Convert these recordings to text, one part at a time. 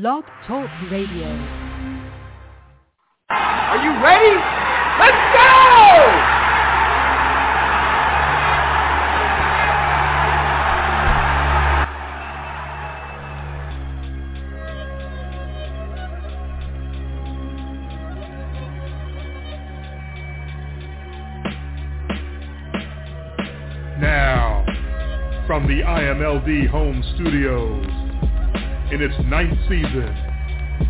Blog Talk Radio. Are you ready? Let's go! Now, from the IMLD home studios, in its ninth season,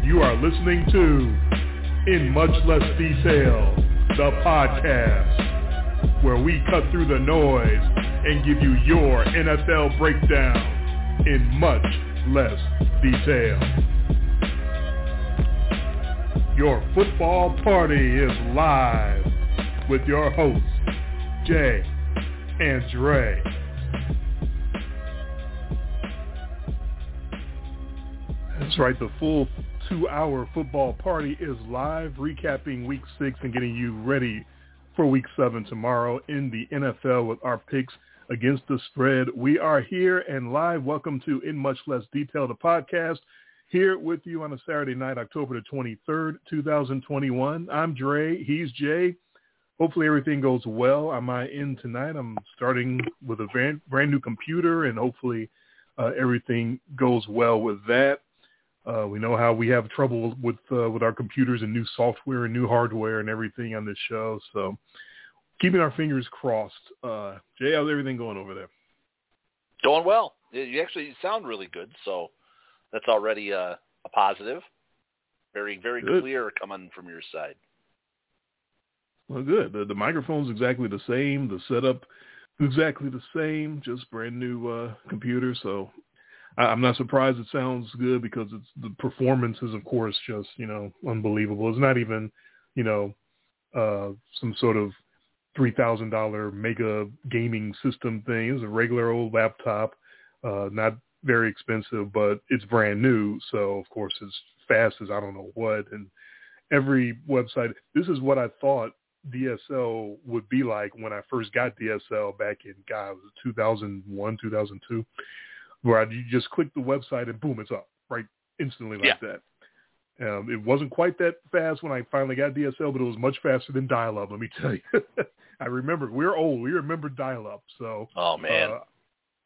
you are listening to In Much Less Detail, the podcast, where we cut through the noise and give you your NFL breakdown in much less detail. Your football party is live with your hosts, Jay and Dre. That's right. The full two-hour football party is live, recapping Week Six and getting you ready for Week Seven tomorrow in the NFL with our picks against the spread. We are here and live. Welcome to In Much Less Detail, the podcast. Here with you on a Saturday night, October the 23rd, 2021. I'm Dre. He's Jay. Hopefully everything goes well on my end tonight. I'm starting with a brand, new computer and hopefully uh, everything goes well with that. Uh, we know how we have trouble with uh, with our computers and new software and new hardware and everything on this show. So keeping our fingers crossed. Uh, Jay, how's everything going over there? Going well. You actually sound really good, so that's already a, a positive. Very, very Good. clear coming from your side. Well, good. The, the microphone's exactly the same. The setup exactly the same. Just brand new uh, computer. So I, I'm not surprised it sounds good because it's the performance is, of course, just you know unbelievable. It's not even you know uh, some sort of three thousand dollar mega gaming system thing. It's a regular old laptop, uh, not very expensive, but it's brand new. So of course it's fast as I don't know what. And every website, this is what I thought DSL would be like when I first got DSL back in God, was it 2001, 2002, where you just click the website and boom, it's up right instantly like that. Um, it wasn't quite that fast when I finally got DSL, but it was much faster than dial-up. Let me tell you. I remember we're old. We remember dial-up. So Oh man, uh,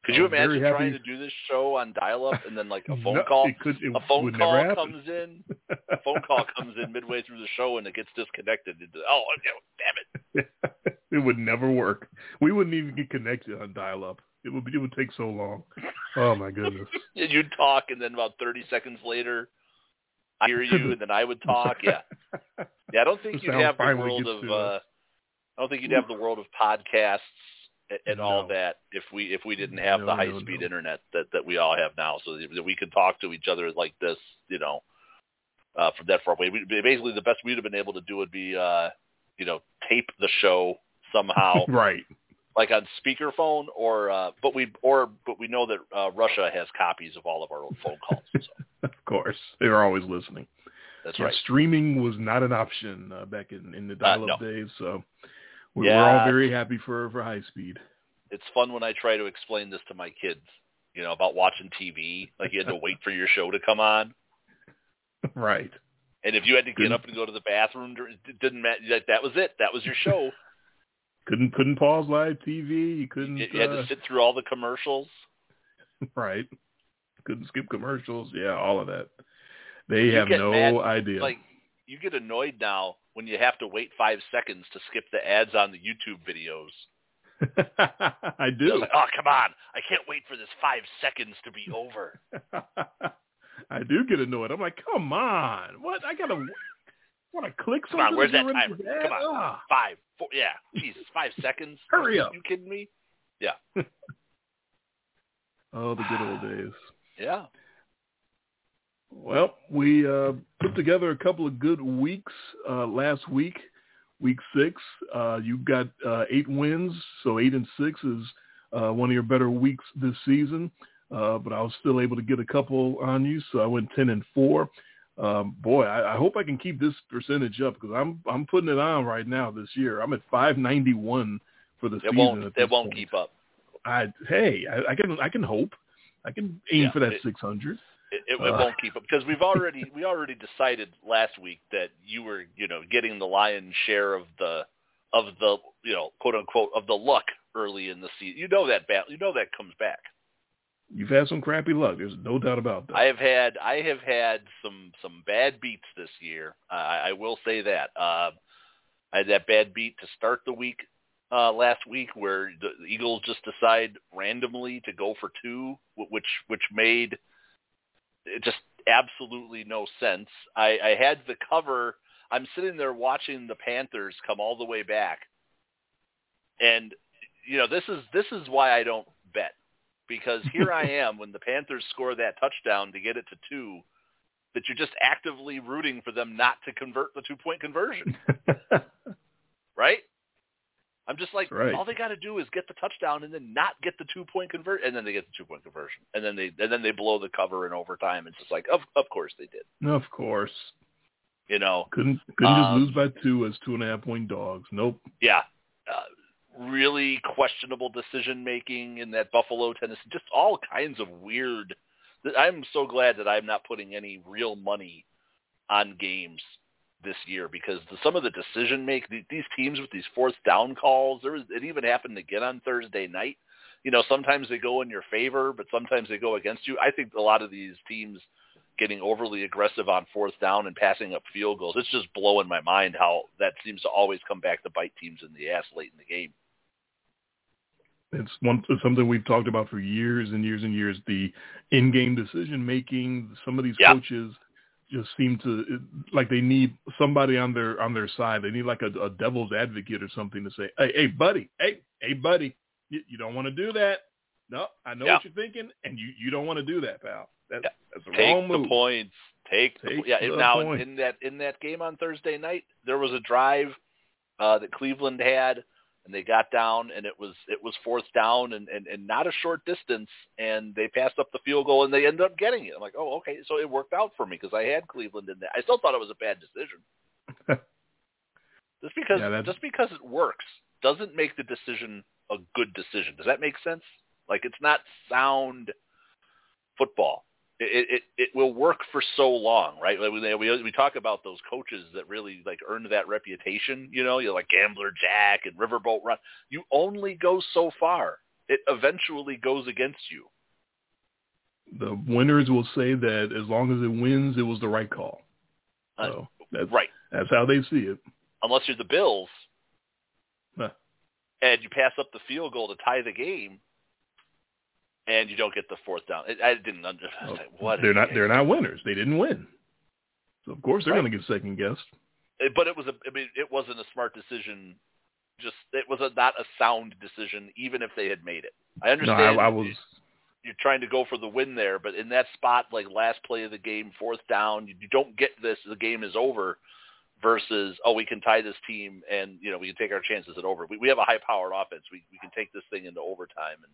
could you very imagine trying to do this show on dial-up and then like a phone No, call? It could, it a phone call comes in. A phone call comes in midway through the show and it gets disconnected. Oh, damn it! it would never work. We wouldn't even get connected on dial-up. It would be, it would take so long. Oh my goodness. And you'd talk, and then about thirty seconds later, I hear you, and then I would talk. Yeah, yeah. I don't think you'd have the world of. Uh. I don't think you'd have the world of podcasts and, and all that if we if we didn't have No, the no, high speed no. internet that that we all have now, so that we could talk to each other like this, you know, uh, from that far away. We, basically, the best we'd have been able to do would be, uh, you know, tape the show somehow, right. Like on speakerphone, or uh, but we or but we know that uh, Russia has copies of all of our old phone calls. So Of course. They're always listening. that's Yeah, right. Streaming was not an option uh, back in, in the dial-up no. days, so we, we're all very happy for, for high speed. It's fun when I try to explain this to my kids. You know about watching TV, like you had to wait for your show to come on. right. And if you had to get up and go to the bathroom, it didn't matter. That, that was it. That was your show. Couldn't couldn't pause live TV. You couldn't. You, had uh, to sit through all the commercials. right. Couldn't skip commercials. Yeah, all of that. They You have no mad, idea. Like you get annoyed now when you have to wait five seconds to skip the ads on the YouTube videos. I do. like, oh come on! I can't wait for this five seconds to be over. I do get annoyed. I'm like, come on, what? I gotta want to click Come something. on, where's that get rid timer? of? Come on, Ah. five, four, yeah, Jesus, five seconds. Hurry Are up. You kidding me? Yeah. oh, the good old days. Yeah. Well, we uh, put together a couple of good weeks uh, last week. Week six, uh, you got uh, eight wins, so eight and six is uh, one of your better weeks this season. Uh, but I was still able to get a couple on you, so I went ten and four. Um, boy, I, I hope I can keep this percentage up because I'm I'm putting it on right now this year. I'm at 591 for the It season. won't. It won't point. keep up. I hey, I, I can I can hope. I can aim Yeah, for that it- 600. It, it, it Uh. won't keep up because we've already we already decided last week that you were you know getting the lion's share of the of the you know quote unquote of the luck early in the season. You know that bat, you know that comes back. You've had some crappy luck. There's no doubt about that. I have had I have had some some bad beats this year. I, I will say that. Uh, I had that bad beat to start the week uh, last week, where the, Eagles just decide randomly to go for two, which which made it just absolutely no sense. I, I had the cover. I'm sitting there watching the Panthers come all the way back, and you know this is this is why I don't bet because here I am when the Panthers score that touchdown to get it to two, that you're just actively rooting for them not to convert the two point conversion, right? I'm just like, Right. all they got to do is get the touchdown and then not get the two point convert, and then they get the two point conversion, and then they and then they blow the cover in overtime. It's just like, of of course they did, of course. you know. Couldn't couldn't just Um, lose by two as two and a half point dogs. Nope. yeah, really questionable decision making in that Buffalo, Tennessee, just all kinds of weird. I'm so glad that I'm not putting any real money on games this year because the, some of the decision make these teams with these fourth down calls. There was it even happened again on Thursday night. You know, sometimes they go in your favor, but sometimes they go against you. I think a lot of these teams getting overly aggressive on fourth down and passing up field goals. It's just blowing my mind how that seems to always come back to bite teams in the ass late in the game. It's one it's something we've talked about for years and years and years. The in-game decision making. Some of these Yeah. coaches just seem to like they need somebody on their on their side. They need like a, a devil's advocate or something to say, "Hey, hey, buddy, hey, hey, buddy, you, you don't want to do that. No, I know Yeah. what you're thinking, and you you don't want to do that, pal. That's Yeah. that's the Take wrong the points. Take, the, yeah. the now in that in that game on Thursday night, there was a drive uh, that Cleveland had, and they got down, and it was it was fourth down, and, and and not a short distance, and they passed up the field goal, and they ended up getting it. I'm like, oh, okay, so it worked out for me because I had Cleveland in there. I still thought it was a bad decision. just because Yeah, just because it works doesn't make the decision a good decision. Does that make sense? Like it's not sound football. It it it will work for so long, right? Like we we we talk about those coaches that really like earned that reputation. You know, you're like Gambler Jack and Riverboat Ron. You only go so far. It eventually goes against you. the winners will say that as long as it wins, it was the right call. Uh, So that's Right. that's how they see it. Unless you're the Bills Huh. and you pass up the field goal to tie the game, and you don't get the fourth down. I, didn't understand oh, what they're not they're not winners. They didn't win. So of course they're Right. going to get second guessed. It- but it was a I mean it wasn't a smart decision. Just it was a, not a sound decision, even if they had made it. I No, understand. I, I was you're trying to go for the win there, but in that spot, like last play of the game, fourth down, you, you don't get this. The game is over. Versus, oh, we can tie this team, and you know we can take our chances at over. We, we have a high-powered offense. We we can take this thing into overtime, and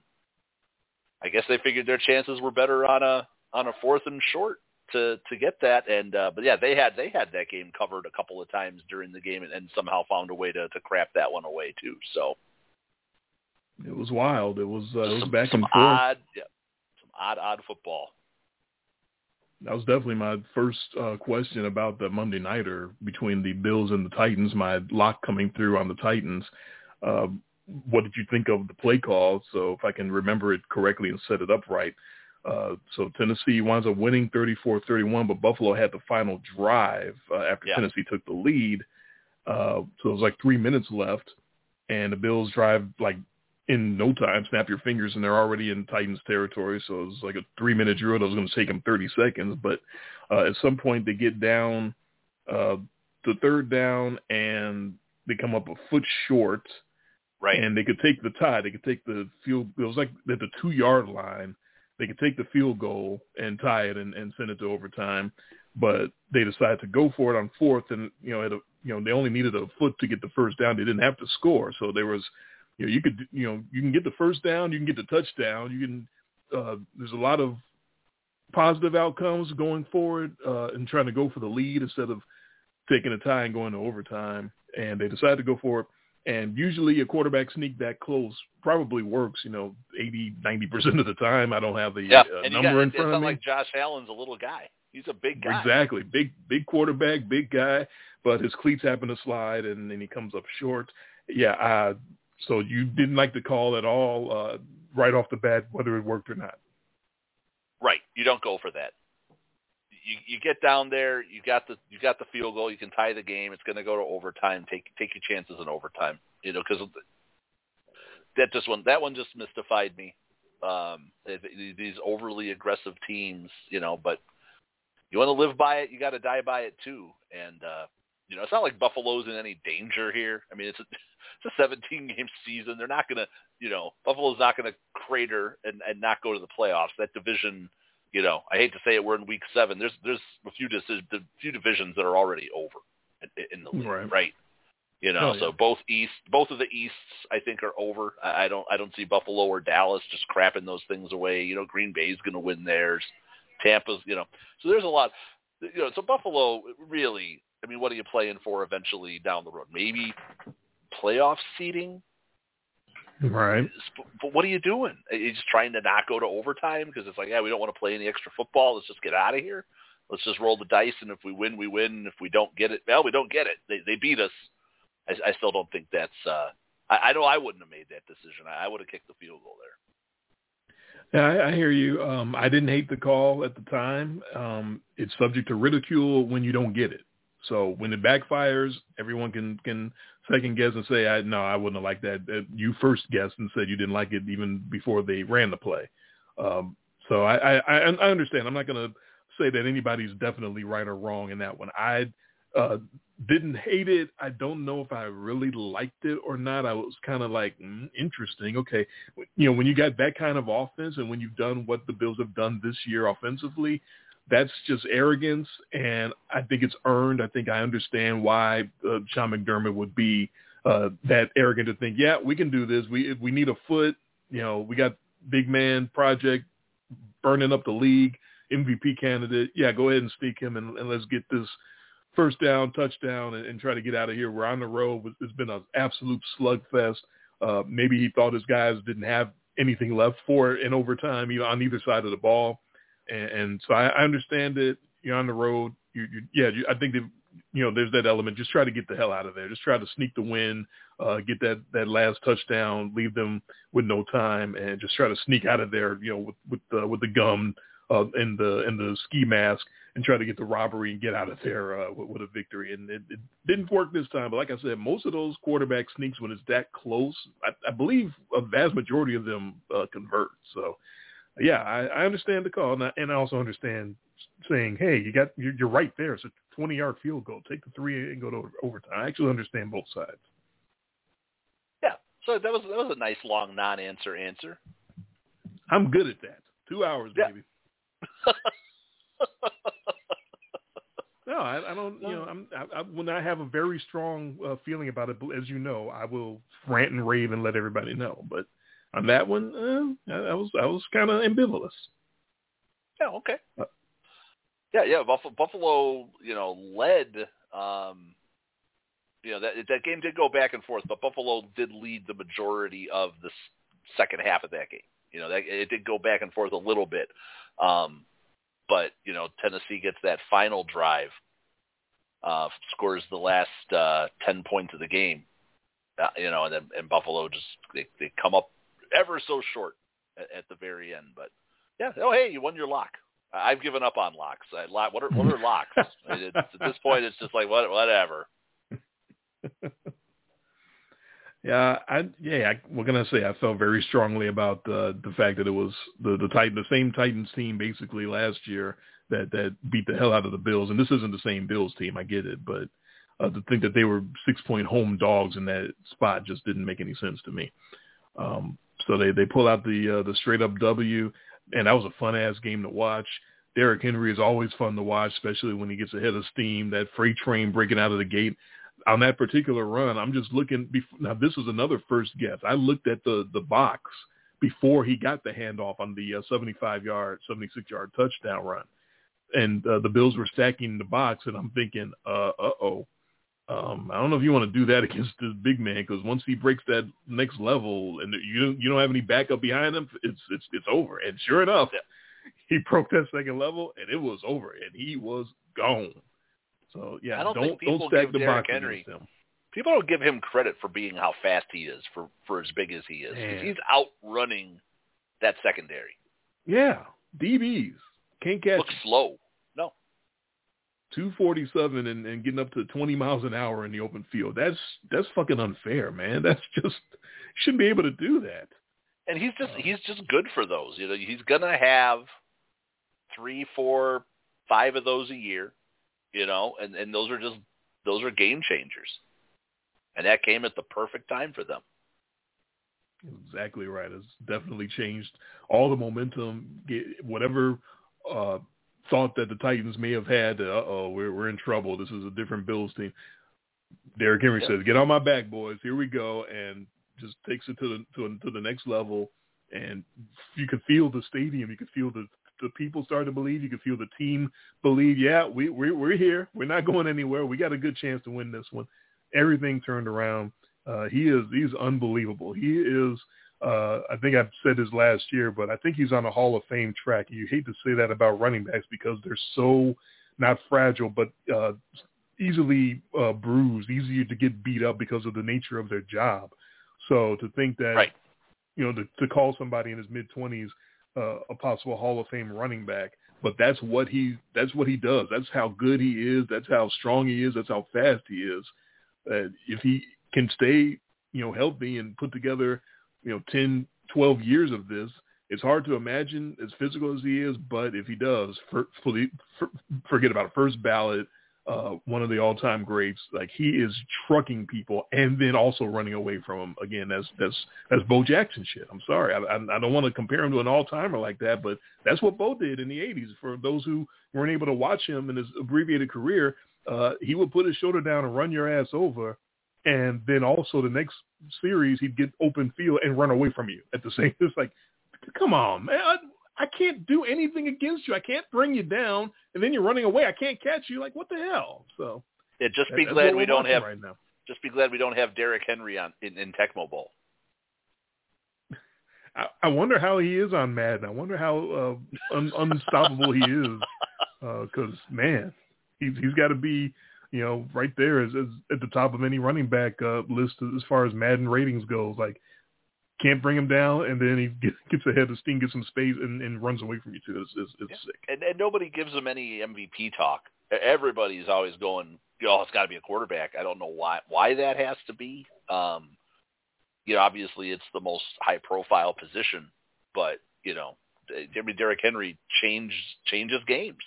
I guess they figured their chances were better on a on a fourth and short to to get that. And uh, but yeah, they had they had that game covered a couple of times during the game, and, and somehow found a way to to crap that one away too. So it was wild. It was uh, it was some, back some and forth. odd, yeah, some odd odd football. That was definitely my first uh, question about the Monday nighter between the Bills and the Titans. My lock coming through on the Titans. Uh, what did you think of the play call? So if I can remember it correctly and set it up right. Uh, so Tennessee winds up winning 34-31, but Buffalo had the final drive uh, after Yeah. Tennessee took the lead. Uh, so it was like three minutes left, and the Bills drive like in no time, snap your fingers, and they're already in Titans territory. So it was like a three-minute drill that was going to take them 30 seconds. But uh, at some point, they get down uh, to third down, and they come up a foot short, Right. and they could take the tie. They could take the field. It was like at the two-yard line. They could take the field goal and tie it and, and send it to overtime, but they decided to go for it on fourth, and you know, at a, you know, they only needed a foot to get the first down. They didn't have to score, so there was you know, you could, you know, you can get the first down, you can get the touchdown, you can. Uh, there's a lot of positive outcomes going forward uh, and trying to go for the lead instead of taking a tie and going to overtime. And they decided to go for it. And usually a quarterback sneak that close probably works, you know, 80, 90% of the time. I don't have the yeah. uh, number got, in front of me. like Josh Allen's a little guy. He's a big guy. Exactly. Big big quarterback, big guy, but his cleats happen to slide and then he comes up short. Yeah, uh, so you didn't like the call at all uh, right off the bat, whether it worked or not. Right. You don't go for that. You you get down there, you got the you got the field goal, you can tie the game. It's going to go to overtime. Take take your chances in overtime. You know, because that just one that one just mystified me. Um, these overly aggressive teams, you know, but you want to live by it, you got to die by it too. And uh, you know, it's not like Buffalo's in any danger here. I mean, it's a it's a 17 game season. They're not going to, you know, Buffalo's not going to crater and, and not go to the playoffs. That division, you know, I hate to say it, we're in week seven. There's there's a few decisions, a few divisions that are already over in, the league, Right. right? You know, Oh, yeah. so both east, both of the easts, I think, are over. I, I don't, I don't see Buffalo or Dallas just crapping those things away. You know, Green Bay's going to win theirs. Tampa's, you know, so there's a lot. You know, so Buffalo really. I mean, what are you playing for eventually down the road? Maybe playoff seeding. Right. But what are you doing? Are you just trying to not go to overtime because it's like, yeah, we don't want to play any extra football. Let's just get out of here. Let's just roll the dice, and if we win, we win. And if we don't get it, well, we don't get it. They they beat us. I, I still don't think that's. uh I, I know I wouldn't have made that decision. I, I would have kicked the field goal there. Yeah, I, I hear you. Um, I didn't hate the call at the time. Um, it's subject to ridicule when you don't get it. So when it backfires, everyone can can second guess and say, "I no, I wouldn't have liked that." Uh, You first guessed and said you didn't like it even before they ran the play. Um, so I, I I understand. I'm not going to say that anybody's definitely right or wrong in that one. I uh, didn't hate it. I don't know if I really liked it or not. I was kind of like, mm, interesting. Okay, you know, when you got that kind of offense and when you've done what the Bills have done this year offensively, that's just arrogance, and I think it's earned. I think I understand why uh, Sean McDermott would be uh, that arrogant to think, yeah, we can do this. We we need a foot, you know, we got big man project burning up the league, MVP candidate. Yeah, go ahead and speak him, and, and let's get this first down, touchdown, and, and try to get out of here. We're on the road. It's been an absolute slugfest. Uh, maybe he thought his guys didn't have anything left for it in overtime, you know, on either side of the ball. And, and so I, I understand it. You're on the road. You, you, yeah, you, I think that you know there's that element. Just try to get the hell out of there. Just try to sneak the win, uh, get that that last touchdown, leave them with no time, and just try to sneak out of there. You know, with with the with the gum uh, and the and the ski mask, and try to get the robbery and get out of there uh, with, with a victory. And it, it didn't work this time. But like I said, most of those quarterback sneaks when it's that close, I, I believe a vast majority of them uh, convert. So yeah, I, I understand the call, and I, and I also understand saying, "Hey, you got you're, you're right there. It's a 20 yard field goal. Take the three and go to overtime." I actually understand both sides. Yeah. So that was that was a nice long non-answer answer. I'm good at that. Two hours, Yeah. baby. No, I, I don't. You know, I'm I, I, when I have a very strong uh, feeling about it, as you know, I will rant and rave and let everybody know. But on that one, uh, I, I was I was kind of ambivalent. Yeah. Okay. Uh, Yeah. Yeah. Buffalo, Buffalo, you know, led. Um, you know that that game did go back and forth, but Buffalo did lead the majority of the second half of that game. You know, that it did go back and forth a little bit. Um, but you know, Tennessee gets that final drive, uh, scores the last uh, ten points of the game. Uh, you know, and then and Buffalo just they they come up ever so short at, at the very end. But yeah, oh hey, you won your lock. I've given up on locks. I, lo- what are what are locks? It's, at this point, it's just like what whatever. Yeah, I yeah, I, we're gonna say I felt very strongly about uh, the fact that it was the the Titan, the same Titans team basically last year that that beat the hell out of the Bills, and this isn't the same Bills team. I get it, but uh, to think that they were six point home dogs in that spot just didn't make any sense to me. Um, so they they pull out the uh, the straight up W, and that was a fun ass game to watch. Derrick Henry is always fun to watch, especially when he gets ahead of steam. That freight train breaking out of the gate on that particular run, I'm just looking. Before, now, this is another first guess. I looked at the the box before he got the handoff on the uh, 75 yard, 76 yard touchdown run, and uh, the Bills were stacking the box, and I'm thinking, uh oh, Um, I don't know if you want to do that against the big man because once he breaks that next level and you don't you don't have any backup behind him, it's it's it's over. And sure enough, he broke that second level and it was over, and he was gone. So yeah, I don't don't think people stack the Derrick box Henry- against him. People don't give him credit for being how fast he is for for as big as he is. Man. He's outrunning that secondary. Yeah, DBs can't catch Looks slow. No, 247 and, and getting up to 20 miles an hour in the open field. That's that's fucking unfair, man. That's just shouldn't be able to do that. and he's just Uh, he's just good for those. You know, he's gonna have three, four, five of those a year. You know, and and those are just those are game changers. And that came at the perfect time for them. Exactly right. It's definitely changed all the momentum. Get, whatever uh, thought that the Titans may have had, uh oh, we're we're in trouble. This is a different Bills team. Derrick Henry Yeah. says, "Get on my back, boys. Here we go," and just takes it to the to, to the next level. And you could feel the stadium. You could feel the the people start to believe. You could feel the team believe. Yeah, we we we're here. We're not going anywhere. We got a good chance to win this one. Everything turned around. Uh, he is he's unbelievable. He is. Uh, I think I've said this last year, but I think he's on a Hall of Fame track. You hate to say that about running backs because they're so not fragile, but uh, easily uh, bruised, easier to get beat up because of the nature of their job. So to think that, Right. you know, to, to call somebody in his mid twenties uh, a possible Hall of Fame running back, but that's what he that's what he does. That's how good he is. That's how strong he is. That's how fast he is. Uh, if he can stay, you know, healthy and put together, you know, 10, 12 years of this, it's hard to imagine as physical as he is. But if he does, for, for the, for, forget about it, first ballot, uh, one of the all-time greats. Like he is trucking people and then also running away from them. Again, that's that's that's Bo Jackson shit. I'm sorry, I, I, I don't want to compare him to an all-timer like that, but that's what Bo did in the '80s. For those who weren't able to watch him in his abbreviated career, uh, he would put his shoulder down and run your ass over, and then also the next series he'd get open field and run away from you at the same. Time. It's like, come on, man. I, I can't do anything against you. I can't bring you down, and then you're running away. I can't catch you. Like, what the hell? So Yeah, just be that's glad we don't have right now. just be glad we don't have Derrick Henry on in, in Tecmo Bowl. I, I wonder how he is on Madden. I wonder how uh, un, unstoppable he is. Because man, he's he's got to be you know right there as, as at the top of any running back uh, list as far as Madden ratings goes. Like can't bring him down, and then he gets, gets ahead of steam, gets some space, and, and runs away from you too. It's, it's, it's Yeah. sick. And, and nobody gives him any MVP talk. Everybody's always going, oh, it's got to be a quarterback. I don't know why why that has to be. Um, you know, obviously it's the most high profile position, but you know, I mean, Derrick Henry changed changes games.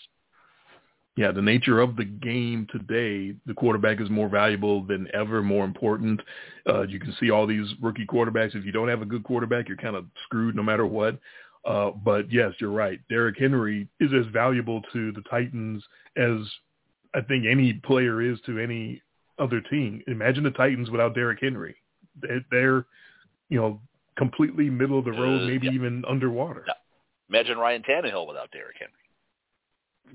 Yeah, the nature of the game today, the quarterback is more valuable than ever, more important. Uh, you can see all these rookie quarterbacks. If you don't have a good quarterback, you're kind of screwed no matter what. Uh, but yes, you're right. Derrick Henry is as valuable to the Titans as I think any player is to any other team. Imagine the Titans without Derrick Henry. They're, they're you know, completely middle of the road, Uh, maybe yeah. even underwater. Yeah. Imagine Ryan Tannehill without Derrick Henry.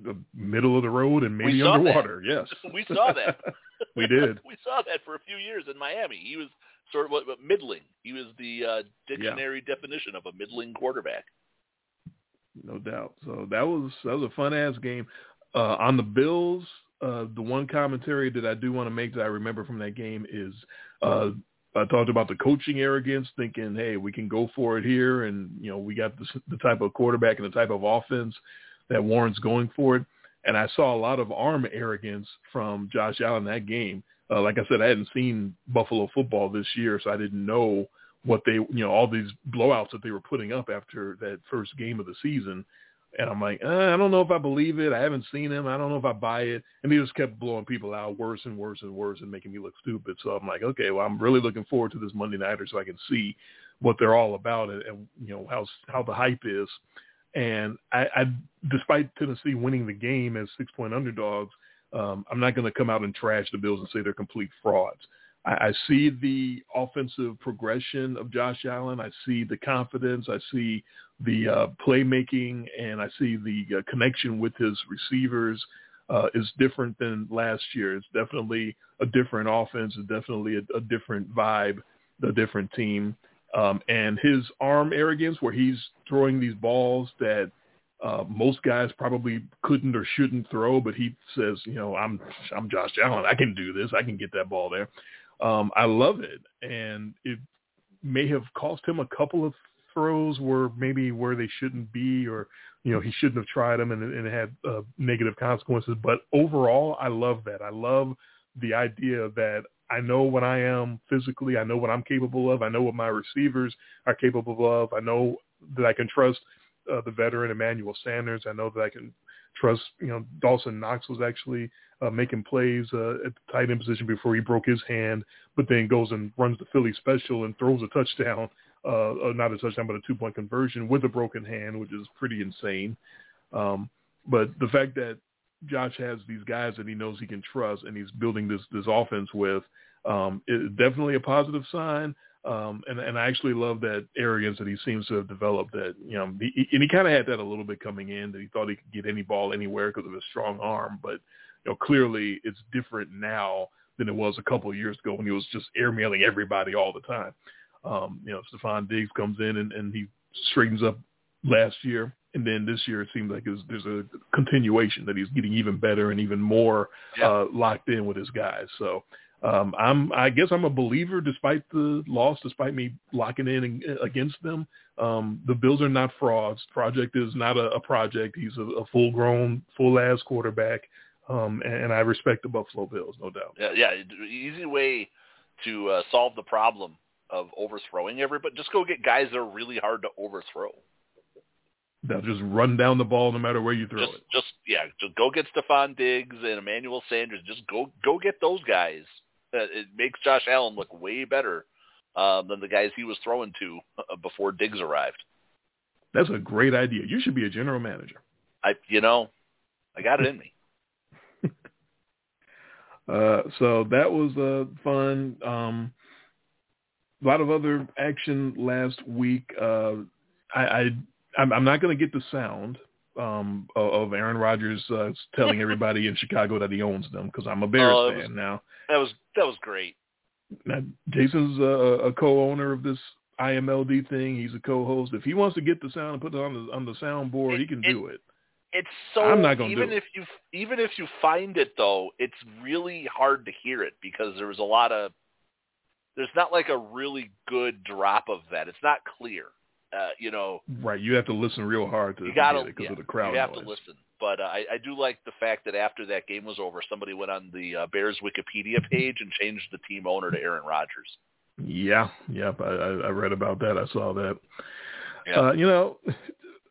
The middle of the road and maybe saw that. underwater. Yes, We saw that. we did. we saw that for a few years in Miami. He was sort of middling. He was the uh, dictionary definition of a middling quarterback. no doubt. So that was that was a fun ass game. Uh, on the Bills, uh, the one commentary that I do want to make that I remember from that game is uh, I talked about the coaching arrogance, thinking, hey, we can go for it here, and you know we got the, the type of quarterback and the type of offense that Warren's going for it. And I saw a lot of arm arrogance from Josh Allen that game. Uh, like I said, I hadn't seen Buffalo football this year, so I didn't know what they, you know, all these blowouts that they were putting up after that first game of the season. And I'm like, uh, I don't know if I believe it. I haven't seen him. I don't know if I buy it. And they just kept blowing people out worse and worse and worse and making me look stupid. So I'm like, okay, well, I'm really looking forward to this Monday nighter so I can see what they're all about and, and you know how how the hype is. And I, I, despite Tennessee winning the game as six point underdogs, um, I'm not going to come out and trash the Bills and say they're complete frauds. I, I see the offensive progression of Josh Allen. I see the confidence. I see the uh, playmaking, and I see the uh, connection with his receivers. uh, is different than last year. It's definitely a different offense. It's definitely a, a different vibe, a different team. Um, and his arm arrogance, where he's throwing these balls that uh, most guys probably couldn't or shouldn't throw, but he says, you know, I'm I'm Josh Allen. I can do this. I can get that ball there. Um, I love it, and it may have cost him a couple of throws where maybe where they shouldn't be, or you know, he shouldn't have tried them, and, and it had uh, negative consequences. But overall, I love that. I love the idea that I know what I am physically. I know what I'm capable of. I know what my receivers are capable of. I know that I can trust uh, the veteran Emmanuel Sanders. I know that I can trust, you know, Dawson Knox was actually uh, making plays uh, at the tight end position before he broke his hand, but then goes and runs the Philly special and throws a touchdown, uh, uh, not a touchdown, but a two-point conversion with a broken hand, which is pretty insane. Um, but the fact that Josh has these guys that he knows he can trust and he's building this this offense with um, definitely a positive sign. Um, and, and I actually love that arrogance that he seems to have developed that, you know, he, and he kind of had that a little bit coming in that he thought he could get any ball anywhere because of his strong arm. But, you know, clearly it's different now than it was a couple of years ago when he was just airmailing everybody all the time. Um, you know, Stefon Diggs comes in and, and he straightens up last year. And then this year it seems like there's a continuation that he's getting even better and even more yeah. uh, locked in with his guys. So um, I'm, I guess I'm a believer despite the loss, despite me locking in against them. Um, the Bills are not frauds. Project is not a, a project. He's a, a full-grown, full-ass quarterback, um, and, and I respect the Buffalo Bills, no doubt. Yeah, yeah. Easy way to uh, solve the problem of overthrowing everybody. Just go get guys that are really hard to overthrow. They'll just run down the ball no matter where you throw just, it. Just yeah, just go get Stefon Diggs and Emmanuel Sanders. Just go go get those guys it makes Josh Allen look way better um, than the guys he was throwing to uh, before Diggs arrived. That's a great idea. You should be a general manager. I, you know, I got it in me. uh, so that was uh, fun. Um, a lot of other action last week. Uh, I, I I'm, I'm not going to get the sound um, of Aaron Rodgers uh, telling everybody in Chicago that he owns them because I'm a Bears oh, fan was, now. That was that was great. Now, Jason's a, a co-owner of this IMLD thing. He's a co-host. If he wants to get the sound and put it on the on the soundboard, it, he can it, do it. It's so I'm not gonna even do if you even if you find it though, it's really hard to hear it because there was a lot of there's not like a really good drop of that. It's not clear. Uh, you know, right? You have to listen real hard to, you gotta, because yeah, of the crowd. You have noise. to listen, but uh, I, I do like the fact that after that game was over, somebody went on the uh, Bears Wikipedia page and changed the team owner to Aaron Rodgers. Yeah, yep, I, I read about that. I saw that. Yeah. Uh, you know,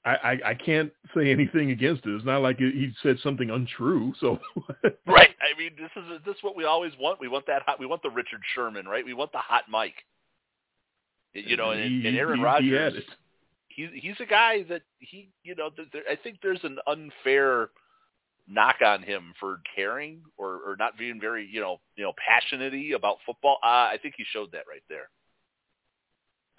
I, I I can't say anything against it. It's not like he said something untrue. So right. I mean, this is this is what we always want. We want that hot. We want the Richard Sherman, right? We want the hot mic. You know, and, he, and Aaron Rodgers. He he's he's a guy that he you know th- there, I think there's an unfair knock on him for caring or or not being very you know you know passionate about football. Uh, I think he showed that right there.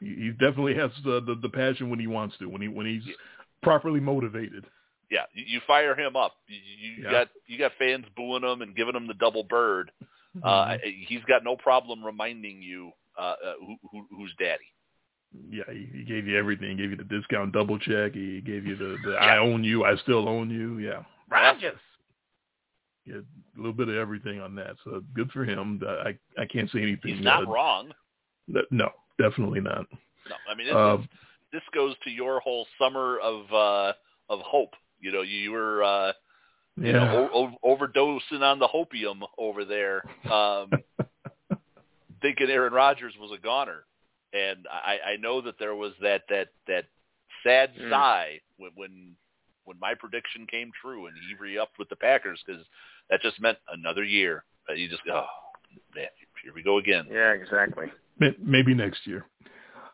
He definitely has the, the the passion when he wants to when he when he's yeah. properly motivated. Yeah, you, you fire him up. You, you Yeah. got you got fans booing him and giving him the double bird. Uh, Mhm. he's got no problem reminding you uh, uh, who, who, who's daddy. yeah, he, he gave you everything. He gave you the discount double check. He gave you the, the I own you, I still own you. Yeah, Rodgers. yeah, a little bit of everything on that. So good for him. I I can't say anything. He's not uh, wrong. No, definitely not. No, I mean this, Uh, is, this goes to your whole summer of uh, of hope. You know, you were uh, you yeah. know o- o- overdosing on the hopium over there, um, thinking Aaron Rodgers was a goner, and I, I know that there was that that that sad Mm. sigh when when when my prediction came true and he re-upped with the Packers because that just meant another year. Uh, you just oh man, here we go again. Yeah, exactly. Maybe next year.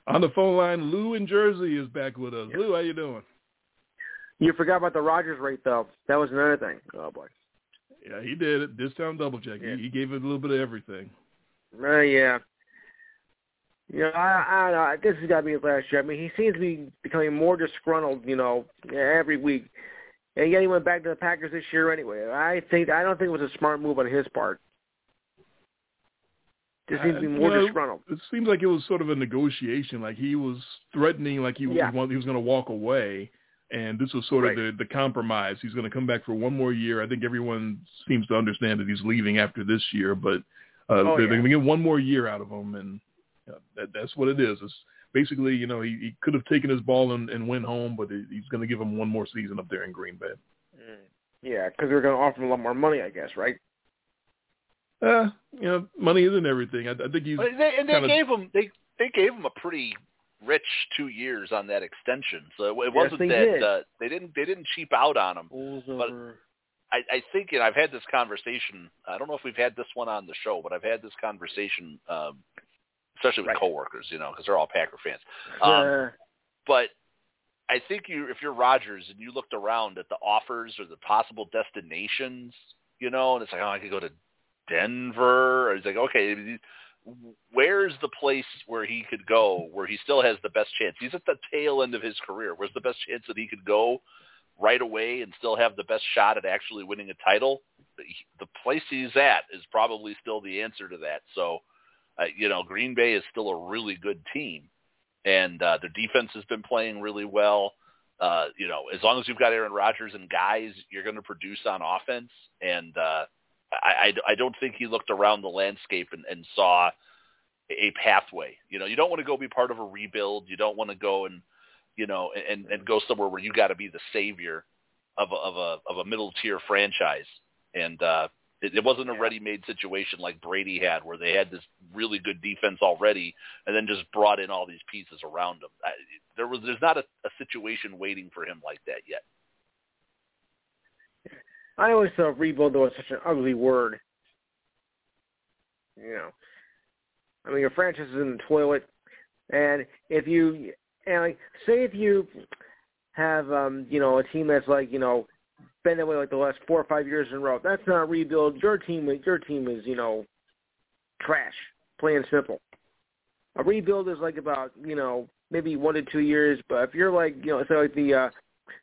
On the phone line, Lou in Jersey is back with us. Lou, how you doing? You forgot about the Rodgers rate, though. That was another thing. Oh boy. Yeah, he did it. Discount double check. Yeah. He, he gave it a little bit of everything. Uh, yeah. You know, I, I don't know. This has got to be his last year. I mean, he seems to be becoming more disgruntled, you know, every week. and yet he went back to the Packers this year anyway. I think I don't think it was a smart move on his part. Just seems to be Uh, more you know, disgruntled. It seems like it was sort of a negotiation. Like he was threatening, like he was he was going to walk away, and this was sort Right. of the, the compromise. He's going to come back for one more year. I think everyone seems to understand that he's leaving after this year, but Oh, they're, yeah. going to get one more year out of him, and uh, that, that's what it is. It's basically, you know, he, he could have taken his ball and, and went home, but he- he's going to give him one more season up there in Green Bay. Yeah, because they're going to offer him a lot more money, I guess, right? Uh, you know, money isn't everything. I, I think he's But they, and they kinda- gave him they they gave him a pretty rich two years on that extension. So it Yes, wasn't they that did. uh, they didn't they didn't cheap out on him. Bulls But- over. I, I think, and I've had this conversation. I don't know if we've had this one on the show, but I've had this conversation, um, especially with Right. coworkers, you know, because they're all Packer fans. Um, Uh, but I think you, if you're Rodgers and you looked around at the offers or the possible destinations, you know, and it's like, oh, I could go to Denver. Or it's like, okay, where's the place where he could go where he still has the best chance? He's at the tail end of his career. Where's the best chance that he could go right away and still have the best shot at actually winning a title? The place he's at is probably still the answer to that. So, uh, you know, Green Bay is still a really good team and uh, their defense has been playing really well. Uh, you know, as long as you've got Aaron Rodgers and guys, you're going to produce on offense. And uh, I, I, I don't think he looked around the landscape and, and saw a pathway. You know, you don't want to go be part of a rebuild. You don't want to go and you know and and go somewhere where you got to be the savior of a, of a of a middle tier franchise. And uh, it, it wasn't a ready-made situation like Brady had, where they had this really good defense already, and then just brought in all these pieces around them. I, there was there's not a, a situation waiting for him like that yet. I always thought rebuild was such an ugly word. You know, I mean, your franchise is in the toilet, and if you and like say if you have um you know a team that's like you know been that way like the last four or five years in a row, that's not a rebuild. Your team, your team is you know trash, plain and simple. A rebuild is like about you know maybe one to two years, but if you're like you know say like the uh,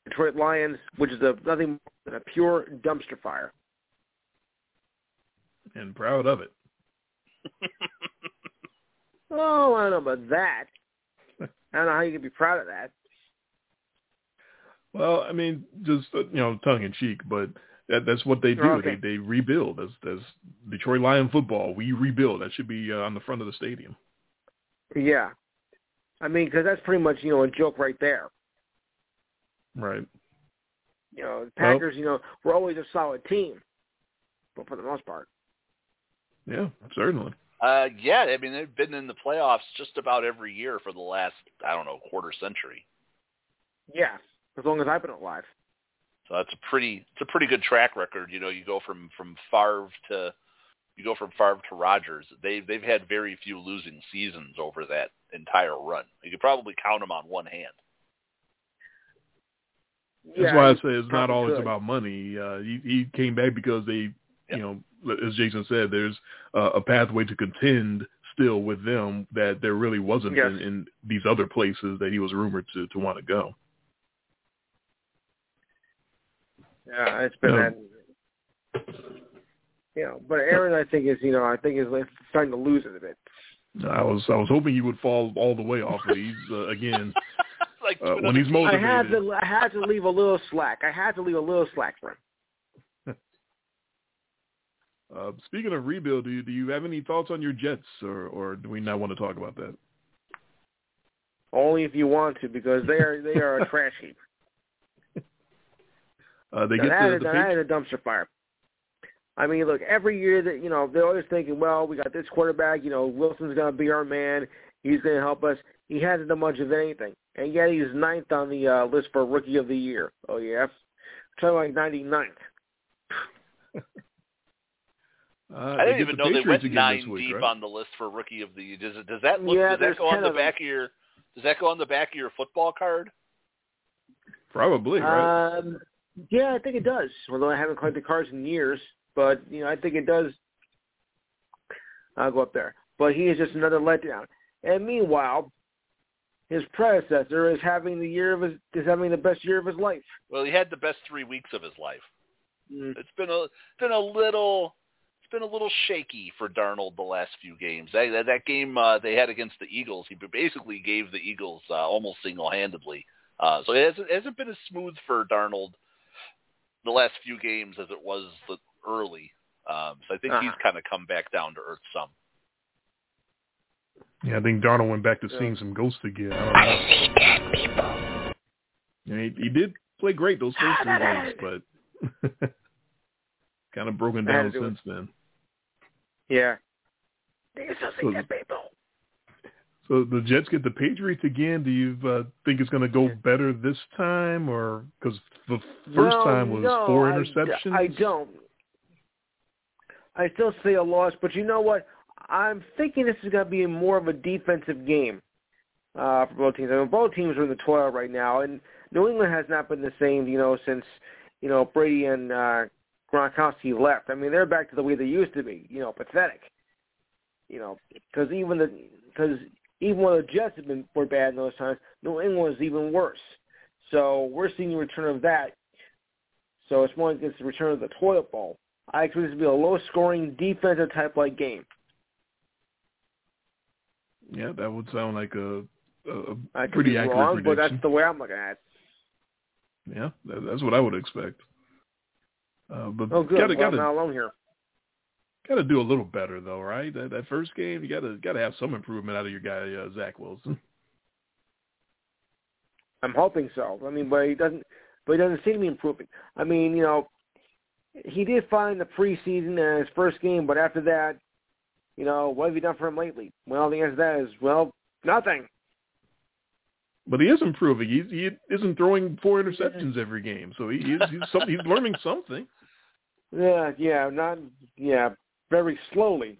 Detroit Lions, which is a nothing more than a pure dumpster fire. and proud of it. Oh, I don't know about that. I don't know how you can be proud of that. Well, I mean, just uh, you know, tongue in cheek, but that, that's what they do. Okay. They they rebuild. As as Detroit Lion football, we rebuild. That should be uh, on the front of the stadium. Yeah, I mean, because that's pretty much you know a joke right there. Right. You know, the Packers, you know, we're always a solid team, but for the most part, Yeah, certainly. Uh, yeah, I mean they've been in the playoffs just about every year for the last I don't know quarter century. yeah, as long as I've been alive. So that's a pretty it's a pretty good track record. You know, you go from from Favre to you go from Favre to Rodgers. They've they've had very few losing seasons over that entire run. You could probably count them on one hand. That's yeah, why I say it's not always could. about money. Uh, he, he came back because they, Yeah. You know, as Jason said, there's uh, a pathway to contend still with them that there really wasn't Yes. in, in these other places that he was rumored to to want to go. Yeah, it's been Yeah. that. You know, but Aaron, I think is you know I think is starting to lose it a bit. I was I was hoping he would fall all the way off. But he's uh, again like Uh, when he's another- I had to I had to leave a little slack. I had to leave a little slack for him. Uh, speaking of rebuild, do you, do you have any thoughts on your Jets, or or do we not want to talk about that? Only if you want to, because they are they are a trash heap. Uh, they Now, get that, the, the that Patri- a dumpster fire. I mean, look, every year that you know they're always thinking, well, we got this quarterback. You know, Wilson's going to be our man. He's going to help us. He hasn't done much of anything, and yet he's ninth on the uh, list for Rookie of the Year. Oh yeah, something like ninety ninth. Uh, I didn't even the know they went nine week, deep right? on the list for rookie of the year. Does does that look, Yeah, does that go on the of them. back of your does that go on the back of your football card? Probably, right? Um, yeah, I think it does. Although I haven't collected cards in years, but you know, I think it does. I'll go up there. But he is just another letdown. And meanwhile, his predecessor is having the year of his is having the best year of his life. Well, he had the best three weeks of his life. Mm. It's been a it's been a little it's been a little shaky for Darnold the last few games. That that, that game uh, they had against the Eagles, he basically gave the Eagles uh, almost single handedly. Uh, so it hasn't, it hasn't been as smooth for Darnold the last few games as it was the early. Um, so I think Uh-huh. he's kind of come back down to earth some. Yeah, I think Darnold went back to Yeah. seeing some ghosts again. I don't know. I see dead people. Yeah, he, he did play great those first three games, but kind of broken down to do since then. Yeah. These are So- the people. So the Jets get the Patriots again. Do you uh, think it's going to go better this time, or because the first No, time was no, four I- interceptions? I, don't. I still see a loss, but you know what? I'm thinking this is going to be more of a defensive game uh, for both teams. I mean, both teams are in the toilet right now, and New England has not been the same, you know, since you know Brady and uh, Gronkowski left. I mean, they're back to the way they used to be. You know, pathetic. You know, because even the because even when the Jets have been were bad in those times, New England was even worse. So we're seeing the return of that. So it's more against the return of the toilet bowl. I expect this to be a low-scoring, defensive type like game. Yeah, that would sound like a, a I could pretty accurate wrong, but that's the way I'm looking at it. Yeah, that, that's what I would expect. Uh, but Oh, good. gotta well, gotta I'm not alone here. gotta do a little better though, right? That that first game, you gotta gotta have some improvement out of your guy uh, Zach Wilson. I'm hoping so. I mean, but he doesn't. But he doesn't seem to be improving. I mean, you know, he did fine the preseason and his first game, but after that, you know, what have you done for him lately? Well, the answer to that is well, nothing. But he is improving. He's, he isn't throwing four interceptions every game, so he, he's he's, some, he's learning something. Yeah, yeah, not yeah, very slowly.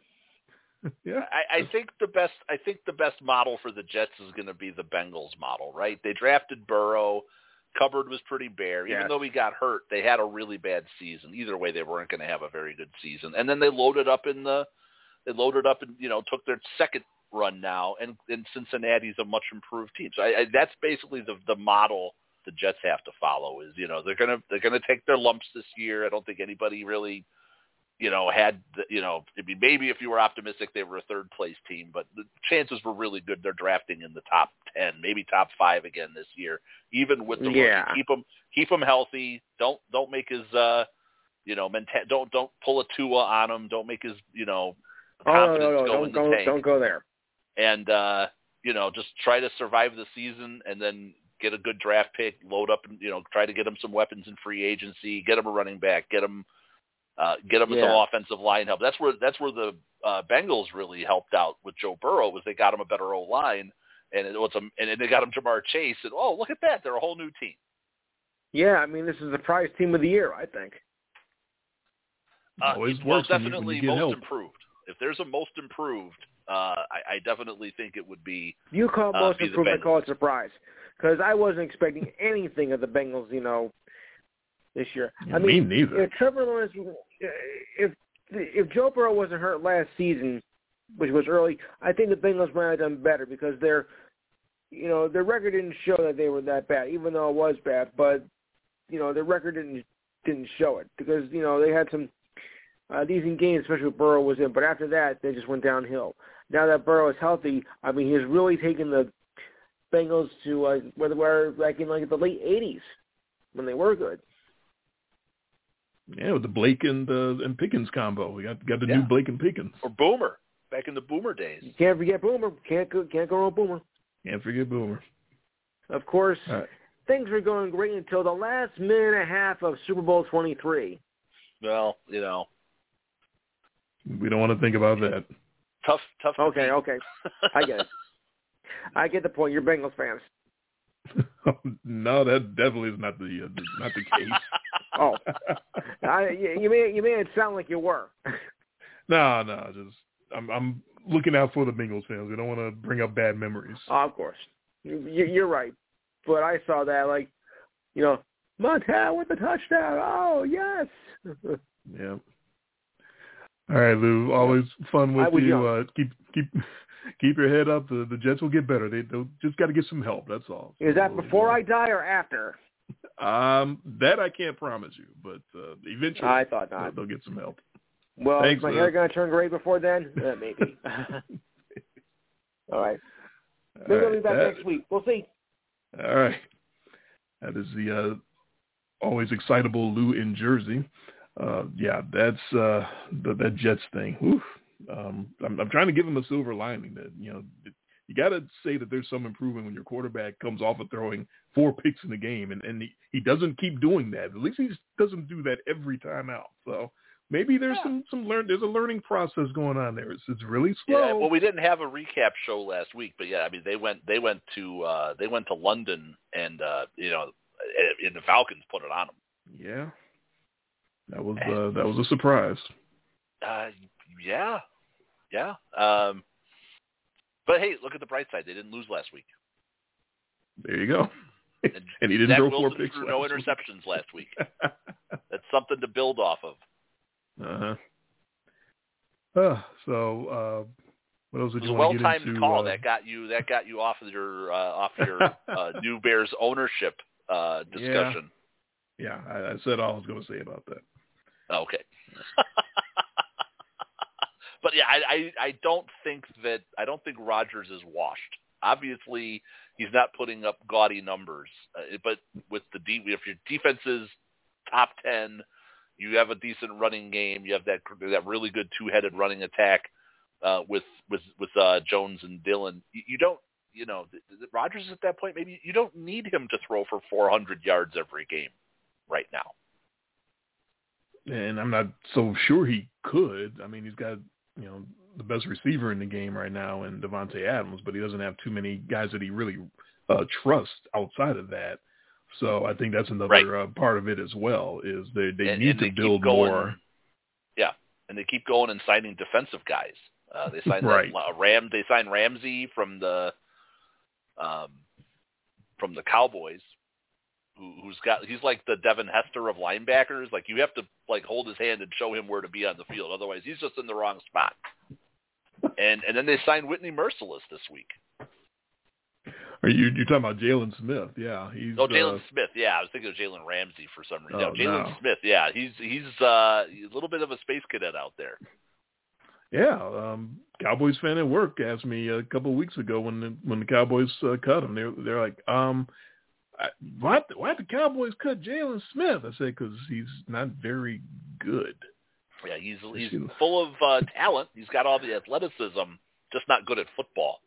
Yeah, I, I think the best I think the best model for the Jets is going to be the Bengals model, right? They drafted Burrow. Cupboard was pretty bare. Even Yes. though he got hurt, they had a really bad season. Either way, they weren't going to have a very good season. And then they loaded up in the they loaded up and you know took their second run now, and and Cincinnati's a much improved team. So I, I, that's basically the the model the Jets have to follow. Is you know they're gonna they're gonna take their lumps this year. I don't think anybody really you know, had the, you know, it'd be maybe if you were optimistic they were a third place team, but the chances were really good. They're drafting in the top ten, maybe top five again this year, even with the rookie. Yeah. Keep him keep him healthy. Don't don't make his uh, you know, menta- don't don't pull a Tua on him. Don't make his you know Oh no, confidence no, no! go Don't in the go, tank. don't go there. And uh, you know, just try to survive the season and then get a good draft pick, load up and you know, try to get him some weapons in free agency, get him a running back, get him uh, get them some Yeah. offensive line help. That's where that's where the uh, Bengals really helped out with Joe Burrow was they got him a better O line and it was a, and then they got him Ja'Marr Chase and oh look at that they're a whole new team. Yeah, I mean, this is the prize team of the year, I think. Uh, Always well, works when you- when definitely most help. improved. If there's a most improved, uh, I, I definitely think it would be You call Uh, most be the I call it surprise, because I wasn't expecting anything of the Bengals, you know, this year. Yeah, I mean, me neither. if Trevor Lawrence, if if Joe Burrow wasn't hurt last season, which was early, I think the Bengals might have done better because their, you know, their record didn't show that they were that bad, even though it was bad. But you know, their record didn't didn't show it because you know they had some uh, decent games, especially with Burrow was in. But after that, they just went downhill. Now that Burrow is healthy, I mean, he's really taken the Bengals to uh, where they were like in like the late '80s when they were good. Yeah, with the Blake and uh, and Pickens combo, we got got the Yeah. new Blake and Pickens. or Boomer back in the Boomer days. You can't forget Boomer. Can't go, can't go wrong with Boomer. Can't forget Boomer. Of course, All right. things were going great until the last minute and a half of Super Bowl 23. Well, you know, We don't want to think about that. Tough tough. Okay, beat. okay, I get it. I get the point. You're Bengals fans. no, that definitely is not the uh, not the case. Oh, I, you you made you made it sound like you were. no, no, just I'm I'm looking out for the Bengals fans. We don't want to bring up bad memories. Oh, of course, you, you're right. But I saw that like, you know, Montana with the touchdown. Oh yes. Yeah. All right, Lou. Always fun with you. Uh, keep keep keep your head up. The, the Jets will get better. They they'll just got to get some help. That's all. Is that before I die or after? Um, that I can't promise you, but uh, eventually I thought not. They'll, they'll get some help. Well, Thanks, is my hair going to turn gray before then? Uh, maybe. All right. Maybe All I'll be right, back that- next week. We'll see. All right. That is the uh, always excitable Lou in Jersey. Uh, yeah, that's uh, the, that Jets thing. Oof. Um, I'm, I'm trying to give him a silver lining that you know it, you got to say that there's some improvement when your quarterback comes off of throwing four picks in the game, and, and he, he doesn't keep doing that. At least he doesn't do that every time out. So maybe there's Yeah. some some learn there's a learning process going on there. It's it's really slow. Yeah, well, we didn't have a recap show last week, but yeah, I mean they went they went to uh they went to London and uh you know and the Falcons put it on them. yeah, that was uh, that was a surprise. Uh, yeah, yeah. Um, but hey, look at the bright side. They didn't lose last week. There you go. And, And he didn't Zach throw Wilson four picks. no interceptions last week. That's something to build off of. uh-huh. Uh, so uh, what else It did you want to get into? well-timed call uh, that got you that got you off of your uh, off your uh, new Bears ownership uh, discussion. yeah, I, I said all I was going to say about that. Okay. but yeah, I, I I don't think that I don't think Rodgers is washed. Obviously, he's not putting up gaudy numbers, uh, but with the de- if your defense is top ten, you have a decent running game. You have that that really good two-headed running attack uh, with with with uh, Jones and Dillon. You, you don't. You know, Rodgers at that point. Maybe you don't need him to throw for 400 yards every game right now. And I'm not so sure he could. I mean, he's got you know the best receiver in the game right now in Davante Adams, but he doesn't have too many guys that he really uh, trusts outside of that. So I think that's another Right. uh, part of it as well. Is they they And- need and to they build going- more. Yeah, and they keep going and signing defensive guys. Uh, they signed Right. that, uh, Ram. They signed Ramsey from the um, from the Cowboys, who, who's got he's like the Devin Hester of linebackers. Like you have to like hold his hand and show him where to be on the field. Otherwise, he's just in the wrong spot. And and then they signed Whitney Merciless this week. Are you you're talking about Jaylon Smith? Yeah, he's Oh, Jaylon uh, Smith. Yeah, I was thinking of Jalen Ramsey for some reason. Oh, no, Jaylon no. Smith. Yeah, he's he's uh, a little bit of a space cadet out there. Yeah, um, Cowboys fan at work asked me a couple of weeks ago when the, when the Cowboys uh, cut him. They're they're like, um, I, why why the Cowboys cut Jaylon Smith? I said because he's not very good. Yeah, he's he's full of uh, talent. He's got all the athleticism, just not good at football.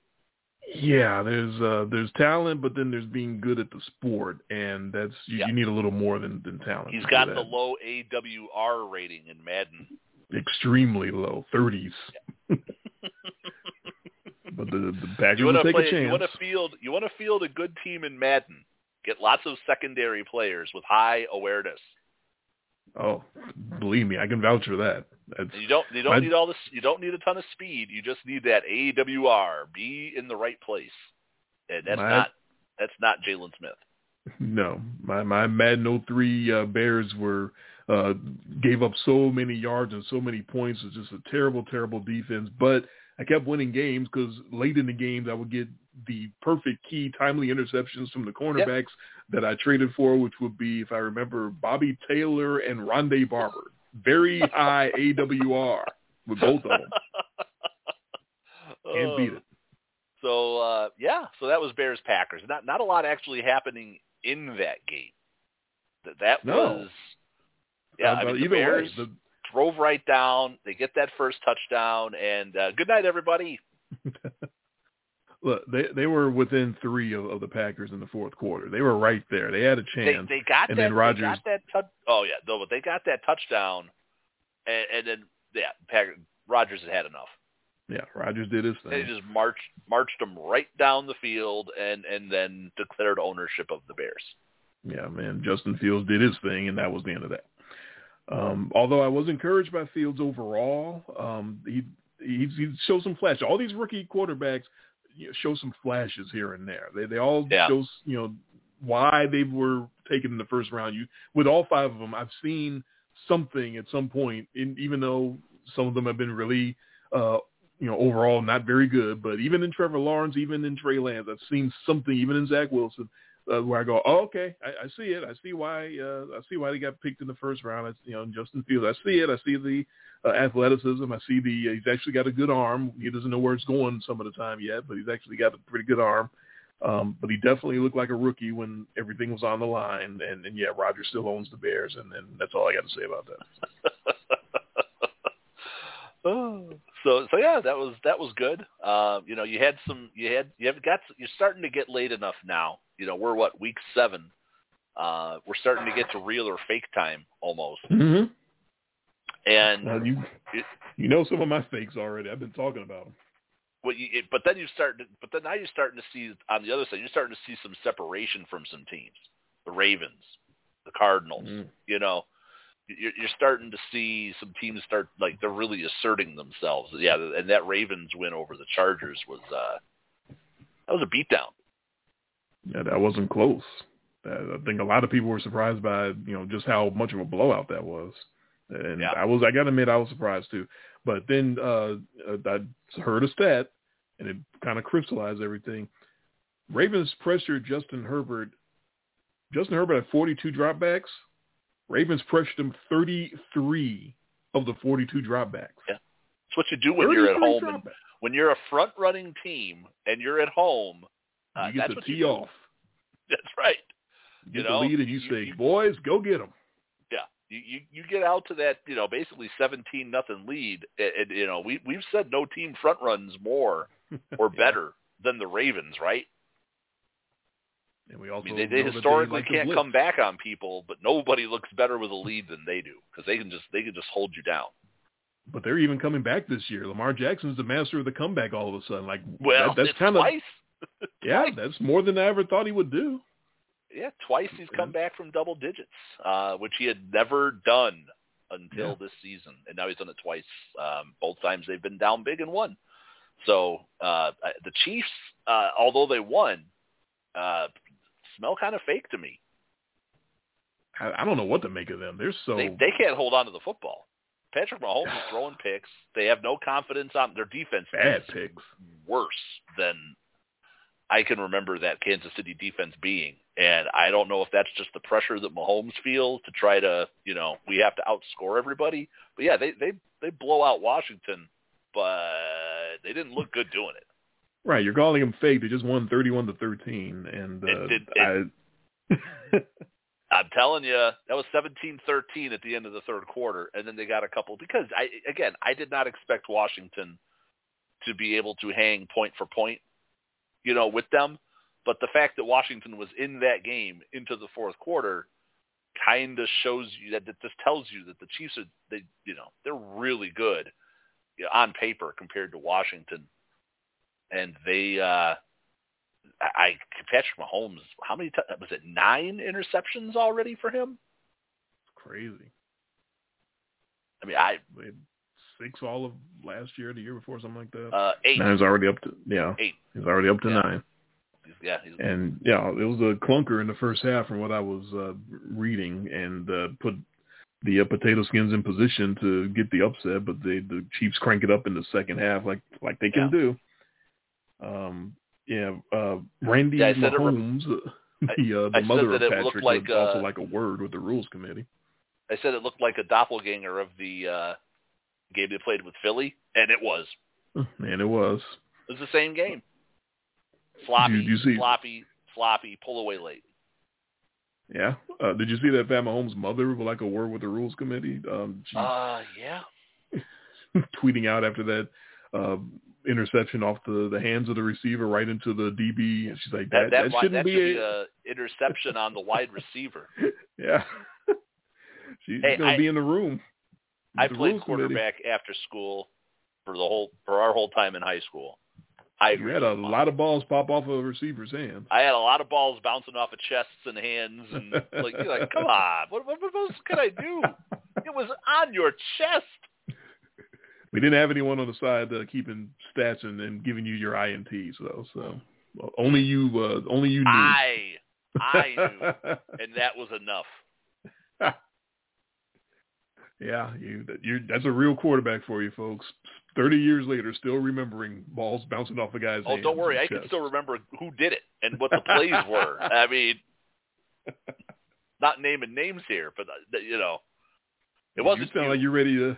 Yeah, there's uh, there's talent, but then there's being good at the sport, and that's you, Yeah. you need a little more than than talent. He's got do the low AWR rating in Madden. extremely low, thirties. but the the Packers You will take play? a chance. You want to field? You want to field a good team in Madden? Get lots of secondary players with high awareness. Oh, believe me, I can vouch for that. That's you don't you don't My- need all this. You don't need a ton of speed. You just need that AWR. Be in the right place, and that's My- not that's not Jaylon Smith. No, my my Madden 03 uh, Bears were uh, gave up so many yards and so many points. It's just a terrible, terrible defense. But I kept winning games because late in the games I would get the perfect key timely interceptions from the cornerbacks that I traded for, which would be, if I remember, Bobby Taylor and Rondé Barber. Very high AWR with both of them. Can't beat it. So uh, yeah, so that was Bears Packers. Not not a lot actually happening in that game. That that No. was yeah. Uh, I mean, the Bears way, drove right down. They get that first touchdown, and uh, good night, everybody. look, they they were within three of, of the Packers in the fourth quarter. They were right there. They had a chance. they got And that. then They Rodgers- got that. Touch, oh yeah, no, but they got that touchdown, and, and then yeah, Packer, Rodgers had had enough. yeah, Rodgers did his thing. They thing. just marched marched them right down the field, and and then declared ownership of the Bears. Yeah, man. Justin Fields did his thing, and that was the end of that. Um, although I was encouraged by Fields overall, um, he he he showed some flash. All these rookie quarterbacks you know, show some flashes here and there. They they all Yeah. show you know why they were taken in the first round. You with all five of them, I've seen something at some point. In, even though some of them have been really uh, you know, overall not very good. But even in Trevor Lawrence, even in Trey Lance, I've seen something. Even in Zach Wilson, uh, where I go, oh, okay, I, I see it. I see why. Uh, I see why they got picked in the first round. I, you know, Justin Fields. I see it. I see the uh, athleticism. I see the. Uh, he's actually got a good arm. He doesn't know where it's going some of the time yet, but he's actually got a pretty good arm. Um, but he definitely looked like a rookie when everything was on the line. And, and yeah, Roger still owns the Bears, and, and that's all I got to say about that. oh, so so yeah, that was that was good. Uh, you know, you had some, you had you have got you're starting to get late enough now. You know, we're what week seven. Uh, we're starting to get to real or fake time almost. Mm-hmm. And now you you know some of my fakes already. I've been talking about them. Well, you, it, but then you start, to, but then now you're starting to see on the other side, you're starting to see some separation from some teams, the Ravens, the Cardinals. Mm. You know, you're, you're starting to see some teams start like they're really asserting themselves. Yeah, and that Ravens win over the Chargers was uh that was a beatdown. Yeah, that wasn't close. I think a lot of people were surprised by you know just how much of a blowout that was, and yeah. I was I got to admit I was surprised too. But then uh, I heard a stat, and it kind of crystallized everything. Ravens pressured Justin Herbert. Justin Herbert had 42 dropbacks. Ravens pressured him 33 of the 42 dropbacks. Yeah, it's what you do when you're at home. And, when you're a front-running team and you're at home, uh, you get that's to tee off. That's right. You, you get know, the lead and you, you say, you, "Boys, go get them." Yeah, you, you you get out to that you know basically seventeen nothing lead, and, and you know we we've said no team front runs more or Yeah. better than the Ravens, right? And we also I mean, they, they historically like can't come back on people, but nobody looks better with a lead than they do because they can just they can just hold you down. But they're even coming back this year. Lamar Jackson's the master of the comeback all of a sudden. Like Well, that, that's kind of. yeah, that's more than I ever thought he would do. Yeah, twice he's come back from double digits, uh, which he had never done until Yeah. this season, and now he's done it twice. Um, both times they've been down big and won. So uh, the Chiefs, uh, although they won, uh, smell kind of fake to me. I, I don't know what to make of them. They're so They they can't hold on to the football. Patrick Mahomes is throwing picks. They have no confidence on their defense. bad picks. worse than I can remember that Kansas City defense being. And I don't know if that's just the pressure that Mahomes feels to try to, you know, we have to outscore everybody. But yeah, they they they blow out Washington, but they didn't look good doing it. Right, you're calling them fake. They just won 31 to 13, and uh, It- it- I, I'm telling you, that was 17-13 at the end of the third quarter, and then they got a couple because I again I did not expect Washington to be able to hang point for point, you know, with them. But the fact that Washington was in that game into the fourth quarter kind of shows you that, that this tells you that the Chiefs are they you know they're really good you know, on paper compared to Washington, and they uh I Patrick Mahomes. How many t- was it? Nine interceptions already for him. crazy. I mean, I six all of last year, the year before, something like that. uh eight, Now he's already up to yeah. eight. He's already up to Yeah. nine. Yeah, he's And yeah, it was a clunker in the first half from what I was uh, reading, and uh, put the uh, potato skins in position to get the upset. But they, the Chiefs crank it up in the second half, like like they can do. Um, yeah, uh, Randi Yeah, I said it re- Mahomes, uh, the uh, I the said mother that of it looked Patrick, like, would also uh, like a word with the rules committee. I said it looked like a doppelganger of the uh game they played with Philly, and it was. And it was. It was the same game. Sloppy, You- you see- sloppy, sloppy, pull away late. Yeah. Uh, did you see that Pat Mahomes' mother would like a word with the rules committee? Um, she Uh, yeah. tweeting out after that uh, interception off the, the hands of the receiver right into the DB. And she's like, that, That that, that, shouldn't that should be be a... interception on the wide receiver. yeah. she's Hey, going to I- be in the room. I played rules committee. quarterback after school for the whole for our whole time in high school. I You had a lot of balls pop off of a receiver's hand. I had a lot of balls bouncing off of chests and hands, and like, you're like, come on, what, what, what else could I do? It was on your chest. We didn't have anyone on the side uh, keeping stats and, and giving you your INTs though. So only you, uh, only you knew. I, I knew, and that was enough. yeah, you, you. That's a real quarterback for you, folks. thirty years later, still remembering balls bouncing off a guy's. Oh, don't worry, I can still remember who did it and what the plays were. I mean, not naming names here, but uh, you know, it wasn't. You sound you. like you're ready to.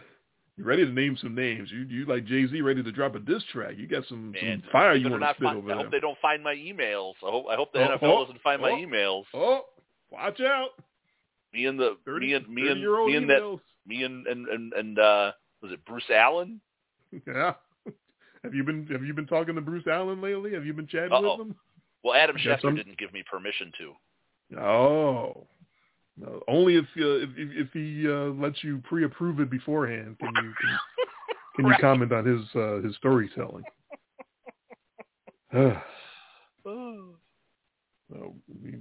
You're ready to name some names. You you like Jay Z ready to drop a diss track. You got some, Man, some fire you want to spit find, over I hope they don't find my emails. I hope I hope the Oh, NFL oh, doesn't find my oh. emails. Oh, watch out! Me and the 30, me and me and me and that me and and and, and uh was it Bruce Allen? Yeah. Have you been Have you been talking to Bruce Allen lately? Have you been chatting Uh-oh. with him? Well, Adam Schefter some- didn't give me permission to. Oh, no, only if uh, if if he uh, lets you pre-approve it beforehand. Can you can, can you comment on his uh, his storytelling? So we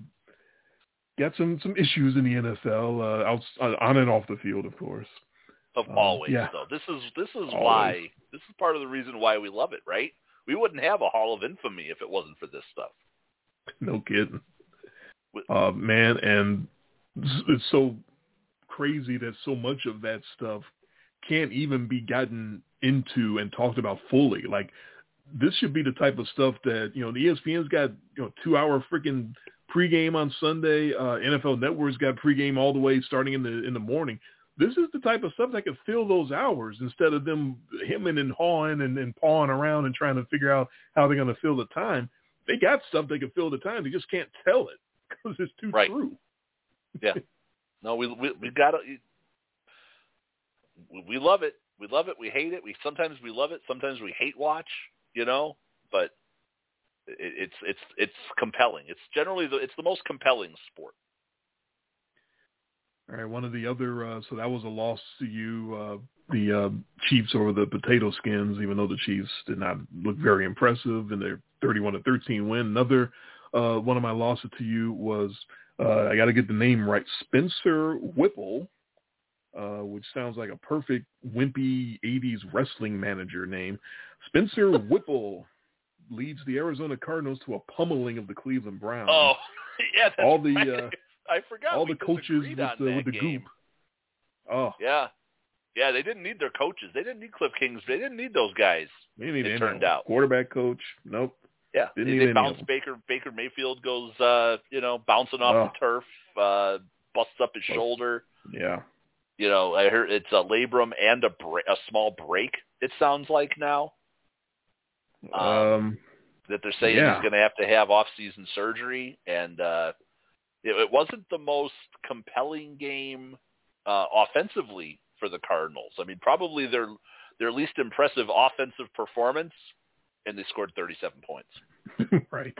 got some some issues in the NFL, uh, out, uh, on and off the field, of course. Of Um, always yeah. though. This is this is Always. why this is part of the reason why we love it, right? We wouldn't have a Hall of Infamy if it wasn't for this stuff. No kidding. Uh, man, and it's so crazy that so much of that stuff can't even be gotten into and talked about fully. Like this should be the type of stuff that you know the ESPN's got you know two hour freaking pregame on Sunday. Uh, NFL Network's got pregame all the way starting in the in the morning. This is the type of stuff that could fill those hours instead of them hemming and hawing and, and pawing around and trying to figure out how they're going to fill the time. They got stuff they can fill the time. They just can't tell it because it's too Right. true. Yeah. No, we we we got to we, we love it. We love it. We hate it. We sometimes we love it. Sometimes we hate watch. You know, but it's it's it's compelling. It's generally the it's the most compelling sport. All right, one of the other, uh, so that was a loss to you, uh, the uh, Chiefs over the Potato Skins, even though the Chiefs did not look very impressive in their 31 to 13 win. Another uh, one of my losses to you was, uh, I got to get the name right, Spencer Whipple, uh, which sounds like a perfect wimpy 80s wrestling manager name. Spencer Whipple leads the Arizona Cardinals to a pummeling of the Cleveland Browns. Oh, yeah. That's all the right. uh, I forgot all the coaches with the with the game. goop. Oh, Yeah, yeah. They didn't need their coaches. They didn't need Cliff Kings. They didn't need those guys. They didn't need It any turned out. quarterback coach. Nope. Yeah, Didn't they, need they bounce. Baker. Baker Mayfield goes, uh, you know, bouncing off Oh. the turf, uh, busts up his shoulder. Yeah. You know, I heard it's a labrum and a bra- a small break. It sounds like now Um, Um. that they're saying Yeah. he's going to have to have off-season surgery, and uh, it, it wasn't the most compelling game uh, offensively for the Cardinals. I mean, probably their their least impressive offensive performance, and they scored 37 points. right.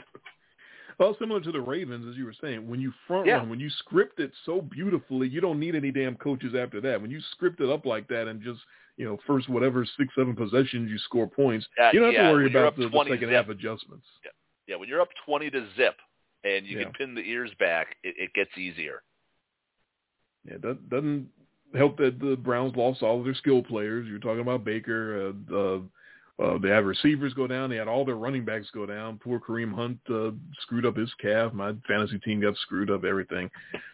Well, similar to the Ravens, as you were saying, when you front Yeah. run, when you script it so beautifully, you don't need any damn coaches after that. When you script it up like that and just you know first whatever six seven possessions you score points, Uh, you don't have yeah, to worry about the, the 20 second zip. half adjustments. Yeah, when you're up 20 to zip and you Yeah. can pin the ears back, it, it gets easier. Yeah, that doesn't help that the Browns lost all of their skill players. You're talking about Baker. Uh, uh, uh, they had receivers go down. They had all their running backs go down. Poor Kareem Hunt uh, screwed up his calf. My fantasy team got screwed up. Everything.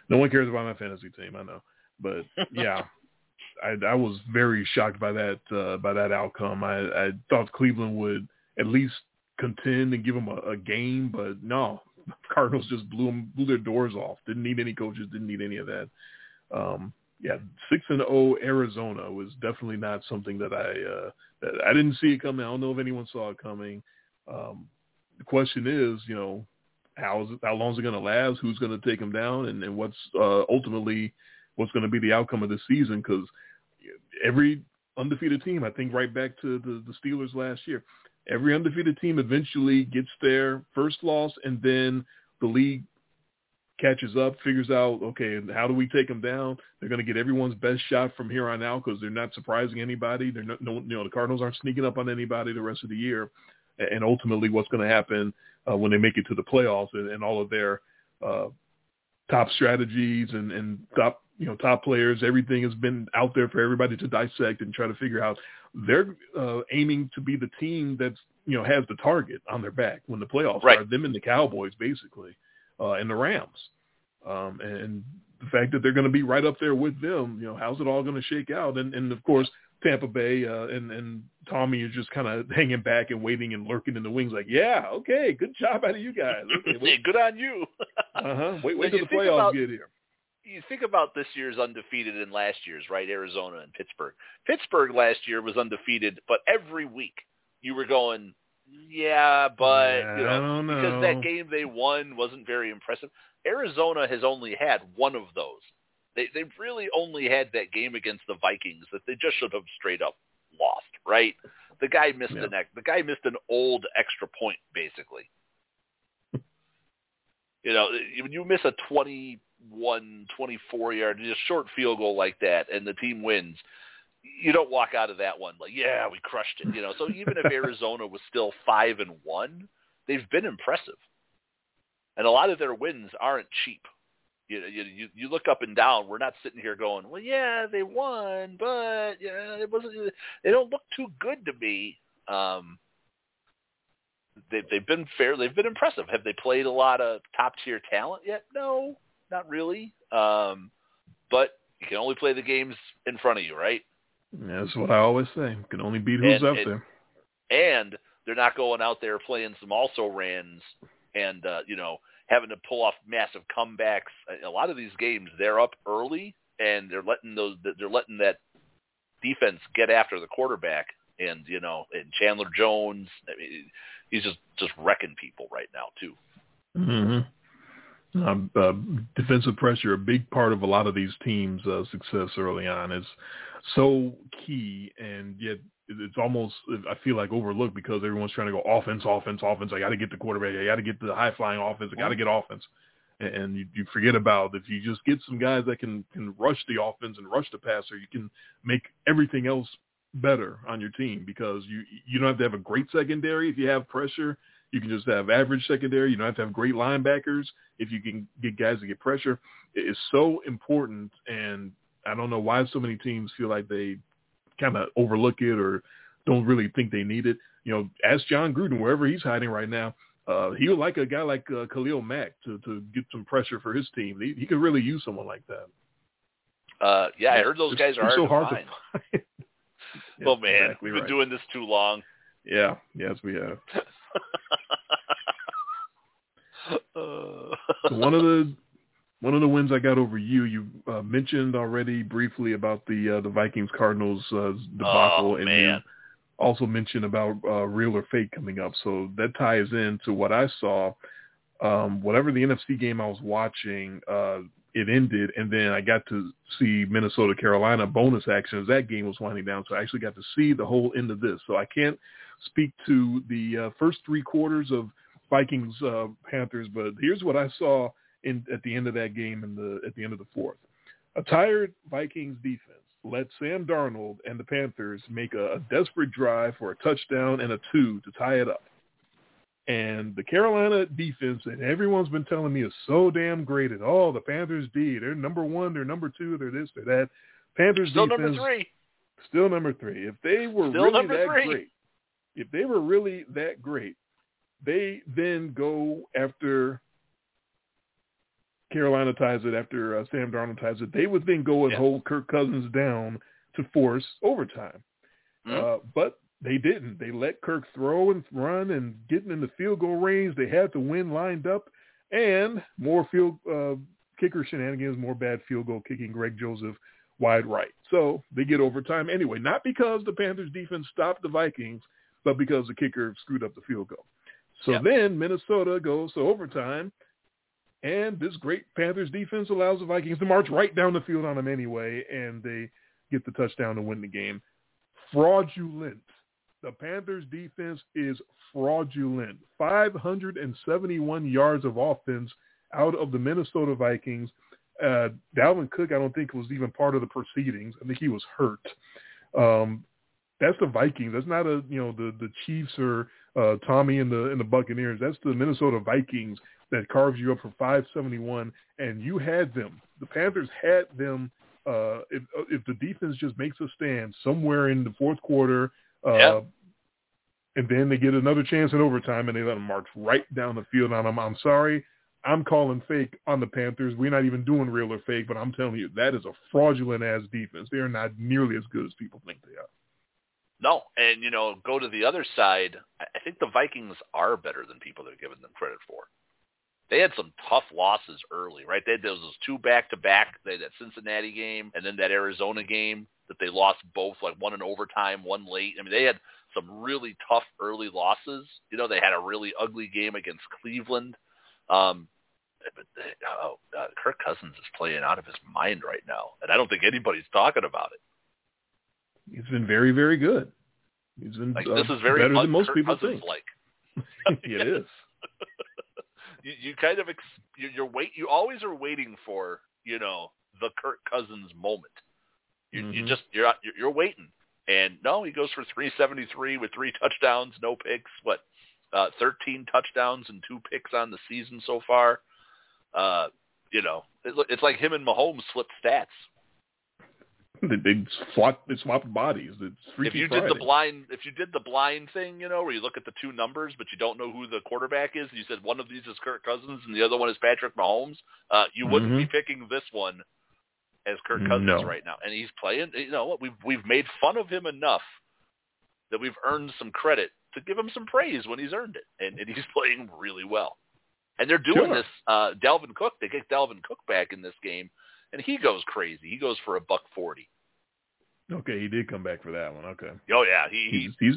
No one cares about my fantasy team. I know, but yeah, I, I was very shocked by that uh, by that outcome. I, I thought Cleveland would at least contend and give them a, a game, but no, Cardinals just blew them, blew their doors off. Didn't need any coaches. Didn't need any of that. Um, yeah, six and zero Arizona was definitely not something that I uh, I didn't see it coming. I don't know if anyone saw it coming. Um, the question is, you know, how is it, how long is it going to last? Who's going to take them down, and, and what's uh, ultimately what's going to be the outcome of this season? Because every undefeated team, I think, right back to the, the Steelers last year, every undefeated team eventually gets their first loss, and then the league catches up, figures out, okay, how do we take them down? They're going to get everyone's best shot from here on out because they're not surprising anybody. They're not, no, you know, the Cardinals aren't sneaking up on anybody the rest of the year. And ultimately, what's going to happen uh, when they make it to the playoffs and, and all of their uh, top strategies and, and top, you know, top players, everything has been out there for everybody to dissect and try to figure out. They're uh, aiming to be the team that's, you know, has the target on their back when the playoffs Right. are. Them and the Cowboys, basically uh, and the Rams. Um, and the fact that they're going to be right up there with them, you know, how's it all going to shake out? And, and of course, Tampa Bay, uh, and and Tommy is just kind of hanging back and waiting and lurking in the wings, like, yeah, okay, good job out of you guys. Okay, wait. good on you. uh huh. Wait, wait till the playoffs about, get here. You think about this year's undefeated and last year's, right? Arizona and Pittsburgh. Pittsburgh last year was undefeated, but every week you were going, yeah, but yeah, you know, know, because that game they won wasn't very impressive. Arizona has only had one of those. They they really only had that game against the Vikings that they just should have straight up lost, right? The guy missed Yeah. an ex- the guy missed an old extra point basically. you know, when you miss a 21, 24 yard just short field goal like that and the team wins, you don't walk out of that one like, yeah, we crushed it, you know. So even if Arizona was still 5 and 1, they've been impressive. And a lot of their wins aren't cheap. You know, you you, you look up and down. We're not sitting here going, well, yeah, they won, but yeah, it wasn't. They don't look too good to me. Um, they they've been fair. They've been impressive. Have they played a lot of top tier talent yet? No, not really. Um, but you can only play the games in front of you, right? That's what I always say. You Can only beat who's And- out and- there. and they're not going out there playing some also rans and uh, you know having to pull off massive comebacks. A lot of these games they're up early and they're letting those they're letting that defense get after the quarterback and you know and Chandler Jones. I mean, he's just just wrecking people right now too. Mm-hmm. Um, uh, defensive pressure, a big part of a lot of these teams' uh, success early on, is so key, and yet it's almost I feel like overlooked because everyone's trying to go offense, offense, offense. I got to get the quarterback. I got to get the high flying offense. I got to get offense, and, and you, you forget about if you just get some guys that can can rush the offense and rush the passer, you can make everything else better on your team because you you don't have to have a great secondary if you have pressure. You can just have average secondary. You don't have to have great linebackers if you can get guys to get pressure. It is so important, and I don't know why so many teams feel like they kind of overlook it or don't really think they need it. You know, ask Jon Gruden wherever he's hiding right now. Uh, he would like a guy like uh, Khalil Mack to to get some pressure for his team. He, he could really use someone like that. Uh, yeah, I heard those It's- guys are it's hard, so hard to find. to find. well, man, exactly we've been right. doing this too long. Yeah, yes, we have. So one of the one of the wins I got over you, you uh, mentioned already briefly about the uh, the Vikings Cardinals uh, debacle, Oh, and you also mentioned about uh, real or fake coming up. So that ties into what I saw. Um, whatever the NFC game I was watching, uh, it ended, and then I got to see Minnesota Carolina bonus action as that game was winding down. So I actually got to see the whole end of this. So I can't speak to the uh, first three quarters of Vikings uh, Panthers, but here's what I saw in at the end of that game in the at the end of the fourth. A tired Vikings defense let Sam Darnold and the Panthers make a, a desperate drive for a touchdown and a two to tie it up. And the Carolina defense that everyone's been telling me is so damn great at oh the Panthers D they're number one they're number two they're this they're that Panthers Still defense number three. still number three if they were Still really that three. great if they were really that great they then go after Carolina ties it after uh, Sam Darnold ties it. They would then go and Yeah. hold Kirk Cousins down to force overtime. Mhm. Uh, but they didn't. They let Kirk throw and run and getting in the field goal range. They had the win lined up, and more field uh, kicker shenanigans, more bad field goal kicking. Greg Joseph wide right. So they get overtime anyway. Not because the Panthers defense stopped the Vikings, but because the kicker screwed up the field goal. So Yep. then Minnesota goes to overtime, and this great Panthers defense allows the Vikings to march right down the field on them anyway, and they get the touchdown to win the game. Fraudulent. The Panthers defense is fraudulent. 571 yards of offense out of the Minnesota Vikings. Uh, Dalvin Cook, I don't think was even part of the proceedings. I think he was hurt. Um, that's the Vikings. That's not a you know the the Chiefs or uh, Tommy and the and the Buccaneers. That's the Minnesota Vikings that carves you up for 571, and you had them. The Panthers had them. Uh, if if the defense just makes a stand somewhere in the fourth quarter, uh, Yeah. and then they get another chance in overtime, and they let them march right down the field on them. I'm sorry, I'm calling fake on the Panthers. We're not even doing real or fake, but I'm telling you that is a fraudulent ass defense. They are not nearly as good as people think they are. No, and you know, go to the other side. I think the Vikings are better than people are giving them credit for. They had some tough losses early, right? They had those, two back to back. They had that Cincinnati game and then that Arizona game that they lost both, like one in overtime, one late. I mean, they had some really tough early losses. You know, they had a really ugly game against Cleveland. Um, but oh, uh, Kirk Cousins is playing out of his mind right now, and I don't think anybody's talking about it. He's been very, very good. He's been like, uh, this is very better than most Kirk people Cousins think. like. it is. you, you kind of ex- you're, you're wait. You always are waiting for you know the Kirk Cousins moment. You, you Mhm. just you're, you're you're waiting, and no, he goes for 373 with three touchdowns, no picks. What, uh, 13 touchdowns and two picks on the season so far. Uh, you know, it, it's like him and Mahomes flipped stats. They, they swapped they swapped bodies. It's Freaky if you Friday. did the blind, if you did the blind thing, you know, where you look at the two numbers, but you don't know who the quarterback is, and you said one of these is Kirk Cousins and the other one is Patrick Mahomes, uh, you wouldn't Mhm. be picking this one as Kirk Cousins No. right now. And he's playing. You know what? We've we've made fun of him enough that we've earned some credit to give him some praise when he's earned it, and, and he's playing really well. And they're doing Sure. this. Uh, Dalvin Cook, they get Dalvin Cook back in this game, and he goes crazy. He goes for a buck forty. Okay, he did come back for that one. Okay, Oh yeah, he, he he's he's,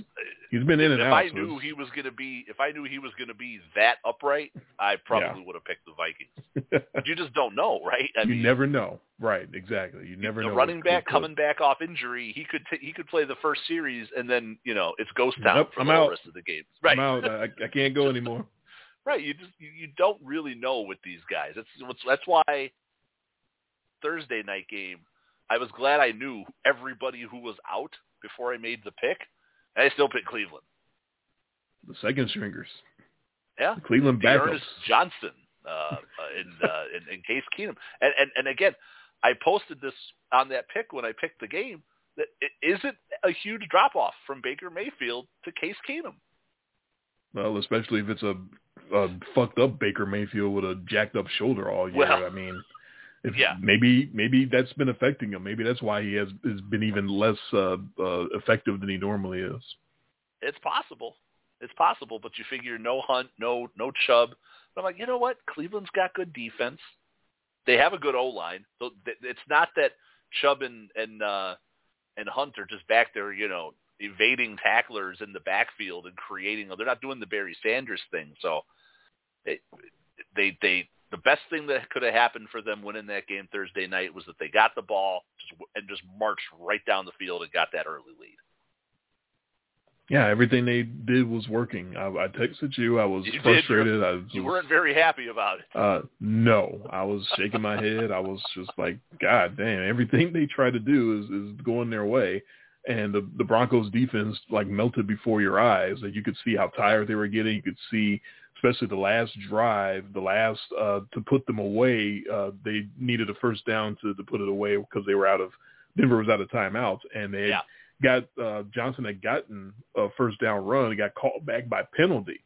he's been in and if out. I so knew he was going to be, if I knew he was going to be that upright, I probably would have picked the Vikings. But you just don't know, right? I you mean, never know, right? Exactly. You never the know. running back coming back off injury, he could t- he could play the first series, and then you know it's ghost town Nope, for I'm the out. rest of the games. Right, I'm out. I, I can't go anymore. right. You just you, you don't really know with these guys. That's that's why Thursday night game. I was glad I knew everybody who was out before I made the pick. And I still picked Cleveland. The second stringers, Yeah, the Cleveland backups. Ernest Johnson uh, uh, in, uh, in in Case Keenum, and, and and again, I posted this on that pick when I picked the game. That it isn't a huge drop off from Baker Mayfield to Case Keenum. Well, especially if it's a, a fucked up Baker Mayfield with a jacked up shoulder all year. Well, I mean, if yeah. maybe maybe that's been affecting him. Maybe that's why he has has been even less uh, uh, effective than he normally is. It's possible. It's possible, but you figure no Hunt, no no Chubb. But I'm like, you know what? Cleveland's got good defense. They have a good O line. So th- it's not that Chubb and and uh, and Hunt are just back there, you know, evading tacklers in the backfield and creating. They're not doing the Barry Sanders thing. So they they they the best thing that could have happened for them winning that game Thursday night was that they got the ball and just marched right down the field and got that early lead. Yeah, everything they did was working. I, I texted you. I was You frustrated. I was, You weren't very happy about it. Uh, no, I was shaking my head. I was just like, God damn! Everything they try to do is is going their way, and the the Broncos defense like melted before your eyes. That you could see how tired they were getting. You could see, especially the last drive, the last uh, to put them away. Uh, they needed a first down to to put it away because they were out of Denver was out of timeouts, and they Yeah. got uh, Johnson had gotten a first down run. He got called back by penalty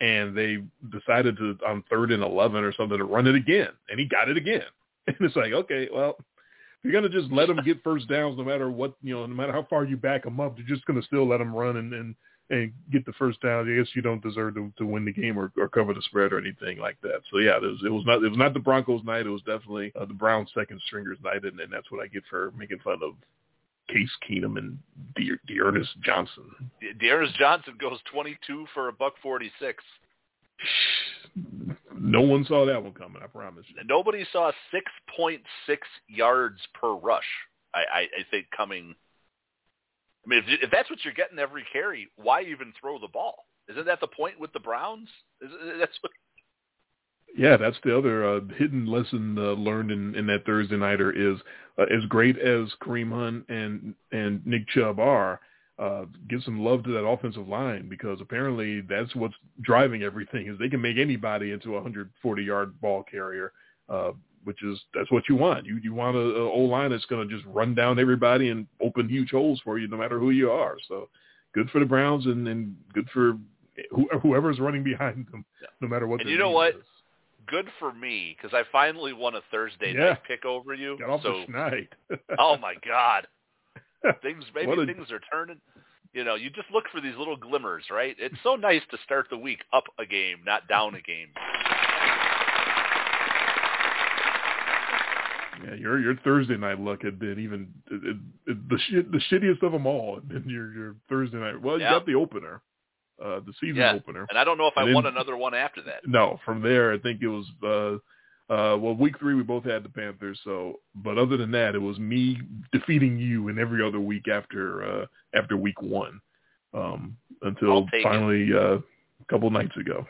and they decided to on third and eleven or something to run it again, and he got it again. And it's like, okay, well, you're gonna just let them get first downs, no matter what, you know, no matter how far you back them up, you're just gonna still let them run and and, and get the first down. I guess you don't deserve to, to win the game or, or cover the spread or anything like that. So yeah, it was, it was not it was not the Broncos' night. It was definitely uh, the Browns' second stringers' night, and, and that's what I get for making fun of Case Keenum and De- D'Ernest Johnson. D'Ernest Johnson goes 22 for a buck 46. No one saw that one coming. I promise you. Nobody saw 6.6 yards per rush. I, I, I think coming. I mean, if, if that's what you're getting every carry, why even throw the ball? Isn't that the point with the Browns? Is, that's what, Yeah, that's the other uh, hidden lesson uh, learned in, in that Thursday nighter is uh, as great as Kareem Hunt and and Nick Chubb are, uh, give some love to that offensive line because apparently that's what's driving everything is they can make anybody into a 140 yard ball carrier, uh, which is that's what you want. You you want a, a O line that's going to just run down everybody and open huge holes for you no matter who you are. So good for the Browns and, and good for who, whoever's running behind them, no matter what. And you know what? is. good for me because I finally won a Thursday Yeah. night pick over you. Got off so, the schneid. oh my god, things maybe a- things are turning. You know, you just look for these little glimmers, right? It's so nice to start the week up a game, not down a game. Yeah, your your Thursday night luck had been even it, it, it, the shit the shittiest of them all. had been your your Thursday night. Well, you Yeah. got the opener, uh, the season Yeah. opener. And I don't know if I And then- won another one after that. No, from there I think it was uh uh well week three we both had the Panthers, so but other than that it was me defeating you in every other week after uh after week one. Um until I'll take it. finally uh a couple nights ago.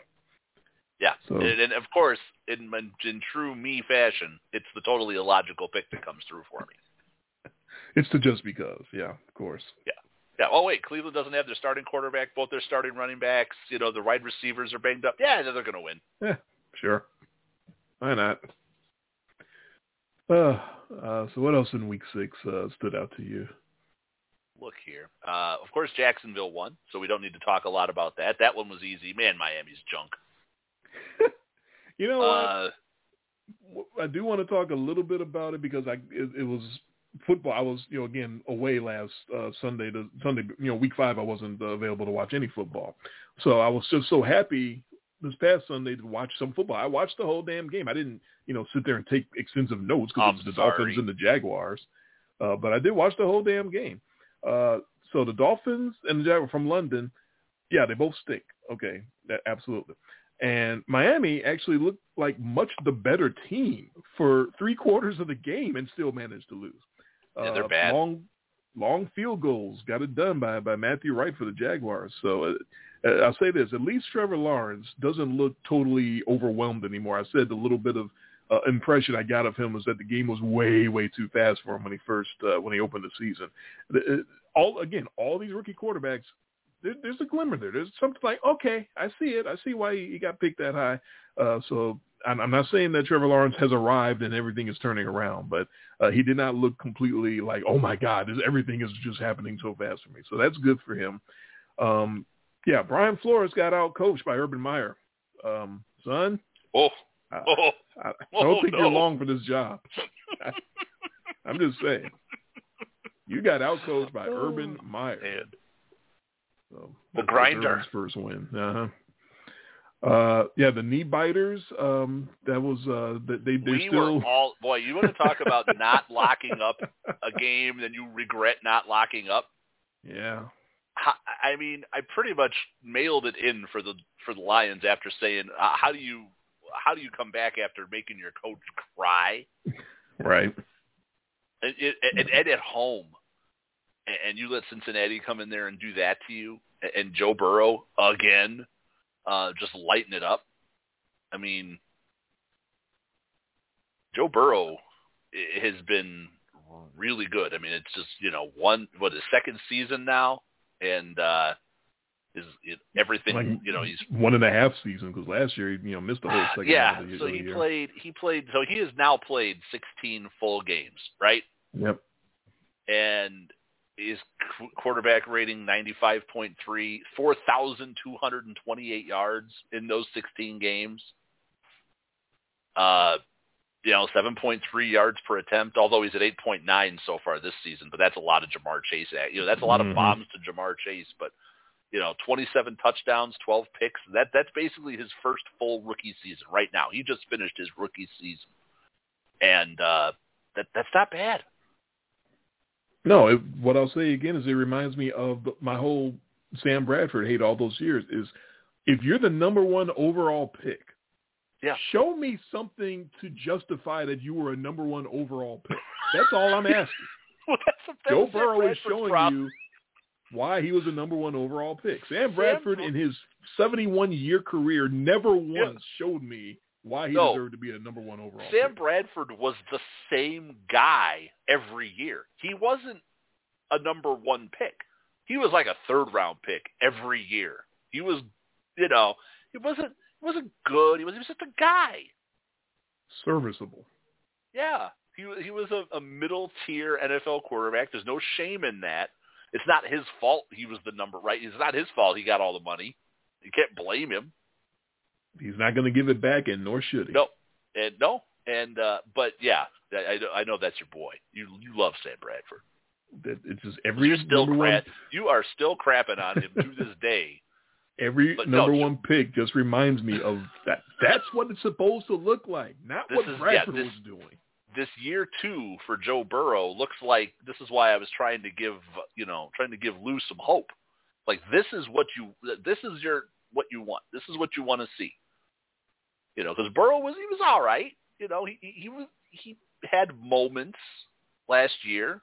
Yeah, So- and, and of course, in in true me fashion, it's the totally illogical pick that comes through for me. It's to just because, yeah, of course. Yeah. Oh wait, Cleveland doesn't have their starting quarterback. Both their starting running backs. You know, the wide receivers are banged up. Yeah, they're going to win. Yeah, sure. Why not? Uh, uh, so what else in week six uh, stood out to you? Look here. Uh, of course, Jacksonville won, so we don't need to talk a lot about that. That one was easy. Man, Miami's junk. You know what? Uh, I do want to talk a little bit about it because I it, it was football. I was you know again away last uh, Sunday to Sunday you know week five. I wasn't uh, available to watch any football, so I was just so happy this past Sunday to watch some football. I watched the whole damn game. I didn't you know sit there and take extensive notes because I'm it's the. Dolphins and the Jaguars, uh, but I did watch the whole damn game. Uh, so the Dolphins and the Jaguars from London, yeah, they both stink. Okay, that, absolutely. And Miami actually looked like much the better team for three quarters of the game and still managed to lose. Yeah, they're Uh, bad. Long, long field goals got it done by by Matthew Wright for the Jaguars. So uh, uh, I'll say this: at least Trevor Lawrence doesn't look totally overwhelmed anymore. I said the little bit of uh, impression I got of him was that the game was way way too fast for him when he first uh, when he opened the season. Uh, All again, all these rookie quarterbacks there, there's a glimmer there. There's something like, okay, I see it. I see why he got picked that high. Uh, so I'm, I'm not saying that Trevor Lawrence has arrived and everything is turning around, but uh, he did not look completely like, oh my God, this, everything is just happening so fast for me. So that's good for him. Um, yeah, Brian Flores got out coached by Urban Meyer. Um, son, oh, I, oh, I, I Oh, don't think no. you're long for this job. I'm just saying. You got out coached by Urban Meyer. man. So The grinder. First win. Uh-huh. Uh yeah, the knee biters. Um, that was uh, that they they we still. were all boy. You want to talk about not locking up a game, then you regret not locking up. yeah, I mean, I pretty much mailed it in for the for the Lions after saying, uh, "How do you how do you come back after making your coach cry right. and, and, and at home, and, you let Cincinnati come in there and do that to you, and, Joe Burrow again, uh, just lighten it up. I mean, Joe Burrow has been really good. I mean, it's just you know one what his second season now, and uh, is it, everything Like you know he's one and a half season because last year he you know missed the whole second yeah. half of the, So he year. played. He played. So he has now played 16 full games, right? Yep. And his quarterback rating 95.3, 4,228 yards in those 16 games. Uh, you know, 7.3 yards per attempt, although he's at 8.9 so far this season, but that's a lot of Ja'Marr Chase. At you know, that's a lot Mhm. of bombs to Ja'Marr Chase, but you know, 27 touchdowns, 12 picks. That that's basically his first full rookie season right now. He just finished his rookie season. And uh that that's not bad. No, it, what I'll say again is it reminds me of my whole Sam Bradford hate all those years. Is if you're the number one overall pick, Yeah. show me something to justify that you were a number one overall pick. That's all I'm asking. Well, that's that's Joe Sam Burrow is showing problem. you why he was a number one overall pick. Sam Bradford, in his 71 year career, never once showed me why he No. deserved to be a number one overall Sam pick. Bradford was the same guy every year. He wasn't a number one pick. He was like a third round pick every year. He was, you know, he wasn't he wasn't good. He was he was just a guy. Serviceable. Yeah, he he was a, a middle tier NFL quarterback. There's no shame in that. It's not his fault he was the number right. It's not his fault he got all the money. You can't blame him. He's not going to give it back, and nor should he. No, and no, and uh, but yeah, I, I know that's your boy. You you love Sam Bradford. That it's just every You're still number crap, one, You are still crapping on him to this day. every but number ju- one pick just reminds me of that. That's what it's supposed to look like, not what is- yeah, Bradford this- was doing. This year two for Joe Burrow looks like this is why I was trying to give you know trying to give Lou some hope. Like this is what you this is your what you want. This is what you want to see. You know, because Burrow was he was all right. You know, he he- was he had moments last year.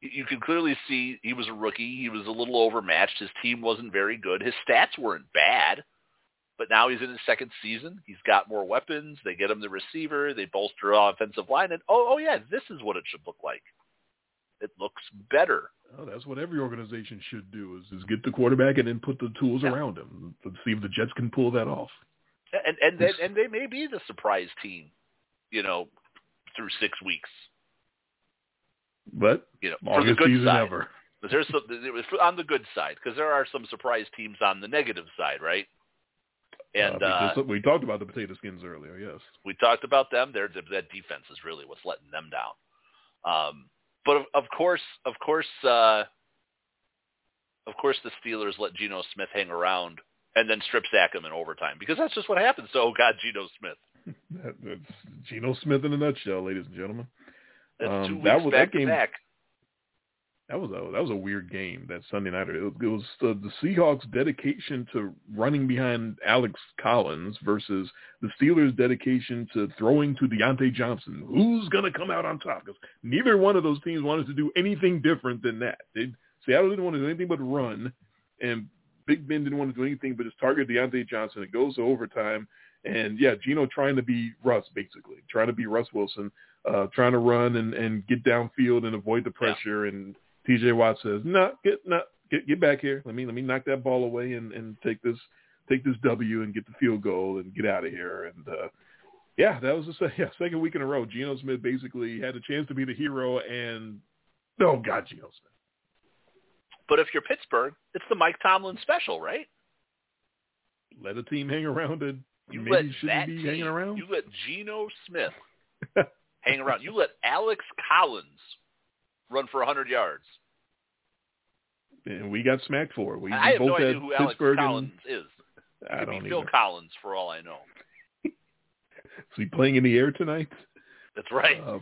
You- You can clearly see he was a rookie. He was a little overmatched. His team wasn't very good. His stats weren't bad, but now he's in his second season. He's got more weapons. They get him the receiver. They bolster offensive line, and oh, oh yeah, this is what it should look like. It looks better. Oh, that's what every organization should do: is, is get the quarterback and then put the tools Yeah. around him. Let's see if the Jets can pull that off. And and they, and they may be the surprise team, you know, through six weeks. But You know, for the good side. ever. But there's some on the good side because there are some surprise teams on the negative side, right? And uh, uh, we, we talked about the potato skins earlier. Yes. we talked about them. Their that defense is really what's letting them down. Um, but of, of course, of course, uh, of course, the Steelers let Geno Smith hang around and then strip sack him in overtime because that's just what happens. So, oh God, Geno Smith. That, that's Geno Smith in a nutshell, ladies and gentlemen. That's Um, that was- that game- back. That was a that was a weird game that Sunday night. It was, it was the, the Seahawks' dedication to running behind Alex Collins versus the Steelers' dedication to throwing to Diontae Johnson. Who's gonna come out on top? Because neither one of those teams wanted to do anything different than that. They, Seattle didn't want to do anything but run, and Big Ben didn't want to do anything but just target Diontae Johnson. It goes to overtime, and yeah, Geno trying to be Russ basically, trying to be Russ Wilson, uh, trying to run and, and get downfield and avoid the pressure and TJ Watt says, "No, get no, get get back here. Let me let me knock that ball away and and take this take this W and get the field goal and get out of here." And uh yeah, that was the yeah, second week in a row. Geno Smith basically had a chance to be the hero, and oh god, Geno Smith. But if you're Pittsburgh, it's the Mike Tomlin special, right? Let a team hang around and You maybe let shouldn't be team, hanging around. You let Geno Smith hang around. You let Alex Collins run for 100 yards. and we got smacked for it. We, I have no idea who Alex Pittsburgh Collins is. and I Could don't be Phil. Collins for all I know. Is he playing in the air tonight? That's right. Uh,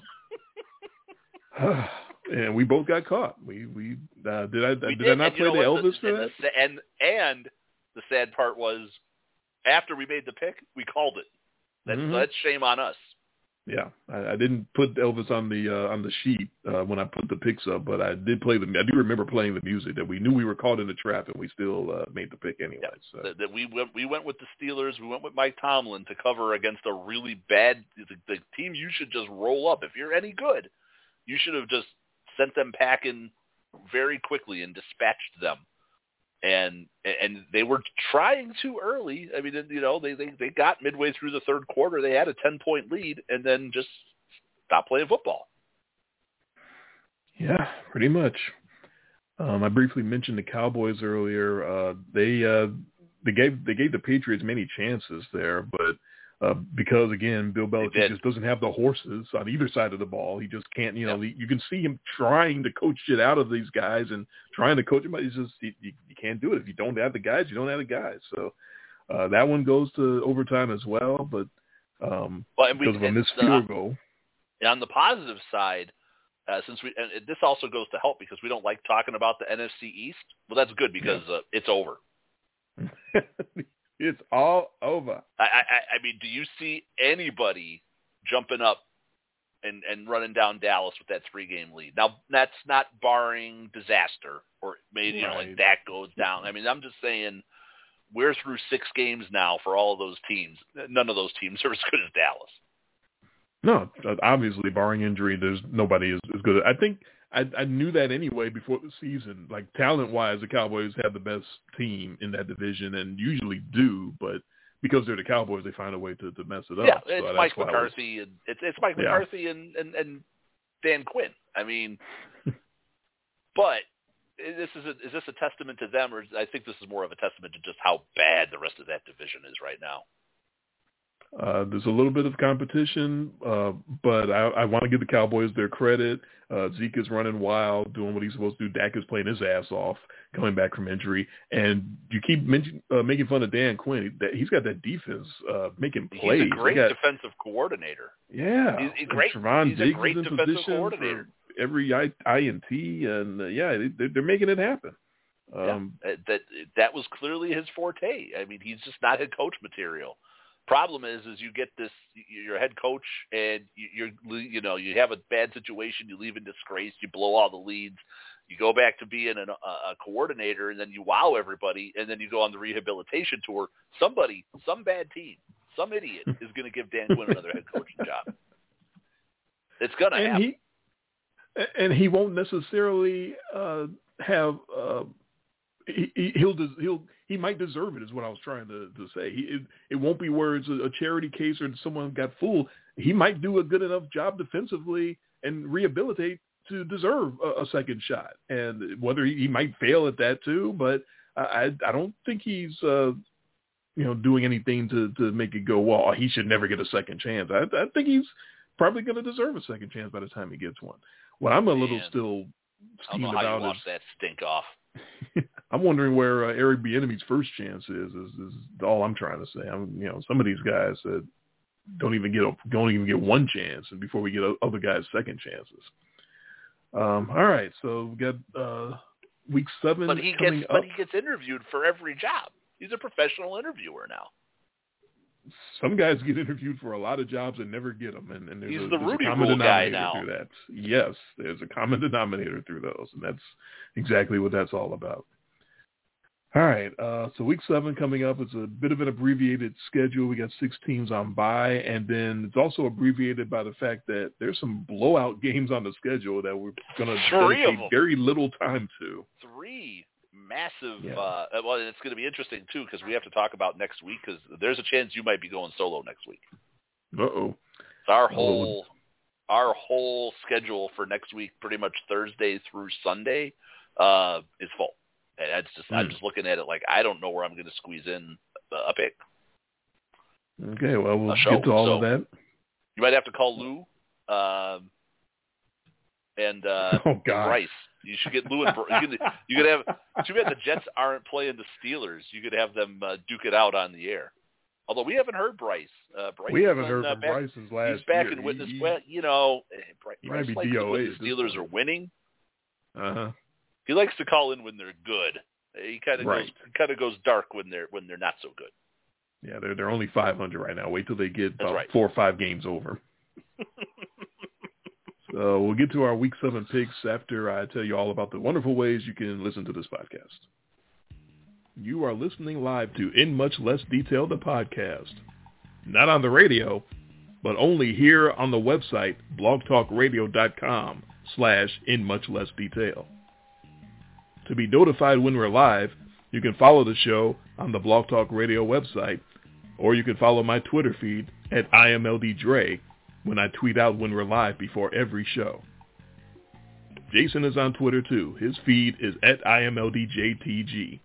and we both got caught. We we uh, did I we did, I not play the? Elvis for and that? The, and and the sad part was after we made the pick, we called it. That's Mhm. that's shame on us. Yeah, I, I didn't put Elvis on the uh, on the sheet uh, when I put the picks up, but I did play the. I do remember playing the music that we knew we were caught in the trap, and we still uh, made the pick anyway. So That, that we went we went with the Steelers. We went with Mike Tomlin to cover against a really bad the, the team. You should just roll up if you're any good. You should have just sent them packing very quickly and dispatched them. And and they were trying too early. I mean, you know, they they they got midway through the third quarter. They had a ten point lead, and then just stopped playing football. yeah, pretty much. Um, I briefly mentioned the Cowboys earlier. Uh, they uh, they gave they gave the Patriots many chances there, but uh, because again, Bill Belichick just doesn't have the horses on either side of the ball. He just can't. You know, he, you can see him trying to coach it out of these guys and trying to coach them. But he's just you, you, you can't do it if you don't have the guys. You don't have the guys. So uh, that one goes to overtime as well. But um, Well, and we, because of a missed uh, field goal. And on the positive side, uh, since we and this also goes to help because we don't like talking about the NFC East. Well, that's good because uh, it's over. it's all over. I, I, I mean, do you see anybody jumping up and and running down Dallas with that three game lead? Now, that's not barring disaster or maybe you know like that goes down. I mean, I'm just saying we're through six games now for all of those teams. None of those teams are as good as Dallas. No, obviously, barring injury, there's nobody as, as good. I think I, I knew that anyway before the season. Like talent wise, the Cowboys have the best team in that division, and usually do. But because they're the Cowboys, they find a way to, to mess it up. Yeah, it's that's Mike I was- McCarthy and it's it's Mike Yeah. McCarthy and, and and Dan Quinn. I mean, but this is a, is this a testament to them, or I think this is more of a testament to just how bad the rest of that division is right now. Uh, there's a little bit of competition, uh, but I, I want to give the Cowboys their credit. Uh, Zeke is running wild, doing what he's supposed to do. Dak is playing his ass off, coming back from injury, and you keep mention, uh, making fun of Dan Quinn. That he's got that defense uh, making plays. He's a great got, defensive coordinator. Yeah, he's, he's great. Trevon he's Diggs a great is in defensive coordinator. every I, INT, and uh, yeah, they, they're making it happen. Um, yeah, that that was clearly his forte. I mean, he's just not head coach material. Problem is, is you get this, you're head coach, and you're, you know, you have a bad situation, you leave in disgrace, you blow all the leads, you go back to being an, a, a coordinator, and then you wow everybody, and then you go on the rehabilitation tour. Somebody, some bad team, some idiot is going to give Dan Quinn another head coaching job. It's going to happen. He, and he won't necessarily uh, have. Uh, he, he'll he'll he might deserve it is what I was trying to, to say. He, it, it won't be where it's a, a charity case or someone got fooled. He might do a good enough job defensively and rehabilitate to deserve a, a second shot. And whether he, he might fail at that too, but I I don't think he's uh, you know doing anything to to make it go well. He should never get a second chance. I, I think he's probably going to deserve a second chance by the time he gets one. What I'm a Man. little still steamed I don't know how about is that stink off. I'm wondering where uh, Eric Bieniemy's first chance is, is. Is all I'm trying to say. I'm, you know, some of these guys that don't even get a, don't even get one chance, and before we get other guys' second chances. Um, all right, so we've got uh, week seven But he coming gets up. but he gets interviewed for every job. He's a professional interviewer now. Some guys get interviewed for a lot of jobs and never get them, and, and there's He's a, the there's a common denominator now. through that. Yes, there's a common denominator through those, and that's exactly what that's all about. All right, uh, so week seven coming up. It's a bit of an abbreviated schedule. We got six teams on bye, and then it's also abbreviated by the fact that there's some blowout games on the schedule that we're going to dedicate very little time to. Three massive. Yeah. Uh, well, and it's going to be interesting too because we have to talk about next week because there's a chance you might be going solo next week. Uh-oh. So our Oh. whole our whole schedule for next week, pretty much Thursday through Sunday, uh, is full. And that's just I'm Hmm. just looking at it like I don't know where I'm going to squeeze in a pick. Okay, well, we'll get to all so- of that. You might have to call Lou um, and uh, Oh, God. Bryce. You should get Lou and Br- you could you could have. Too bad the Jets aren't playing the Steelers. You could have them uh, duke it out on the air. Although we haven't heard Bryce. Uh, Bryce we haven't on, heard uh, from back, Bryce since last He's back year. in witness. He, well, you know, eh, Bryce, he might be likes DOA the Steelers are winning. uh-huh. He likes to call in when they're good. He kind of Right. goes kind of goes dark when they're when they're not so good. Yeah, they're they're only 500 right now. Wait till they get That's about right. four or five games over. so we'll get to our week seven picks after I tell you all about the wonderful ways you can listen to this podcast. You are listening live to In Much Less Detail, the podcast. Not on the radio, but only here on the website, blogtalkradio.com slash In Much Less Detail. To be notified when we're live, you can follow the show on the Blog Talk Radio website, or you can follow my Twitter feed at IMLDDre when I tweet out when we're live before every show. Jason is on Twitter too. His feed is at IMLDJTG.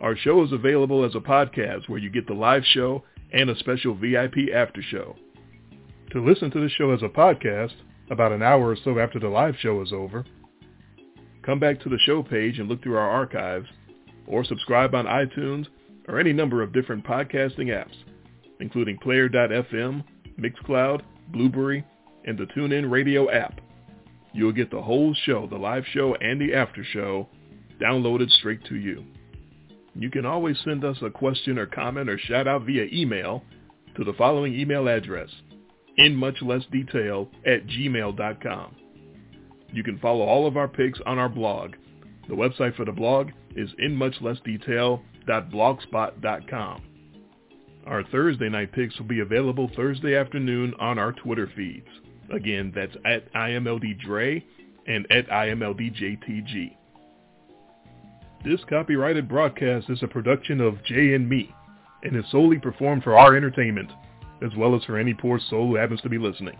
Our show is available as a podcast where you get the live show and a special VIP after show. To listen to the show as a podcast, about an hour or so after the live show is over, come back to the show page and look through our archives, or subscribe on iTunes or any number of different podcasting apps, including Player.fm, Mixcloud, Blubrry, and the TuneIn Radio app. You'll get the whole show, the live show and the after show, downloaded straight to you. You can always send us a question or comment or shout out via email to the following email address, in much less detail at gmail.com. You can follow all of our picks on our blog. The website for the blog is inmuchlessdetail.blogspot.com. Our Thursday night picks will be available Thursday afternoon on our Twitter feeds. Again, that's at IMLDDre and at IMLDJTG. This copyrighted broadcast is a production of Jay and Me and is solely performed for our entertainment, as well as for any poor soul who happens to be listening.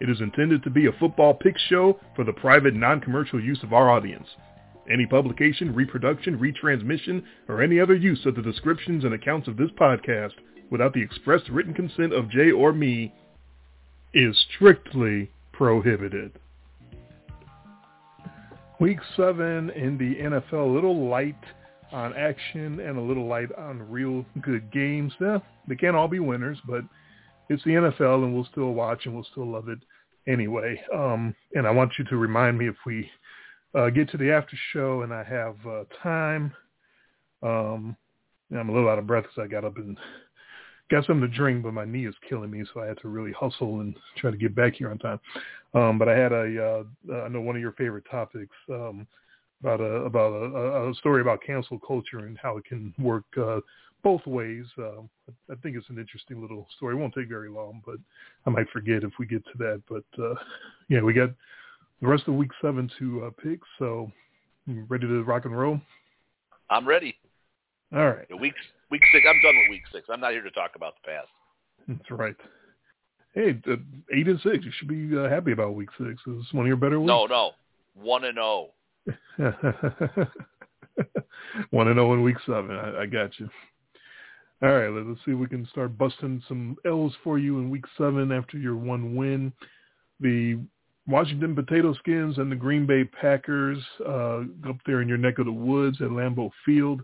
It is intended to be a football pick show for the private non-commercial use of our audience. Any publication, reproduction, retransmission, or any other use of the descriptions and accounts of this podcast without the express written consent of Jay or me is strictly prohibited. Week seven in the NFL, a little light on action and a little light on real good games. Yeah, they can't all be winners, but it's the NFL and we'll still watch and we'll still love it anyway. Um, and I want you to remind me if we uh, get to the after show and I have uh, time. Um, I'm a little out of breath because I got up and got something to drink, but my knee is killing me, so I had to really hustle and try to get back here on time. Um, but I had a, uh, I know one of your favorite topics um, about a about a, a story about cancel culture and how it can work uh, both ways. Uh, I think it's an interesting little story. It won't take very long, but I might forget if we get to that. But uh, yeah, we got the rest of week seven to uh, pick. So ready to rock and roll? I'm ready. All right. Week week six. I'm done with week six. I'm not here to talk about the past. That's right. Hey, uh, eight and six. You should be uh, happy about week six. It's one of your better weeks. No, no, one and zero. one and zero in week seven. I, I got you. All right, let's see if we can start busting some L's for you in week seven after your one win. The Washington Potato Skins and the Green Bay Packers uh, up there in your neck of the woods at Lambeau Field.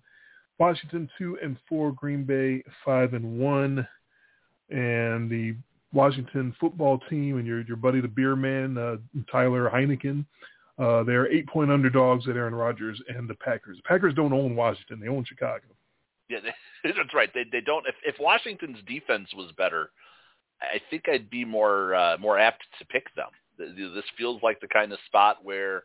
Washington two and four, Green Bay five and one, and the Washington football team and your your buddy the beer man uh, Tyler Heineken. Uh, they're eight point underdogs at Aaron Rodgers and the Packers. The Packers don't own Washington; they own Chicago. Yeah, that's right. They they don't. If, if Washington's defense was better, I think I'd be more uh, more apt to pick them. This feels like the kind of spot where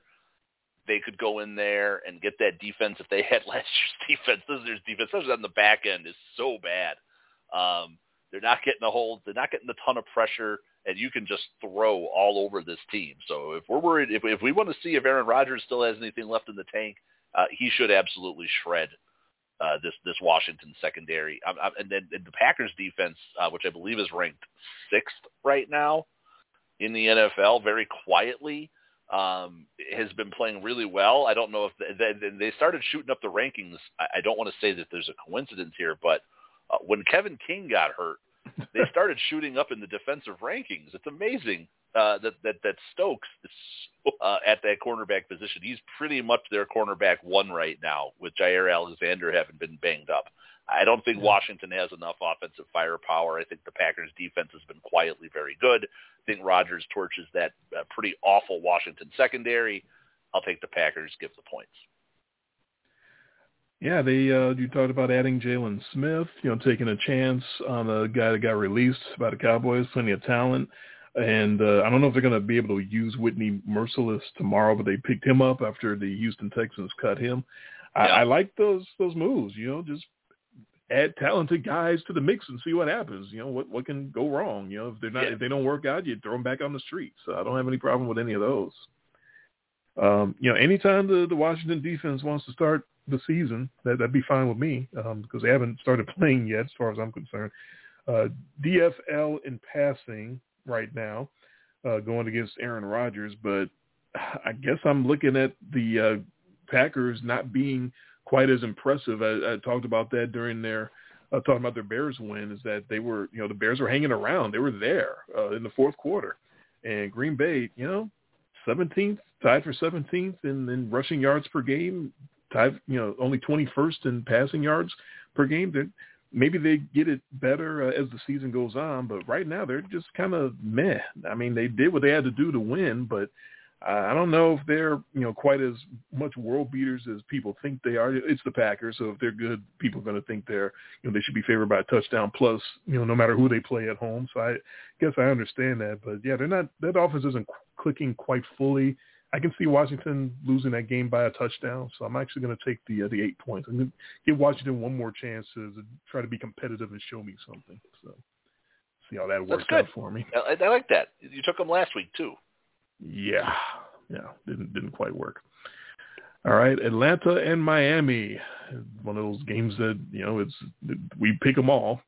they could go in there and get that defense if they had last year's defense. This year's defense, especially on the back end, is so bad. Um, they're not getting a hold. They're not getting a ton of pressure, and you can just throw all over this team. So if we're worried, if, if we want to see if Aaron Rodgers still has anything left in the tank, uh, he should absolutely shred uh, this this Washington secondary. I'm, and then and the Packers defense, uh, which I believe is ranked sixth right now in the NFL, very quietly um, has been playing really well. I don't know if they, they, they started shooting up the rankings. I, don't want to say that there's a coincidence here, but uh, when Kevin King got hurt, they started shooting up in the defensive rankings. It's amazing uh, that that that Stokes is uh, at that cornerback position. He's pretty much their cornerback one right now, with Jaire Alexander having been banged up. I don't think Washington has enough offensive firepower. I think the Packers' defense has been quietly very good. I think Rodgers torches that uh, pretty awful Washington secondary. I'll take the Packers. Give the points. Yeah, they uh, you talked about adding Jaylon Smith, you know, taking a chance on a guy that got released by the Cowboys, plenty of talent. And uh, I don't know if they're going to be able to use Whitney Mercilus tomorrow, but they picked him up after the Houston Texans cut him. I, I like those those moves. You know, just add talented guys to the mix and see what happens. You know, what what can go wrong? You know, if they're not yeah. if they don't work out, you throw them back on the street. So I don't have any problem with any of those. Um, you know, anytime the the Washington defense wants to start the season, that that'd be fine with me um, because they haven't started playing yet, as far as I'm concerned. Uh, DFL in passing right now, uh, going against Aaron Rodgers, but I guess I'm looking at the uh, Packers not being quite as impressive. I, I talked about that during their uh, talking about their Bears win is that they were, you know, the Bears were hanging around. They were there uh, in the fourth quarter, and Green Bay, you know, 17th, tied for 17th in, in rushing yards per game, tied, you know, only 21st in passing yards per game. They're, maybe they get it better uh, as the season goes on, but right now they're just kind of meh. I mean, they did what they had to do to win, but I don't know if they're you know quite as much world beaters as people think they are. It's the Packers, so if they're good, people are going to think they're you know they should be favored by a touchdown plus you know no matter who they play at home. So I guess I understand that, but yeah, they're not that offense isn't clicking quite fully. I can see Washington losing that game by a touchdown, so I'm actually going to take the uh, the eight points. I'm going to give Washington one more chance to, to try to be competitive and show me something. So see how that works out for me. I, I like that. You took them last week too. Yeah, yeah, didn't didn't quite work. All right, Atlanta and Miami, one of those games that you know it's we pick them all.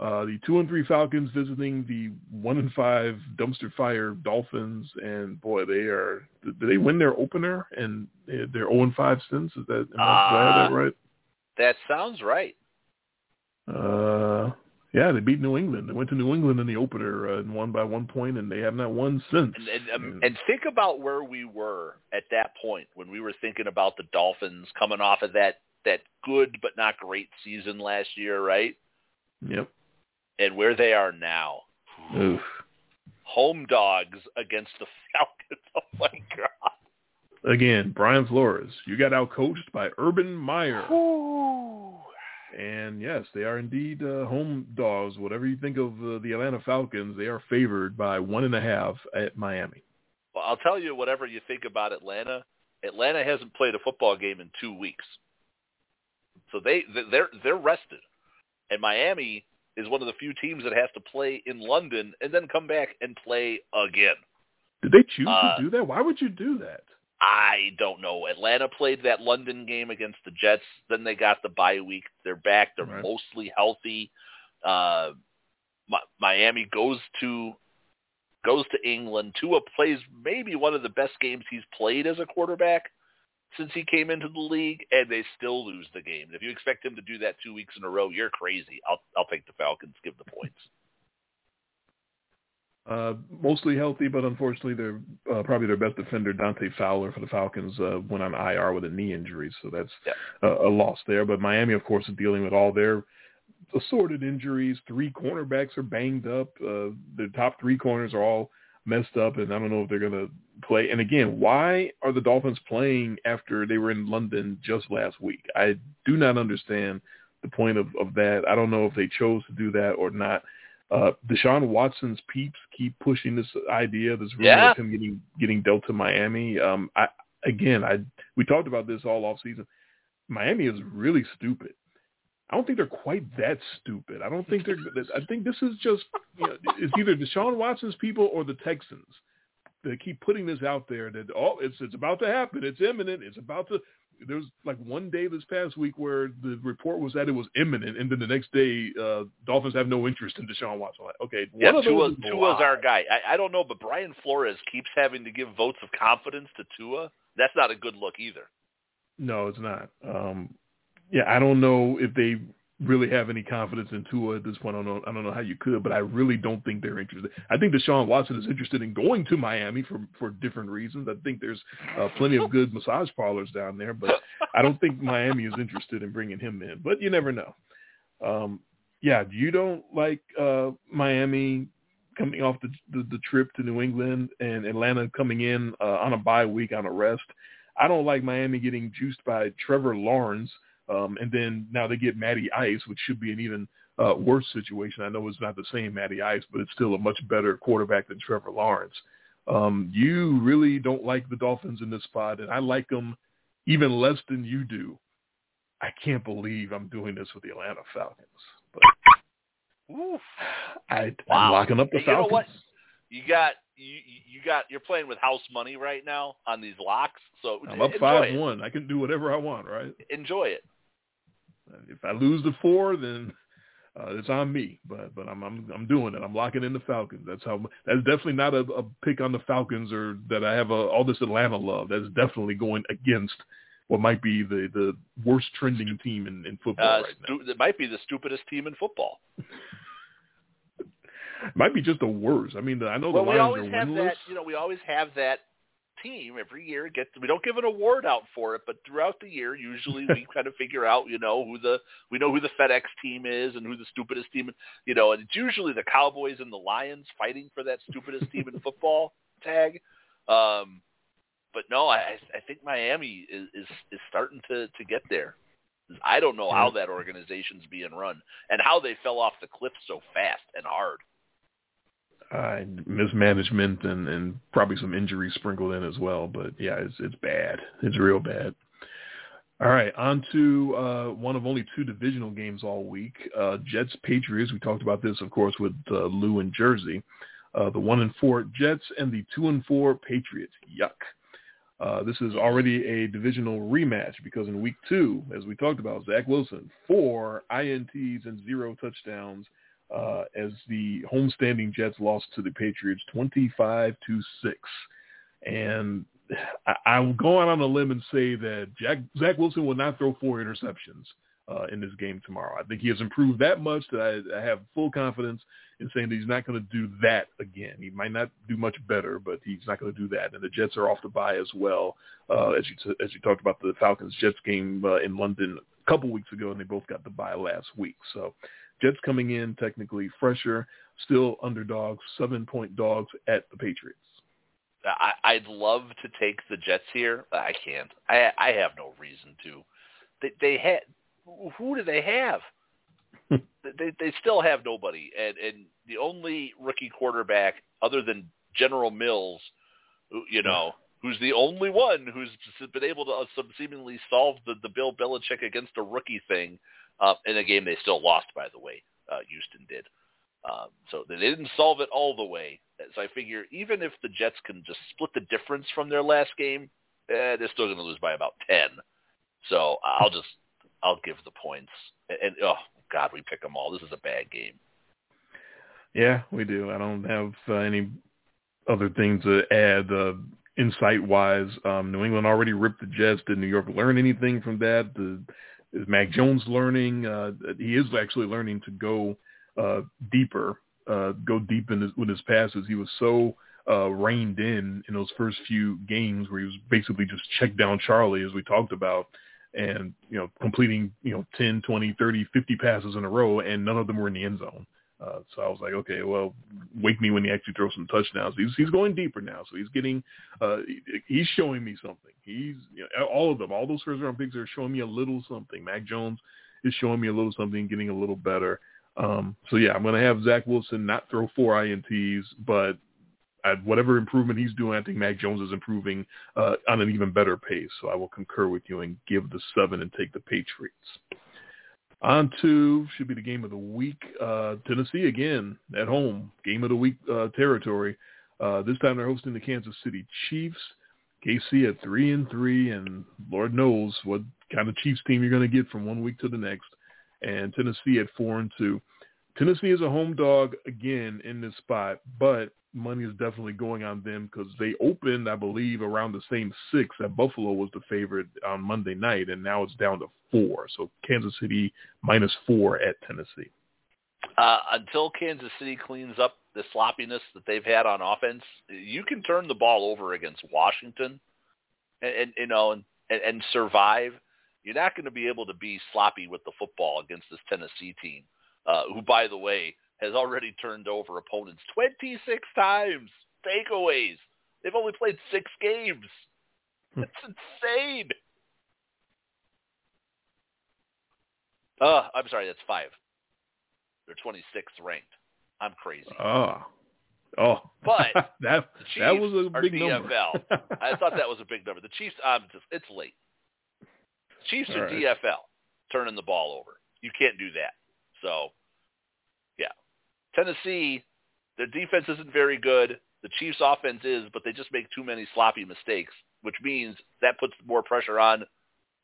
Uh, the two and three Falcons visiting the one and five dumpster fire Dolphins, and boy, they are. Did they win their opener and they're zero oh and five since? Is that am I uh, that right? That sounds right. Uh, yeah, they beat New England. They went to New England in the opener uh, and won by one point, and they have not won since. And, and, um, and think about where we were at that point when we were thinking about the Dolphins coming off of that that good but not great season last year, right? Yep and where they are now. Oof. Home dogs against the Falcons. Oh my god! Again, Brian Flores, you got outcoached by Urban Meyer. Ooh. And yes, they are indeed uh, home dogs. Whatever you think of uh, the Atlanta Falcons, they are favored by one and a half at Miami. Well, I'll tell you, whatever you think about Atlanta, Atlanta hasn't played a football game in two weeks, so they they're they're rested, and Miami is one of the few teams that has to play in London and then come back and play again. Did they choose uh, to do that? Why would you do that? I don't know. Atlanta played that London game against the Jets. Then they got the bye week. They're back. They're right. mostly healthy. Uh, Miami goes to goes to England. Tua plays maybe one of the best games he's played as a quarterback since he came into the league, and they still lose the game. If you expect him to do that two weeks in a row, you're crazy. I'll I'll take the Falcons. Give the points. Uh, mostly healthy, but unfortunately, they're uh, probably their best defender, Dante Fowler, for the Falcons, uh, went on IR with a knee injury, so that's yeah. a, a loss there. But Miami, of course, is dealing with all their assorted injuries. Three cornerbacks are banged up. Uh, the top three corners are all messed up, and I don't know if they're going to play. And again, why are the Dolphins playing after they were in London just last week? I do not understand the point of, of that. I don't know if they chose to do that or not. Uh, Deshaun Watson's peeps keep pushing this idea, this rumor yeah. of him getting getting dealt to Miami. Um, I again, I we talked about this all off season. Miami is really stupid. I don't think they're quite that stupid. I don't think they're. I think this is just you know, it's either Deshaun Watson's people or the Texans. They keep putting this out there that oh, it's it's about to happen. It's imminent. It's about to. There was like one day this past week where the report was that it was imminent, and then the next day, uh, Dolphins have no interest in Deshaun Watson. Like, okay, yeah, Tua, Tua's our guy. I, I don't know, but Brian Flores keeps having to give votes of confidence to Tua. That's not a good look either. No, it's not. Um, yeah, I don't know if they really have any confidence in Tua at this point. I don't know. I don't know how you could, but I really don't think they're interested. I think Deshaun Watson is interested in going to Miami for for different reasons. I think there's uh, plenty of good massage parlors down there, but I don't think Miami is interested in bringing him in. But you never know. Um, yeah, you don't like uh, Miami coming off the, the the trip to New England and Atlanta coming in uh, on a bye week on a rest. I don't like Miami getting juiced by Trevor Lawrence um, and then now they get Matty Ice, which should be an even uh, worse situation. I know it's not the same Matty Ice, but it's still a much better quarterback than Trevor Lawrence. Um, you really don't like the Dolphins in this spot, and I like them even less than you do. I can't believe I'm doing this with the Atlanta Falcons. But Oof. I, wow. I'm locking up the hey, Falcons. You, know what? you got you you got you're playing with house money right now on these locks. So I'm up five one. I can do whatever I want, right? Enjoy it. If I lose the four, then uh, it's on me. But but I'm I'm I'm doing it. I'm locking in the Falcons. That's how. That's definitely not a, a pick on the Falcons or that I have a, all this Atlanta love. That's definitely going against what might be the the worst trending team in, in football uh, right stu- now. It might be the stupidest team in football. might be just the worst. I mean, I know well, the Lions we always are have winless. that. You know, we always have that team every year gets we don't give an award out for it, but throughout the year usually we kind of figure out, you know, who the we know who the FedEx team is and who the stupidest team you know, and it's usually the Cowboys and the Lions fighting for that stupidest team in football tag. Um but no, I I think Miami is is, is starting to to get there. I don't know how that organization's being run and how they fell off the cliff so fast and hard uh, mismanagement and, and probably some injuries sprinkled in as well. But yeah, it's it's bad. It's real bad. All right, on to uh, one of only two divisional games all week. Uh, Jets Patriots. We talked about this, of course, with uh, Lou in Jersey. Uh, the one and four Jets and the two and four Patriots. Yuck. Uh, this is already a divisional rematch because in week two, as we talked about, Zach Wilson, four INTs and zero touchdowns uh, as the homestanding Jets lost to the Patriots 25 to 6. And I, I'll go out on a limb and say that Jack, Zach Wilson will not throw four interceptions uh, in this game tomorrow. I think he has improved that much that I, I have full confidence in saying that he's not going to do that again. He might not do much better, but he's not going to do that. And the Jets are off the bye as well, uh, as you as you talked about the Falcons Jets game uh, in London a couple weeks ago, and they both got the bye last week. So Jets coming in technically fresher, still underdogs, seven point dogs at the Patriots. I, I'd love to take the Jets here. I can't. I I have no reason to. They they had who do they have? they they still have nobody, and and the only rookie quarterback other than General Mills, you know, who's the only one who's been able to uh, seemingly solve the the Bill Belichick against a rookie thing uh, in a game they still lost, by the way. Uh, Houston did. Um, so they didn't solve it all the way. So I figure even if the Jets can just split the difference from their last game, eh, they're still going to lose by about ten. So I'll just I'll give the points. And, and oh God, we pick them all. This is a bad game. Yeah, we do. I don't have uh, any other things to add. Uh, insight-wise, um, New England already ripped the Jets. Did New York learn anything from that? The, is Mac Jones learning? Uh, he is actually learning to go uh, deeper, uh, go deep in his, with his passes. He was so uh, reined in in those first few games where he was basically just check down Charlie, as we talked about, and you know completing you know 10, 20, 30, 50 passes in a row, and none of them were in the end zone. Uh, so I was like, okay, well, wake me when he actually throws some touchdowns. He's he's going deeper now, so he's getting, uh, he's showing me something. He's you know, all of them, all those first round picks are showing me a little something. Mac Jones is showing me a little something, getting a little better. Um, so yeah, I'm going to have Zach Wilson not throw four ints, but at whatever improvement he's doing, I think Mac Jones is improving uh, on an even better pace. So I will concur with you and give the seven and take the Patriots. On to should be the game of the week. Uh, Tennessee again at home, game of the week uh, territory. Uh, this time they're hosting the Kansas City Chiefs. KC at three and three, and Lord knows what kind of Chiefs team you're going to get from one week to the next. And Tennessee at four and two. Tennessee is a home dog again in this spot, but money is definitely going on them because they opened, I believe, around the same six that Buffalo was the favorite on Monday night, and now it's down to four. So Kansas City minus four at Tennessee. Uh, until Kansas City cleans up the sloppiness that they've had on offense, you can turn the ball over against Washington, and, and you know, and, and survive. You're not going to be able to be sloppy with the football against this Tennessee team, uh, who, by the way, has already turned over opponents 26 times. Takeaways. They've only played six games. Hmm. That's insane. Uh, I'm sorry, that's five. They're 26th ranked. I'm crazy. Oh. Oh. But that that was a big DFL. number. I thought that was a big number. The Chiefs, I'm just, it's late. Chiefs All are right. DFL, turning the ball over. You can't do that. So yeah, Tennessee, their defense isn't very good. The Chiefs' offense is, but they just make too many sloppy mistakes, which means that puts more pressure on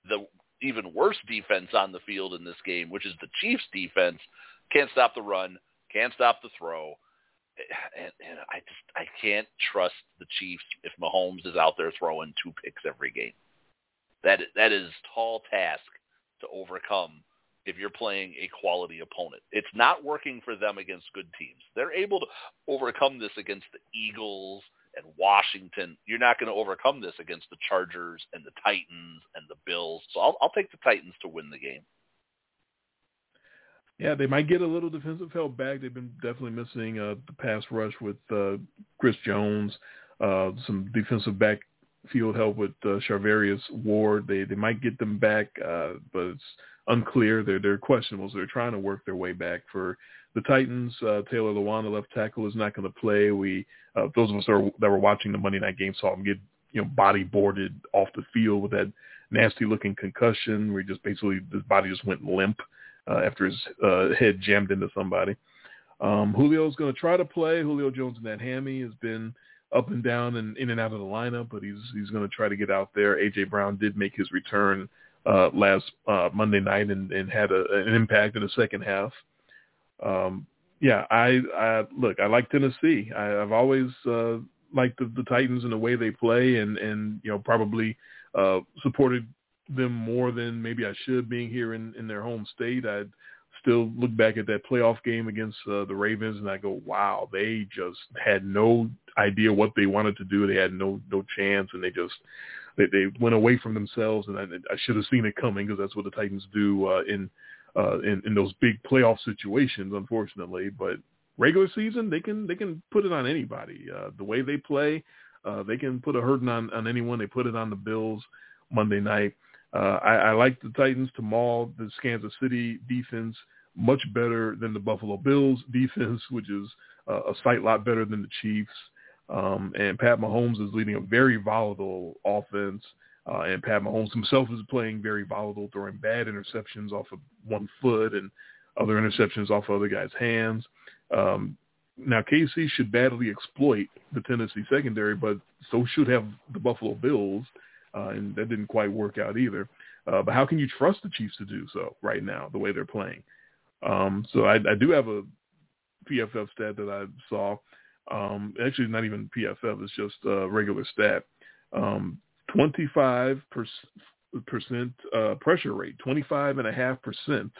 the even worse defense on the field in this game, which is the Chiefs' defense. Can't stop the run, can't stop the throw. And, and I just I can't trust the Chiefs if Mahomes is out there throwing two picks every game. That that is tall task to overcome if you're playing a quality opponent. It's not working for them against good teams. They're able to overcome this against the Eagles and Washington. You're not going to overcome this against the Chargers and the Titans and the Bills. So I'll, I'll take the Titans to win the game. Yeah, they might get a little defensive help back. They've been definitely missing uh, the pass rush with uh, Chris Jones, uh, some defensive backfield help with uh, Charvarius Ward. They they might get them back, uh, but it's unclear. They're they're questionable. They're trying to work their way back. For the Titans, uh, Taylor Lewan, left tackle, is not going to play. We uh, those of us that were, that were watching the Monday night game saw him get you know body boarded off the field with that nasty looking concussion where he just basically his body just went limp uh, after his uh, head jammed into somebody. Um, Julio's going to try to play. Julio Jones in that hammy has been up and down and in and out of the lineup, but he's he's going to try to get out there. AJ Brown did make his return uh, last uh, Monday night and, and had a, an impact in the second half. Um, yeah, I, I look. I like Tennessee. I, I've always uh, liked the, the Titans and the way they play, and and you know probably uh, supported them more than maybe I should, being here in in their home state. I still look back at that playoff game against uh, the Ravens, and I go, wow, they just had no idea what they wanted to do. They had no no chance, and they just they, they went away from themselves. And I, I should have seen it coming because that's what the Titans do uh, in uh, in, in those big playoff situations, unfortunately. But regular season, they can they can put it on anybody. Uh, the way they play, uh, they can put a hurting on, on anyone. They put it on the Bills Monday night. Uh, I, I like the Titans to maul the Kansas City defense much better than the Buffalo Bills defense, which is uh, a sight lot better than the Chiefs. Um, and Pat Mahomes is leading a very volatile offense. Uh, and Pat Mahomes himself is playing very volatile, throwing bad interceptions off of one foot and other interceptions off of other guys' hands. Um, now KC should badly exploit the Tennessee secondary, but so should have the Buffalo Bills, uh, and that didn't quite work out either. Uh, but how can you trust the Chiefs to do so right now, the way they're playing? Um, so I, I do have a PFF stat that I saw. Um, actually, not even PFF; it's just a regular stat. Um, 25 percent uh, pressure rate, 25 and a half percent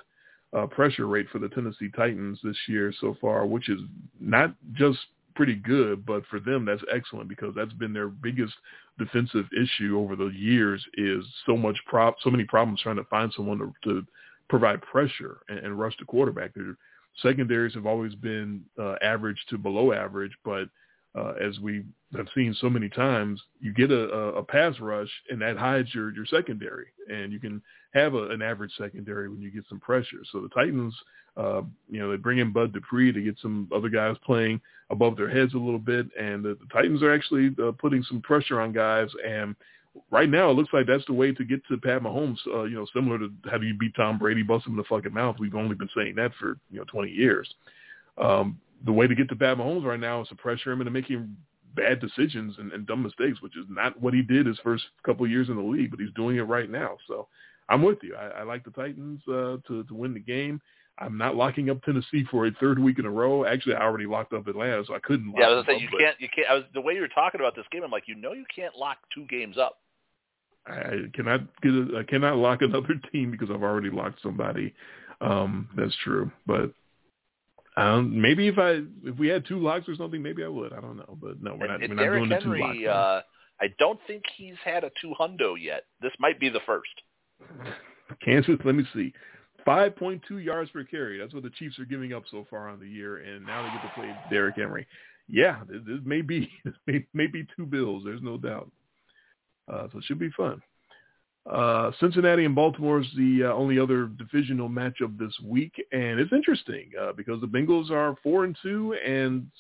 uh, pressure rate for the Tennessee Titans this year so far, which is not just pretty good, but for them that's excellent because that's been their biggest defensive issue over the years is so much prop, so many problems trying to find someone to, to provide pressure and, and rush the quarterback. Their secondaries have always been uh, average to below average, but uh, as we have seen so many times, you get a, a pass rush and that hides your, your secondary, and you can have a, an average secondary when you get some pressure. So the Titans, uh, you know, they bring in Bud Dupree to get some other guys playing above their heads a little bit, and the, the Titans are actually uh, putting some pressure on guys. And right now, it looks like that's the way to get to Pat Mahomes. Uh, you know, similar to how do you beat Tom Brady, bust him in the fucking mouth. We've only been saying that for you know 20 years. Um, the way to get to Pat Mahomes right now is to pressure him into making bad decisions and, and dumb mistakes, which is not what he did his first couple of years in the league, but he's doing it right now. So I'm with you. I, I like the Titans uh, to to win the game. I'm not locking up Tennessee for a third week in a row. Actually, I already locked up Atlanta, so I couldn't. Lock Yeah, I was saying you can't. You can't. I was the way you were talking about this game. I'm like, you know, you can't lock two games up. I cannot get. A, I cannot lock another team because I've already locked somebody. Um, that's true, but um, maybe if I if we had two locks or something, maybe I would. I don't know, but no, we're not. And, we're not doing the Henry, two locks. Uh, I don't think he's had a two hundo yet. This might be the first. Kansas, let me see. 5.2 yards per carry. That's what the Chiefs are giving up so far on the year, and now they get to play Derrick Henry. Yeah, this, this may be this may, may be two bills. There's no doubt. Uh, so it should be fun. Uh, Cincinnati and Baltimore is the uh, only other divisional matchup this week, and it's interesting uh, because the Bengals are four and two, and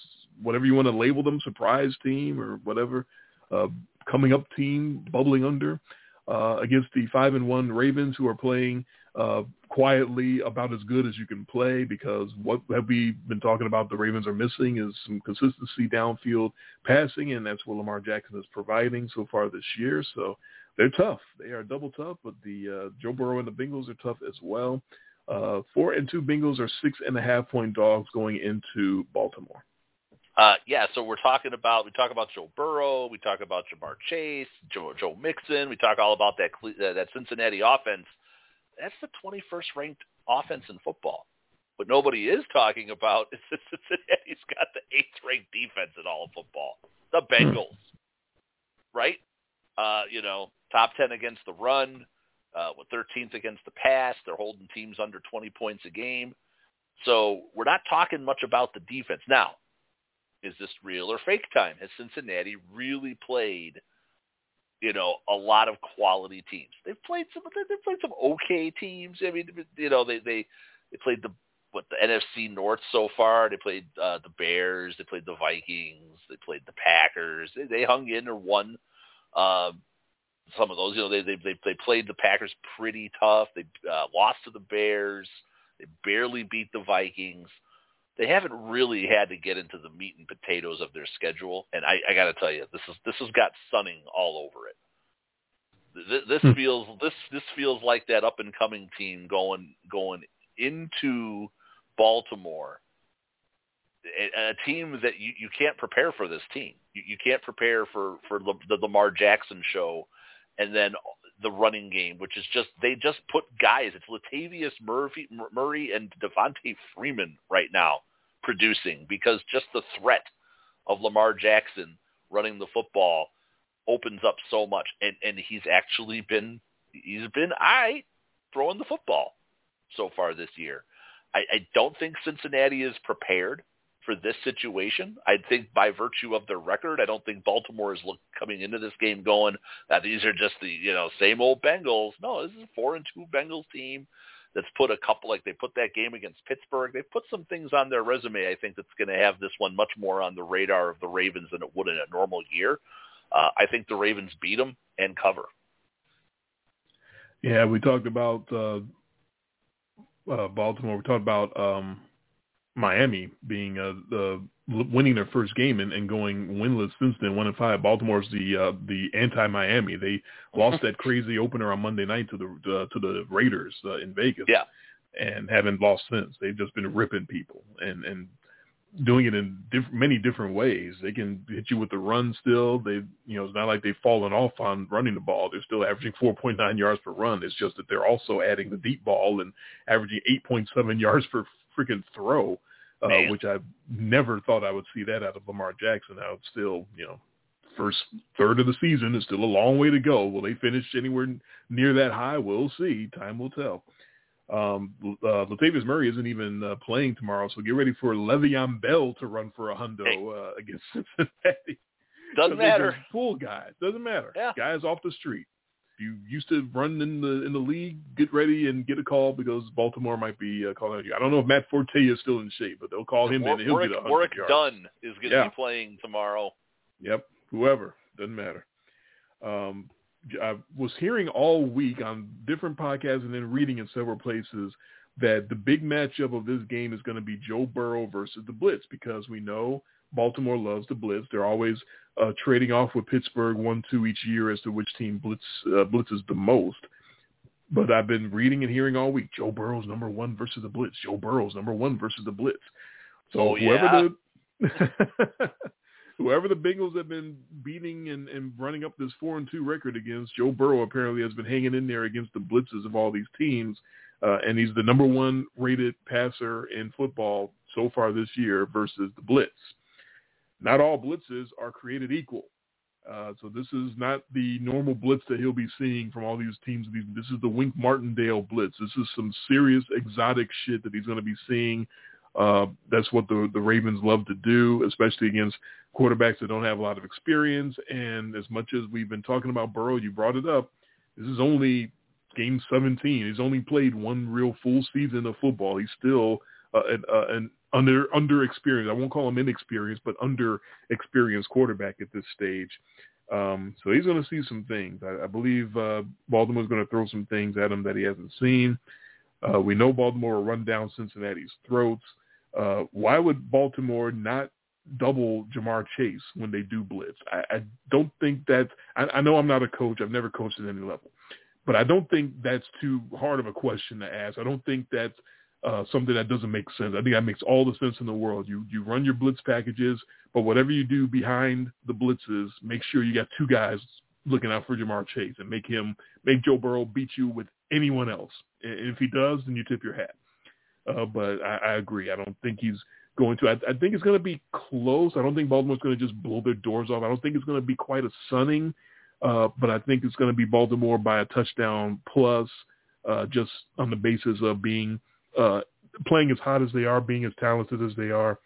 whatever you want to label them, surprise team or whatever, uh, coming up team, bubbling under uh, against the five and one Ravens, who are playing uh, quietly about as good as you can play because what have we been talking about the Ravens are missing is some consistency downfield passing, and that's what Lamar Jackson is providing so far this year. So they're tough. They are double tough, but the uh, Joe Burrow and the Bengals are tough as well. Uh, four and two Bengals are six and a half point dogs going into Baltimore. Uh, yeah, so we're talking about we talk about Joe Burrow, we talk about Ja'Marr Chase, Joe Joe Mixon, we talk all about that that Cincinnati offense. That's the 21st ranked offense in football. What nobody is talking about is that Cincinnati's got the eighth ranked defense in all of football. The Bengals, right? Uh, you know, top 10 against the run, uh, with 13th against the pass. They're holding teams under 20 points a game. So we're not talking much about the defense. Now, is this real or fake time? Has Cincinnati really played, you know, a lot of quality teams? They've played some. They've played some okay teams. I mean, you know, they they they played the what the NFC North so far. They played uh, the Bears. They played the Vikings. They played the Packers. They, they hung in or won um, some of those. You know, they they they, they played the Packers pretty tough. They uh, lost to the Bears. They barely beat the Vikings. They haven't really had to get into the meat and potatoes of their schedule, and I, I got to tell you, this is this has got sunning all over it. This, this hmm. feels this this feels like that up and coming team going going into Baltimore a, a team that you, you can't prepare for this team. You, you can't prepare for for the, the Lamar Jackson show, and then the running game, which is just they just put guys. It's Latavius Murphy, Murray and Devonta Freeman right now producing because just the threat of Lamar Jackson running the football opens up so much, and and he's actually been he's been I throwing the football so far this year. I, I don't think Cincinnati is prepared for this situation. I think by virtue of their record, I don't think Baltimore is look, coming into this game going that these are just the you know same old Bengals. No, this is a four and two Bengals team that's put a couple like they put that game against Pittsburgh. They put some things on their resume. I think that's going to have this one much more on the radar of the Ravens than it would in a normal year. Uh, I think the Ravens beat them and cover. Yeah, we talked about uh, uh, Baltimore. We talked about um, Miami being uh, the winning their first game and, and going winless since then, one and five. Baltimore's the uh, the anti-Miami. They lost that crazy opener on Monday night to the uh, to the Raiders uh, in Vegas. Yeah, and haven't lost since. They've just been ripping people and and doing it in diff- many different ways. They can hit you with the run still. They, you know, it's not like they've fallen off on running the ball. They're still averaging 4.9 yards per run. It's just that they're also adding the deep ball and averaging 8.7 yards per freaking throw, uh, which I never thought I would see that out of Lamar Jackson. Now it's still, you know, first third of the season is still a long way to go. Will they finish anywhere near that high? We'll see. Time will tell. Um, uh, Latavius Murray isn't even uh, playing tomorrow, so get ready for Le'Veon Bell to run for a hundo uh, against Cincinnati. Doesn't matter. Full guy. Doesn't matter. Yeah. Guys off the street. You used to run in the in the league, get ready and get a call because Baltimore might be uh, calling you. I don't know if Matt Forte is still in shape, but they'll call him War- and he'll Warrick, get Warrick yards. Dunn is going to Yeah. be playing tomorrow. Yep, whoever doesn't matter. Um, I was hearing all week on different podcasts and then reading in several places that the big matchup of this game is going to be Joe Burrow versus the Blitz because we know Baltimore loves the Blitz. They're always uh, trading off with Pittsburgh one two each year as to which team blitz uh, blitzes the most. But I've been reading and hearing all week Joe Burrow's number one versus the Blitz. Joe Burrow's number one versus the Blitz. So Oh, whoever the whoever the Bengals have been beating and, and running up this four and two record against, Joe Burrow apparently has been hanging in there against the blitzes of all these teams, uh, and he's the number one rated passer in football so far this year versus the blitz. Not all blitzes are created equal. Uh, so this is not the normal blitz that he'll be seeing from all these teams. This is the Wink Martindale blitz. This is some serious exotic shit that he's going to be seeing. Uh, that's what the the Ravens love to do, especially against quarterbacks that don't have a lot of experience. And as much as we've been talking about Burrow, you brought it up. This is only game 17. He's only played one real full season of football. He's still uh, an, uh, an under under experienced. I won't call him inexperienced, but under experienced quarterback at this stage. Um, so he's going to see some things. I, I believe uh, Baltimore's going to throw some things at him that he hasn't seen. Uh, we know Baltimore will run down Cincinnati's throats. Uh, why would Baltimore not double Ja'Marr Chase when they do blitz? I, I don't think that. I, I know I'm not a coach. I've never coached at any level, but I don't think that's too hard of a question to ask. I don't think that's uh, something that doesn't make sense. I think that makes all the sense in the world. You you run your blitz packages, but whatever you do behind the blitzes, make sure you got two guys looking out for Ja'Marr Chase and make him make Joe Burrow beat you with anyone else. And if he does, then you tip your hat. Uh, but I, I agree. I don't think he's going to. I, I think it's going to be close. I don't think Baltimore's going to just blow their doors off. I don't think it's going to be quite a sunning, uh, but I think it's going to be Baltimore by a touchdown plus, uh, just on the basis of being uh, playing as hot as they are, being as talented as they are,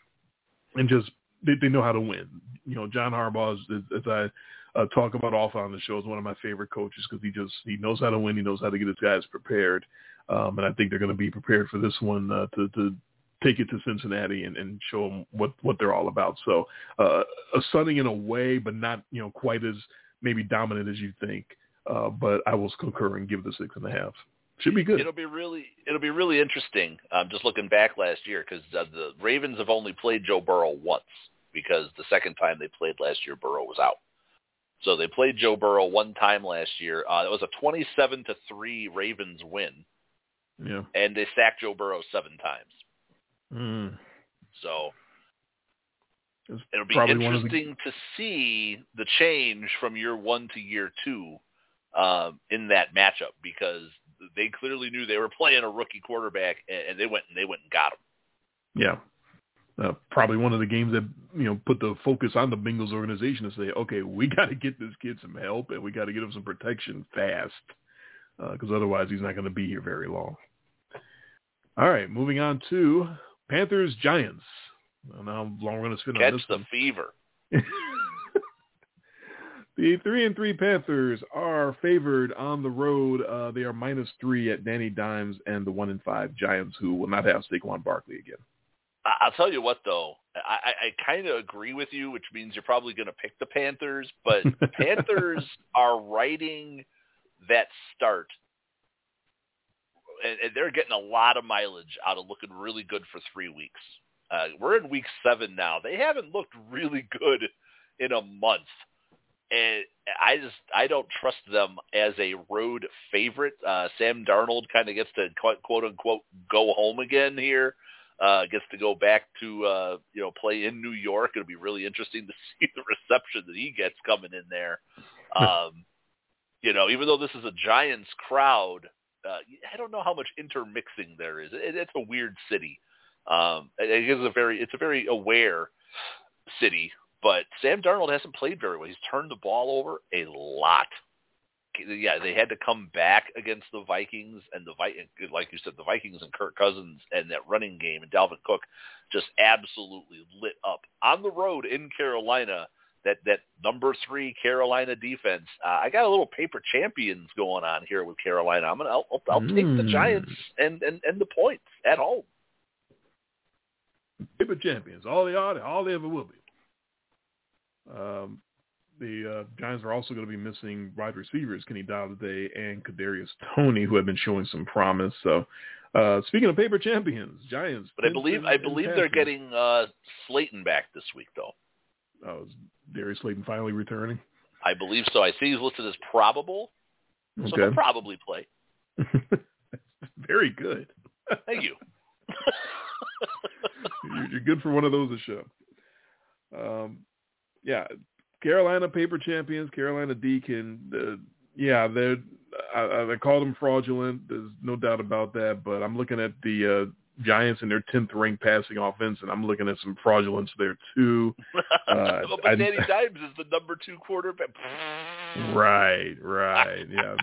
and just they, they know how to win. You know, John Harbaugh, is, as I uh, talk about often on the show, is one of my favorite coaches because he just he knows how to win. He knows how to get his guys prepared, um, and I think they're going to be prepared for this one uh, to, to take it to Cincinnati and, and show them what what they're all about. So uh, a sunning in a way, but not you know quite as maybe dominant as you think. Uh, but I will concur and give the six and a half. Should be good. It'll be really it'll be really interesting. Um, just looking back last year because uh, the Ravens have only played Joe Burrow once because the second time they played last year Burrow was out. So they played Joe Burrow one time last year. Uh, it was a twenty-seven to three Ravens win, Yeah. and they sacked Joe Burrow seven times. Mm. So It's It'll be of the- interesting to see the change from year one to year two um, in that matchup because they clearly knew they were playing a rookie quarterback, and, and they went and they went and got him. Yeah. Uh, probably one of the games that you know put the focus on the Bengals organization to say, okay, we got to get this kid some help and we got to get him some protection fast, because otherwise he's not going to be here very long. All right, moving on to Panthers Giants. I don't know how long we're going to spend on Catch the one. fever. the three and three Panthers are favored on the road. Uh, they are minus three at Danny Dimes and the one and five Giants, who will not have Saquon Barkley again. I'll tell you what, though, I, I, I kind of agree with you, which means you're probably going to pick the Panthers. But the Panthers are riding that start, and, and they're getting a lot of mileage out of looking really good for three weeks. Uh, we're in week seven now. They haven't looked really good in a month, and I just I don't trust them as a road favorite. Uh, Sam Darnold kind of gets to quote, quote unquote go home again here uh, gets to go back to uh, you know play in New York. It'll be really interesting to see the reception that he gets coming in there. Um, you know, even though this is a Giants crowd, uh, I don't know how much intermixing there is. It, it's a weird city. Um, it it is a very it's a very aware city, but Sam Darnold hasn't played very well. He's turned the ball over a lot yeah, they had to come back against the Vikings and the Vi- like you said, the Vikings and Kirk Cousins and that running game and Dalvin Cook just absolutely lit up on the road in Carolina. That that number three Carolina defense. Uh, I got a little paper champions going on here with Carolina. I'm gonna I'll, I'll, I'll take the Mm. Giants and, and and the points at home. Paper champions, all they are, all they ever will be. Um, the uh, Giants are also going to be missing wide receivers Kenny Golladay and Kadarius Toney, who have been showing some promise. So, uh, speaking of paper champions, Giants. But I believe I believe they're getting uh, Slayton back this week though. Oh, is Darius Slayton finally returning? I believe so. I see he's listed as probable, so he'll probably play. very good. Thank you. you're, you're good for one of those a show. Um, yeah, Carolina paper champions, Carolina Deacon. Uh, yeah, they're. I, I call them fraudulent. There's no doubt about that. But I'm looking at the uh, Giants and their 10th ranked passing offense, and I'm looking at some fraudulence there too. Uh, but I- Danny Dimes is the number two quarterback. Right, right, yeah.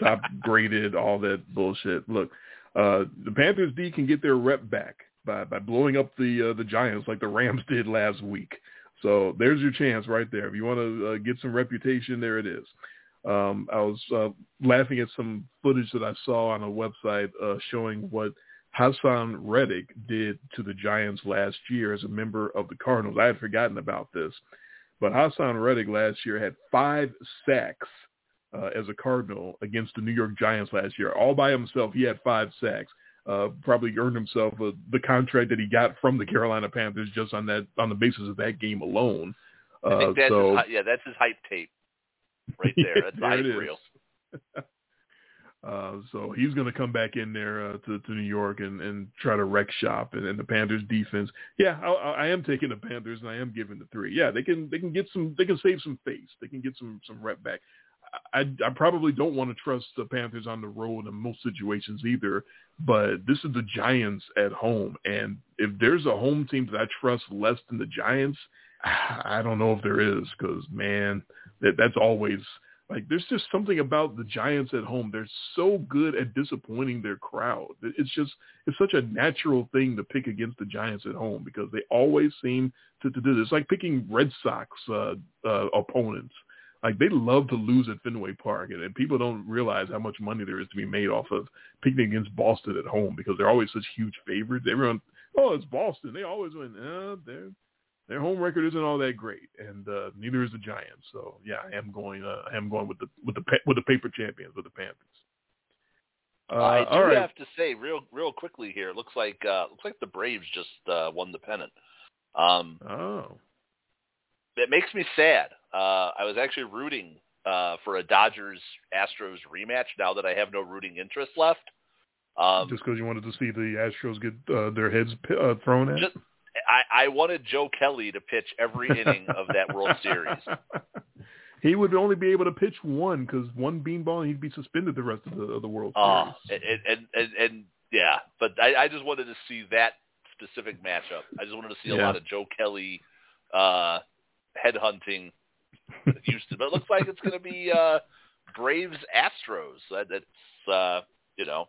Top graded, all that bullshit. Look, uh, the Panthers D can get their rep back by by blowing up the uh, the Giants like the Rams did last week. So there's your chance right there. If you want to uh, get some reputation, there it is. Um, I was uh, laughing at some footage that I saw on a website uh, showing what Haason Reddick did to the Giants last year as a member of the Cardinals. I had forgotten about this, but Haason Reddick last year had five sacks uh, as a Cardinal against the New York Giants last year. All by himself, he had five sacks. Uh, probably earned himself uh, the contract that he got from the Carolina Panthers just on that on the basis of that game alone. I Uh, think that's so his, yeah, that's his hype tape right there. That's the There hype reel. Uh, so he's going to come back in there uh, to, to New York and, and try to wreck shop. And, and the Panthers defense, yeah, I, I am taking the Panthers and I am giving the three. Yeah, they can they can get some they can save some face. They can get some some rep back. I, I probably don't want to trust the Panthers on the road in most situations either. But this is the Giants at home, and if there's a home team that I trust less than the Giants, I don't know if there is because man, that that's always like there's just something about the Giants at home. They're so good at disappointing their crowd. It's just it's such a natural thing to pick against the Giants at home because they always seem to, to do this. It's like picking Red Sox uh, uh, opponents. Like they love to lose at Fenway Park, and, and people don't realize how much money there is to be made off of picking against Boston at home because they're always such huge favorites. Everyone, oh, it's Boston. They always win. Uh, they're their home record isn't all that great, and uh, neither is the Giants. So yeah, I am going. Uh, I am going with the with the with the paper champions with the Panthers. Uh, I do right. have to say, real real quickly here, it looks like uh, looks like the Braves just uh, won the pennant. Um, Oh, it makes me sad. Uh, I was actually rooting uh, for a Dodgers Astros rematch. Now that I have no rooting interest left, um, just because you wanted to see the Astros get uh, their heads uh, thrown at. just I, I wanted Joe Kelly to pitch every inning of that World Series. he would only be able to pitch one because one beanball and he'd be suspended the rest of the, of the World Series. Uh, and, and, and, and yeah, but I, I just wanted to see that specific matchup. I just wanted to see a lot of Joe Kelly uh, headhunting Houston. but it looks like it's going to be uh, Braves Astros. That, that's uh, you know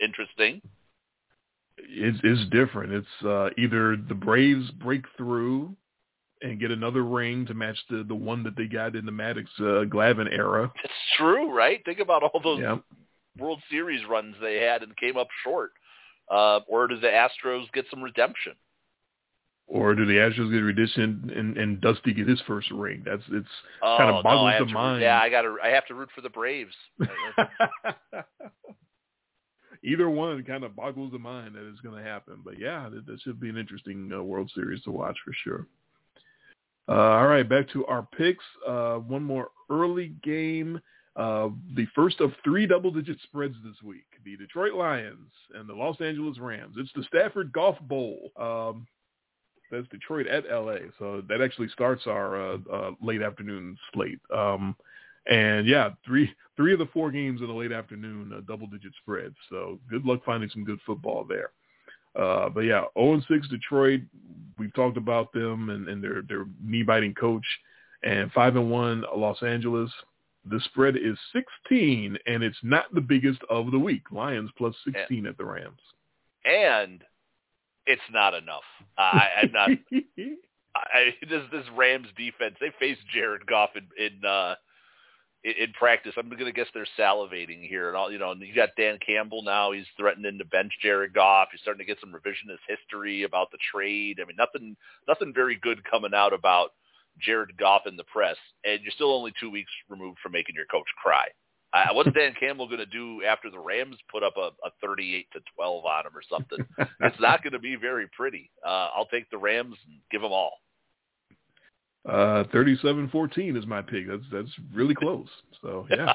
interesting. It's, it's different. It's uh, either the Braves break through and get another ring to match the the one that they got in the Maddux uh, Glavine era. It's true, right? Think about all those yeah. World Series runs they had and came up short. Uh, or do the Astros get some redemption? Or do the Astros get redemption and, and Dusty get his first ring? That's it's oh, kind of boggles no, the mind. Yeah, I got to. I have to root for the Braves. Either one kind of boggles the mind that it's going to happen. But yeah, that, that should be an interesting uh, World Series to watch for sure. Uh, all right, back to our picks. Uh, one more early game. Uh, the first of three double-digit spreads this week. The Detroit Lions and the Los Angeles Rams. It's the Stafford Goff Bowl. Um, that's Detroit at LA. So that actually starts our uh, uh, late afternoon slate. Um, and yeah, three three of the four games in the late afternoon, uh, double digit spreads. So good luck finding some good football there. Uh, but yeah, 0 and 6 Detroit. We've talked about them and, and their their knee biting coach, and five and one Los Angeles. The spread is 16, and it's not the biggest of the week. Lions plus 16 and, at the Rams. And it's not enough. I, I'm not. I, this this Rams defense. They faced Jared Goff in in, uh, in, in practice. I'm going to guess they're salivating here, and all you know. And you got Dan Campbell now. He's threatening to bench Jared Goff. He's starting to get some revisionist history about the trade. I mean, nothing nothing very good coming out about Jared Goff in the press, and you're still only two weeks removed from making your coach cry. Uh, what's Dan Campbell going to do after the Rams put up a, a 38 to 12 on him or something? it's not going to be very pretty. Uh, I'll take the Rams and give them all. Uh, 37-14 is my pick. That's that's really close. So yeah,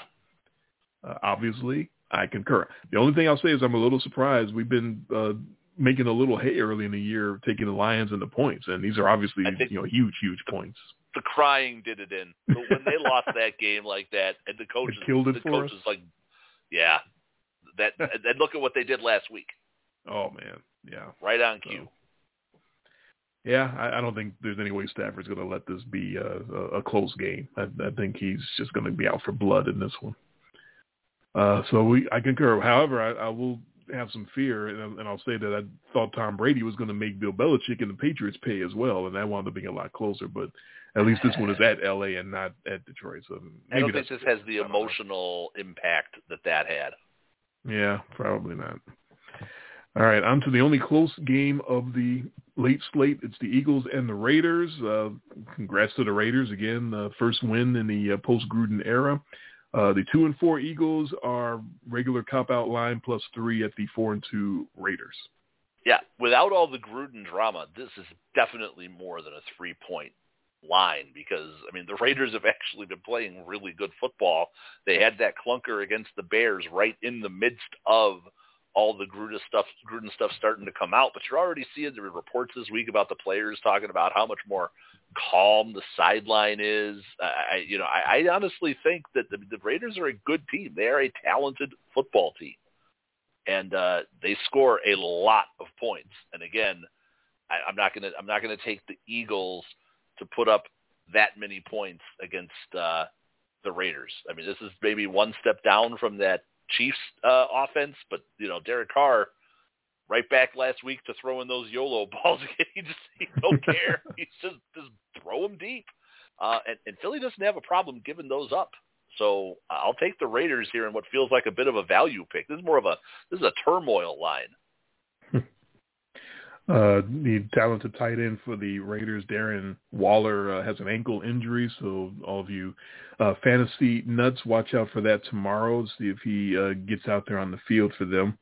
uh, obviously I concur. The only thing I'll say is I'm a little surprised. We've been uh, making a little hay early in the year, taking the Lions and the points, and these are obviously you know huge, huge points the crying did it in. But when they lost that game like that, and the coaches, killed it the for coaches us? like, yeah, that and look at what they did last week. Oh man, yeah, right on cue. So, yeah, I, I don't think there's any way Stafford's going to let this be a, a, a close game. I, I think he's just going to be out for blood in this one. Uh, so we, I concur. However, I, I will have some fear, and, and I'll say that I thought Tom Brady was going to make Bill Belichick and the Patriots pay as well, and that wound up being a lot closer. But at least this one is at L.A. and not at Detroit. So I don't think this has the emotional impact that that had. Yeah, probably not. All right, on to the only close game of the late slate. It's the Eagles and the Raiders. Uh, congrats to the Raiders again, the first win in the uh, post Gruden era. Uh, the two and four Eagles are regular cop out line plus three at the four and two Raiders. Yeah, without all the Gruden drama, this is definitely more than a three point line because I mean the Raiders have actually been playing really good football. They had that clunker against the Bears right in the midst of all the Gruden stuff Gruden stuff starting to come out, but you're already seeing the reports this week about the players talking about how much more calm the sideline is. I you know I, I honestly think that the, the Raiders are a good team. They are a talented football team, and uh, they score a lot of points. And again, I, I'm not gonna I'm not gonna take the Eagles to put up that many points against uh, the Raiders. I mean, this is maybe one step down from that Chiefs uh, offense, but you know, Derek Carr right back last week to throwing those YOLO balls. again. he just he don't care. He's just just throw them deep. Uh, and, and Philly doesn't have a problem giving those up. So I'll take the Raiders here in what feels like a bit of a value pick. This is more of a this is a turmoil line. Uh, the talented tight end for the Raiders, Darren Waller, uh, has an ankle injury. So all of you uh, fantasy nuts, watch out for that tomorrow. See if he uh, gets out there on the field for them.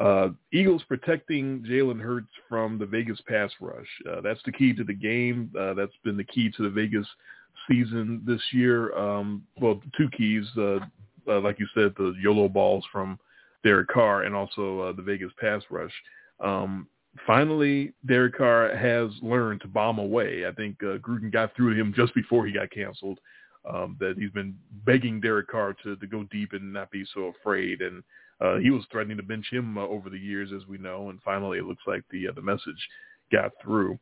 Uh, Eagles protecting Jalen Hurts from the Vegas pass rush. Uh, that's the key to the game. Uh, that's been the key to the Vegas season this year. Um, well, two keys, uh, uh, like you said, the YOLO balls from Derek Carr and also uh, the Vegas pass rush. Um, finally, Derek Carr has learned to bomb away. I think Gruden got through to him just before he got canceled. Um, that he's been begging Derek Carr to, to go deep and not be so afraid. And uh, he was threatening to bench him uh, over the years, as we know. And finally, it looks like the uh, the message got through.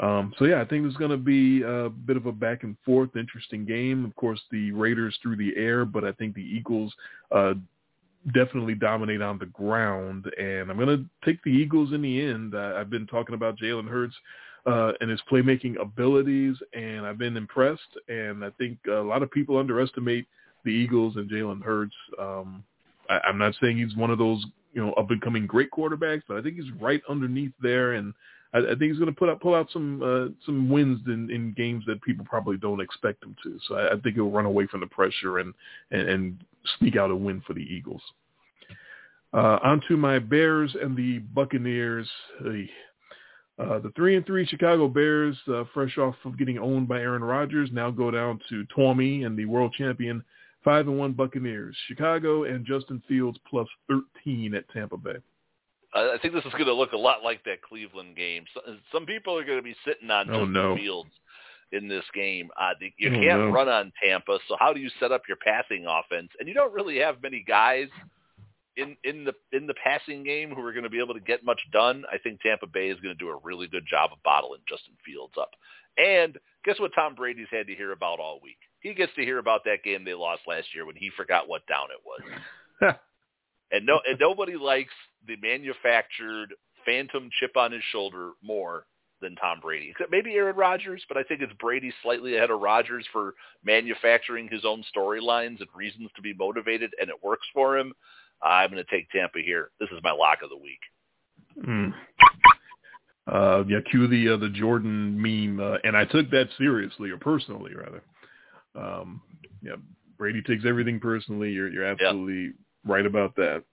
Um, so yeah, I think it's going to be a bit of a back and forth, interesting game. Of course, the Raiders through the air, but I think the Eagles uh, definitely dominate on the ground, and I'm going to take the Eagles in the end. I, I've been talking about Jalen Hurts uh, and his playmaking abilities, and I've been impressed. And I think a lot of people underestimate the Eagles and Jalen Hurts. Um, I, I'm not saying he's one of those you know up and coming great quarterbacks, but I think he's right underneath there, and I, I think he's going to put out pull out some uh, some wins in, in games that people probably don't expect him to. So I, I think he'll run away from the pressure and, and and sneak out a win for the Eagles. Uh, on to my Bears and the Buccaneers. Uh, the three and three Chicago Bears, uh, fresh off of getting owned by Aaron Rodgers, now go down to Tommy and the world champion five and one Buccaneers. Chicago and Justin Fields plus thirteen at Tampa Bay. I think this is going to look a lot like that Cleveland game. Some people are going to be sitting on oh, Justin no. Fields in this game. Uh, you Oh, can't no. run on Tampa, so how do you set up your passing offense? And you don't really have many guys in in the in the passing game who are going to be able to get much done. I think Tampa Bay is going to do a really good job of bottling Justin Fields up. And guess what Tom Brady's had to hear about all week? He gets to hear about that game they lost last year when he forgot what down it was. And no, and nobody likes the manufactured phantom chip on his shoulder more than Tom Brady. Except maybe Aaron Rodgers, but I think it's Brady slightly ahead of Rodgers for manufacturing his own storylines and reasons to be motivated, and it works for him. I'm going to take Tampa here. This is my lock of the week. Mm. Uh, yeah, cue the uh, the Jordan meme, uh, and I took that seriously or personally rather. Um, yeah, Brady takes everything personally. You're you're absolutely right about that.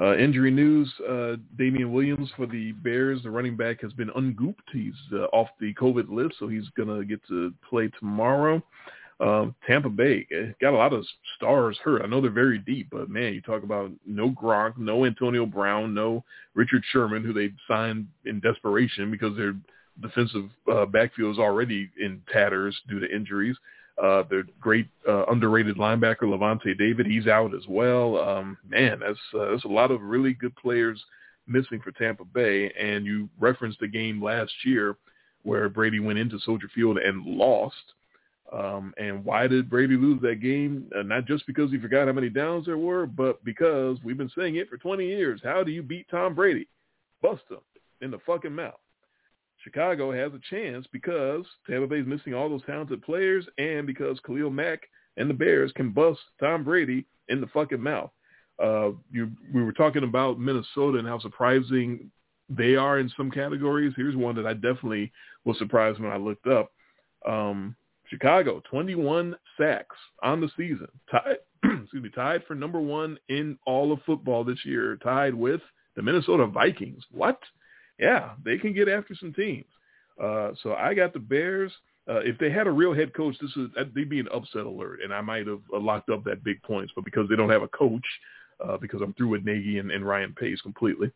Uh, injury news: uh, Damien Williams for the Bears, the running back, has been ungooped. He's uh, off the COVID list, so he's gonna get to play tomorrow. Um, Tampa Bay eh, got a lot of stars hurt. I know they're very deep, but man, you talk about no Gronk, no Antonio Brown, no Richard Sherman, who they signed in desperation because their defensive uh, backfield is already in tatters due to injuries. Uh, their great uh, underrated linebacker Lavonte David, he's out as well. Um, man, that's uh, that's a lot of really good players missing for Tampa Bay. And you referenced the game last year where Brady went into Soldier Field and lost. Um, and why did Brady lose that game? Uh, not just because he forgot how many downs there were, but because we've been saying it for 20 years. How do you beat Tom Brady? Bust him in the fucking mouth. Chicago has a chance because Tampa Bay's missing all those talented players and because Khalil Mack and the Bears can bust Tom Brady in the fucking mouth. Uh, you, we were talking about Minnesota and how surprising they are in some categories. Here's one that I definitely was surprised when I looked up. Um, Chicago, 21 sacks on the season, tied, excuse me, tied for number one in all of football this year, tied with the Minnesota Vikings. What? Yeah, they can get after some teams. Uh, so I got the Bears. Uh, if they had a real head coach, this is they'd be an upset alert, and I might have uh, locked up that big points. But because they don't have a coach, uh, because I'm through with Nagy and, and Ryan Pace completely,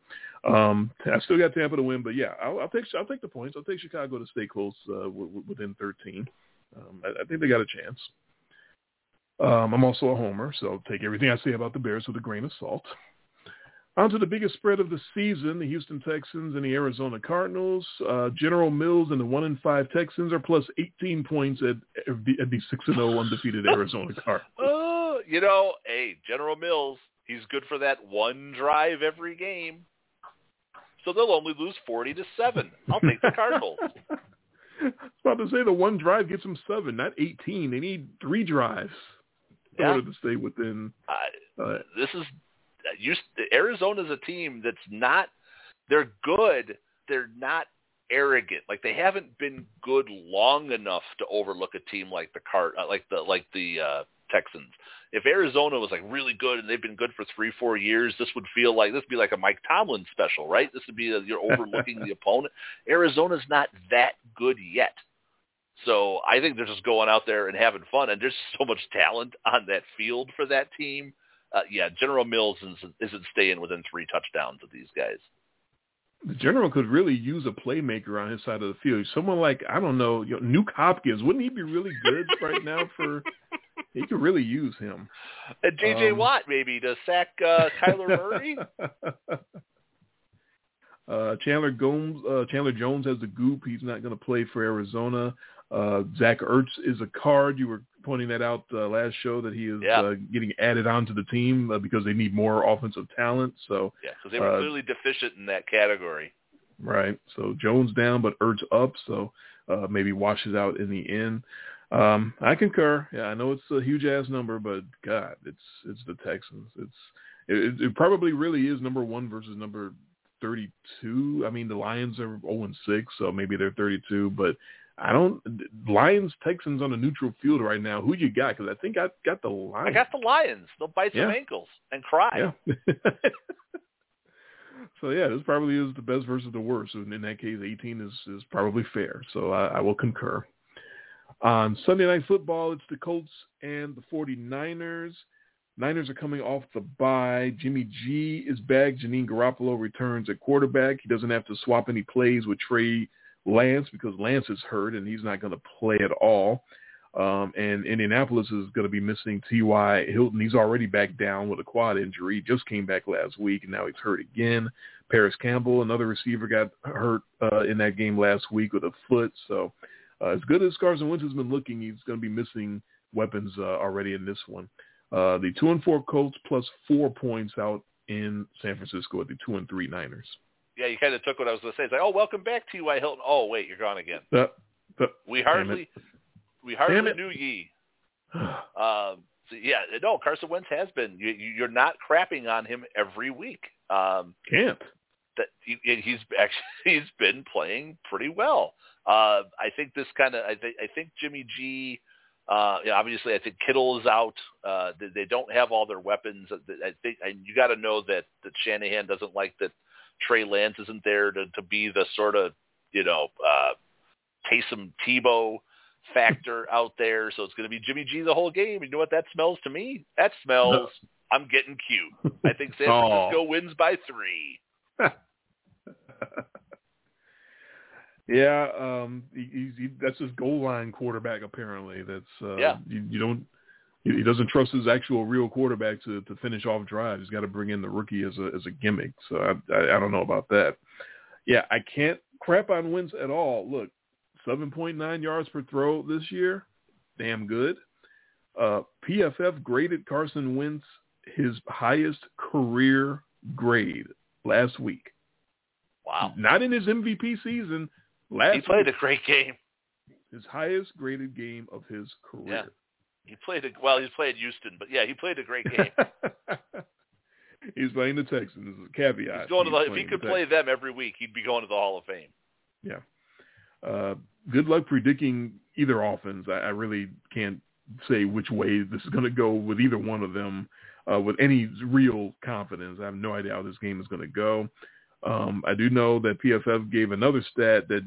um, I still got Tampa to win. But yeah, I'll, I'll take I'll take the points. I'll take Chicago to stay close uh, w- within 13. Um, I, I think they got a chance. Um, I'm also a homer, so take everything I say about the Bears with a grain of salt. On to the biggest spread of the season, the Houston Texans and the Arizona Cardinals. Uh, General Mills and the 1 and 5 Texans are plus 18 points at, at the, at the 6 and 0 undefeated Arizona Cardinals. Oh, you know, hey, General Mills, he's good for that one drive every game. So they'll only lose 40 to 7. I'll take the Cardinals. I was about to say the one drive gets them seven, not 18. They need three drives in order to stay within. Uh, this is you, Arizona's a team that's not they're good they're not arrogant. Like they haven't been good long enough to overlook a team like the cart uh, like the like the uh Texans. If Arizona was like really good and they've been good for 3 4 years this would feel like this would be like a Mike Tomlin special right? This would be a, you're overlooking the opponent. Arizona's not that good yet. So I think they're just going out there and having fun and there's so much talent on that field for that team uh, yeah, General Mills isn't, isn't staying within three touchdowns of these guys. the general could really use a playmaker on his side of the field. Someone like I don't know, you know Nuke Hopkins. Wouldn't he be really good right now for? He could really use him. And J.J. Um, Watt maybe to sack uh, Kyler Murray. uh, Chandler Gomes, uh, Chandler Jones has the goop. He's not going to play for Arizona. Uh, Zach Ertz is a card. You were pointing that out uh, last show that he is Yeah. uh, getting added onto the team uh, because they need more offensive talent. So Yeah, because they were Uh, clearly deficient in that category. right, so Jones down, but Ertz up. So uh, maybe washes out in the end. Um, I concur. Yeah, I know it's a huge ass number, but God, it's it's the Texans. It's it, it probably really is number one versus number thirty-two. I mean, the Lions are zero and six, so maybe they're thirty-two. But I don't Lions Texans on a neutral field right now. Who you got? Because I think I got the Lions. I got the Lions. They'll bite some Yeah. ankles and cry. Yeah. so yeah, this probably is the best versus the worst. And in that case, 18 is is probably fair. So I, I will concur. On Sunday Night Football, it's the Colts and the 49ers. Niners are coming off the bye. Jimmy G is back. Janine Garoppolo returns at quarterback. He doesn't have to swap any plays with Trey Lance because Lance is hurt and he's not going to play at all. Um, and Indianapolis is going to be missing T.Y. Hilton. He's already back down with a quad injury. Just came back last week, and now he's hurt again. Parris Campbell, another receiver, got hurt uh, in that game last week with a foot. So uh, as good as Carson Wentz has been looking, he's going to be missing weapons uh, already in this one. Uh, the two and four Colts plus four points out in San Francisco at the two and three Niners. Yeah, you kind of took what I was going to say. It's like, oh, welcome back, T.Y. Hilton. Oh, wait, you're gone again. Uh, uh, We hardly, we hardly knew ye. Um, so yeah, no, Carson Wentz has been. You, you- you're not crapping on him every week. Um, can't. that he, he's actually he's been playing pretty well. Uh, I think this kind of I think I think Jimmy G. Uh, yeah, obviously, I think Kittle is out. Uh, they, they don't have all their weapons. I think and you got to know that that Shanahan doesn't like that Trey Lance isn't there to to be the sort of you know uh, Taysom Tebow factor out there. So it's going to be Jimmy G the whole game. You know what that smells to me? That smells. I'm getting cute. I think San Oh. Francisco wins by three. yeah, um, he, he's, he, that's his goal line quarterback. Apparently, that's uh, Yeah. You, you don't. He doesn't trust his actual real quarterback to to finish off drives. He's got to bring in the rookie as a as a gimmick. So I, I I don't know about that. Yeah, I can't crap on Wentz at all. Look, seven point nine yards per throw this year, damn good. Uh, PFF graded Carson Wentz his highest career grade last week. Wow. Not in his MVP season. Last He played week, a great game. his highest graded game of his career. He played a well. He's played Houston, but yeah, he played a great game. He's playing the Texans. Caveat. He's going to the, if he could play them every week, he'd be going to the Hall of Fame. Yeah. Uh, good luck predicting either offense. I, I really can't say which way this is going to go with either one of them uh, with any real confidence. I have no idea how this game is going to go. Um, I do know that PFF gave another stat that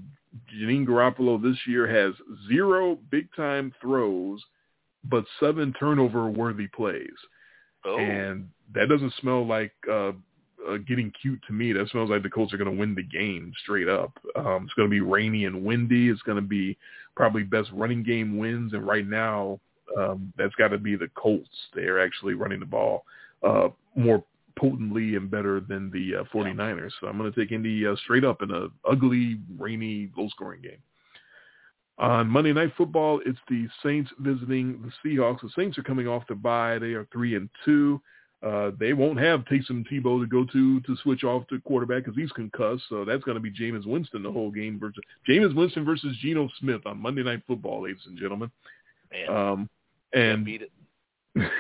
Janine Garoppolo this year has zero big-time throws, but seven turnover-worthy plays. Oh, And that doesn't smell like uh, uh, getting cute to me. That smells like the Colts are going to win the game straight up. Um, it's going to be rainy and windy. It's going to be probably best running game wins. And right now, um, that's got to be the Colts. They're actually running the ball uh, more potently and better than the uh, 49ers. So I'm going to take Indy uh, straight up in a ugly, rainy, low-scoring game. On Monday Night Football, it's the Saints visiting the Seahawks. The Saints are coming off the bye. They are three and two. Uh, they won't have Taysom Tebow to go to to switch off to quarterback because he's concussed. So that's going to be Jameis Winston the whole game versus Jameis Winston versus Geno Smith on Monday Night Football, ladies and gentlemen. man, Um, and beat it.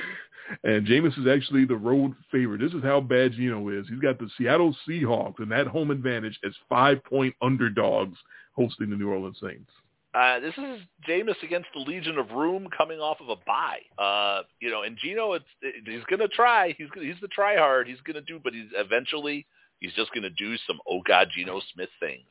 and Jameis is actually the road favorite. This is how bad Geno is. He's got the Seattle Seahawks and that home advantage as five point underdogs hosting the New Orleans Saints. Uh, this is Jameis against the Legion of Room coming off of a bye. Uh, you know, and Geno, it's, it, he's going to try. He's gonna, he's the try hard. He's going to do, but he's eventually he's just going to do some oh god Geno Smith things.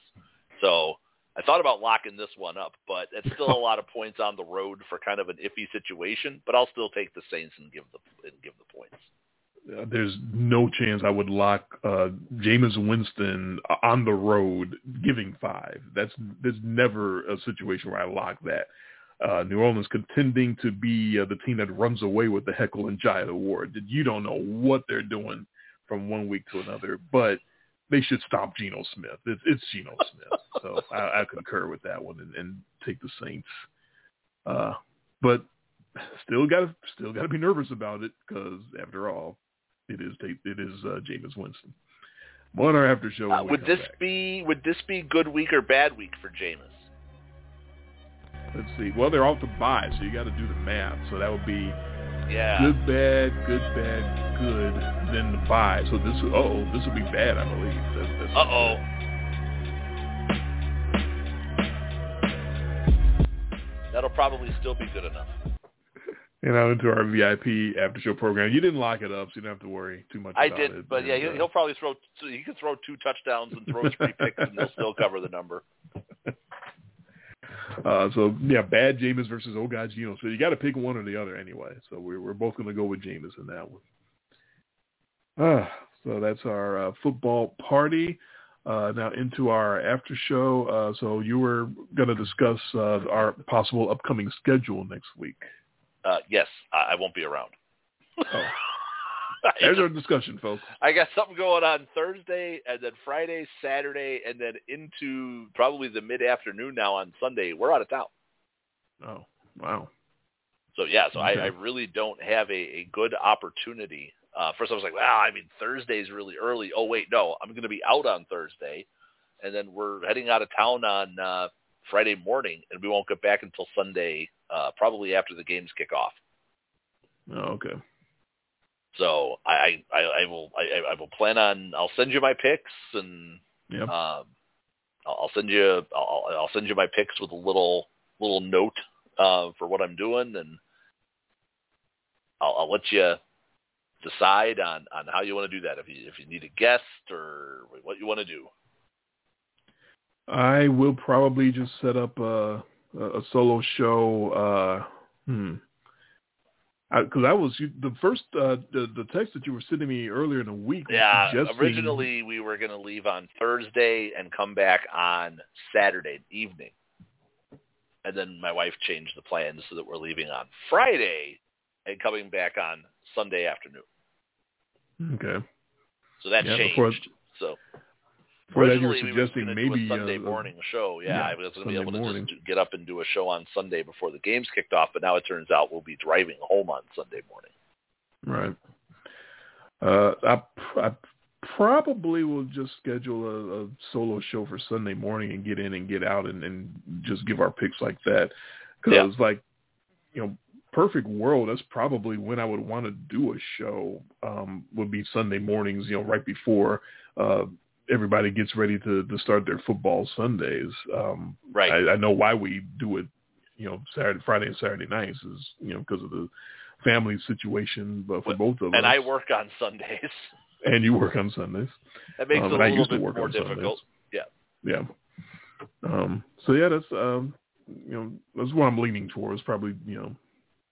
So I thought about locking this one up, but it's still a lot of points on the road for kind of an iffy situation. But I'll still take the Saints and give the and give the points. There's no chance I would lock uh, Jameis Winston on the road giving five. That's there's never a situation where I lock that. Uh, New Orleans contending to be uh, the team that runs away with the Heckle and Giant Award. You don't know what they're doing from one week to another, but they should stop Geno Smith. It's, it's Geno Smith, so I, I concur with that one and, and take the Saints. Uh, but still got to still got to be nervous about it because after all, it is it is uh, Jameis Winston. One our after show. Uh, would this back. be would this be good week or bad week for Jameis? Let's see. Well, they're off the bye, so you got to do the math. So that would be yeah. good, bad, good, bad, good, then the bye. So this oh this would be bad, I believe. Uh oh. That'll probably still be good enough you know, into our VIP after show program. You didn't lock it up, so you don't have to worry too much. About. I did, it. but yeah, he'll, uh, he'll probably throw. He can throw two touchdowns and throw three picks, and they'll still cover the number. Uh, so yeah, bad Jameis versus old guy Geno. So you got to pick one or the other anyway. So we're we're both going to go with Jameis in that one. Uh, so that's our uh, football party. Uh, now into our after show. Uh, so you were going to discuss uh, our possible upcoming schedule next week. Uh, yes, I, I won't be around. Oh. There's our discussion, folks. I got something going on Thursday and then Friday, Saturday, and then into probably the mid afternoon now on Sunday. We're out of town. Oh, wow. So yeah, so Okay. I, I really don't have a, a good opportunity. Uh, first I was like, wow, I mean Thursday's really early. Oh wait, no, I'm going to be out on Thursday, and then we're heading out of town on uh, Friday morning, and we won't get back until Sunday, uh, probably after the games kick off. Oh, okay. So I I, I will I, I will plan on I'll send you my picks and Yep. um, I'll I'll send you I'll, I'll send you my picks with a little little note uh, for what I'm doing and I'll, I'll let you decide on on how you want to do that if you if you need a guest or what you want to do. I will probably just set up a a solo show. Uh, hmm. Because I, was you, the first uh, the the text that you were sending me earlier in the week. Yeah, originally we were going to leave on Thursday and come back on Saturday evening. And then my wife changed the plans so that we're leaving on Friday and coming back on Sunday afternoon. Okay. So that Yeah, changed. before- so That, you were originally we suggesting maybe a Sunday uh, morning show. Yeah, yeah, I was going to be able to morning. just get up and do a show on Sunday before the games kicked off. But now it turns out we'll be driving home on Sunday morning. Right. Uh, I, I probably will just schedule a, a solo show for Sunday morning and get in and get out and, and just give our picks like that. Because, like, you know, perfect world, that's probably when I would want to do a show, um, would be Sunday mornings, you know, right before uh, everybody gets ready to, to start their football Sundays. Um, Right. I, I know why we do it, you know, Saturday, Friday and Saturday nights is, you know, because of the family situation, but for both of us. and I work on Sundays. and you work on Sundays. That makes Um, it and a little bit work more on Sundays. difficult. Yeah. Yeah. Um, so yeah, that's um, you know that's what I'm leaning towards. Probably you know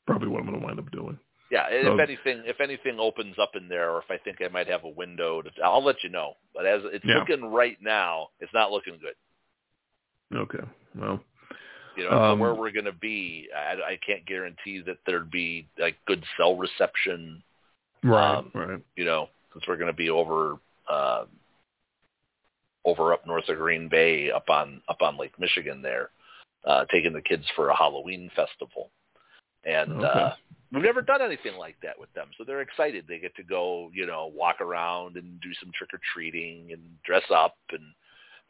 probably what I'm going to wind up doing. Yeah, So- if anything, if anything opens up in there, or if I think I might have a window, to, I'll let you know. But as it's Yeah. looking right now, it's not looking good. Okay. Well, You know, Um, where we're going to be, I, I can't guarantee that there'd be like good cell reception. right, Um, right. You know, since we're going to be over, uh, over up north of Green Bay, up on up on Lake Michigan, there, uh, taking the kids for a Halloween festival, and Okay. uh, we've never done anything like that with them, so they're excited. They get to go, you know, walk around and do some trick or treating and dress up and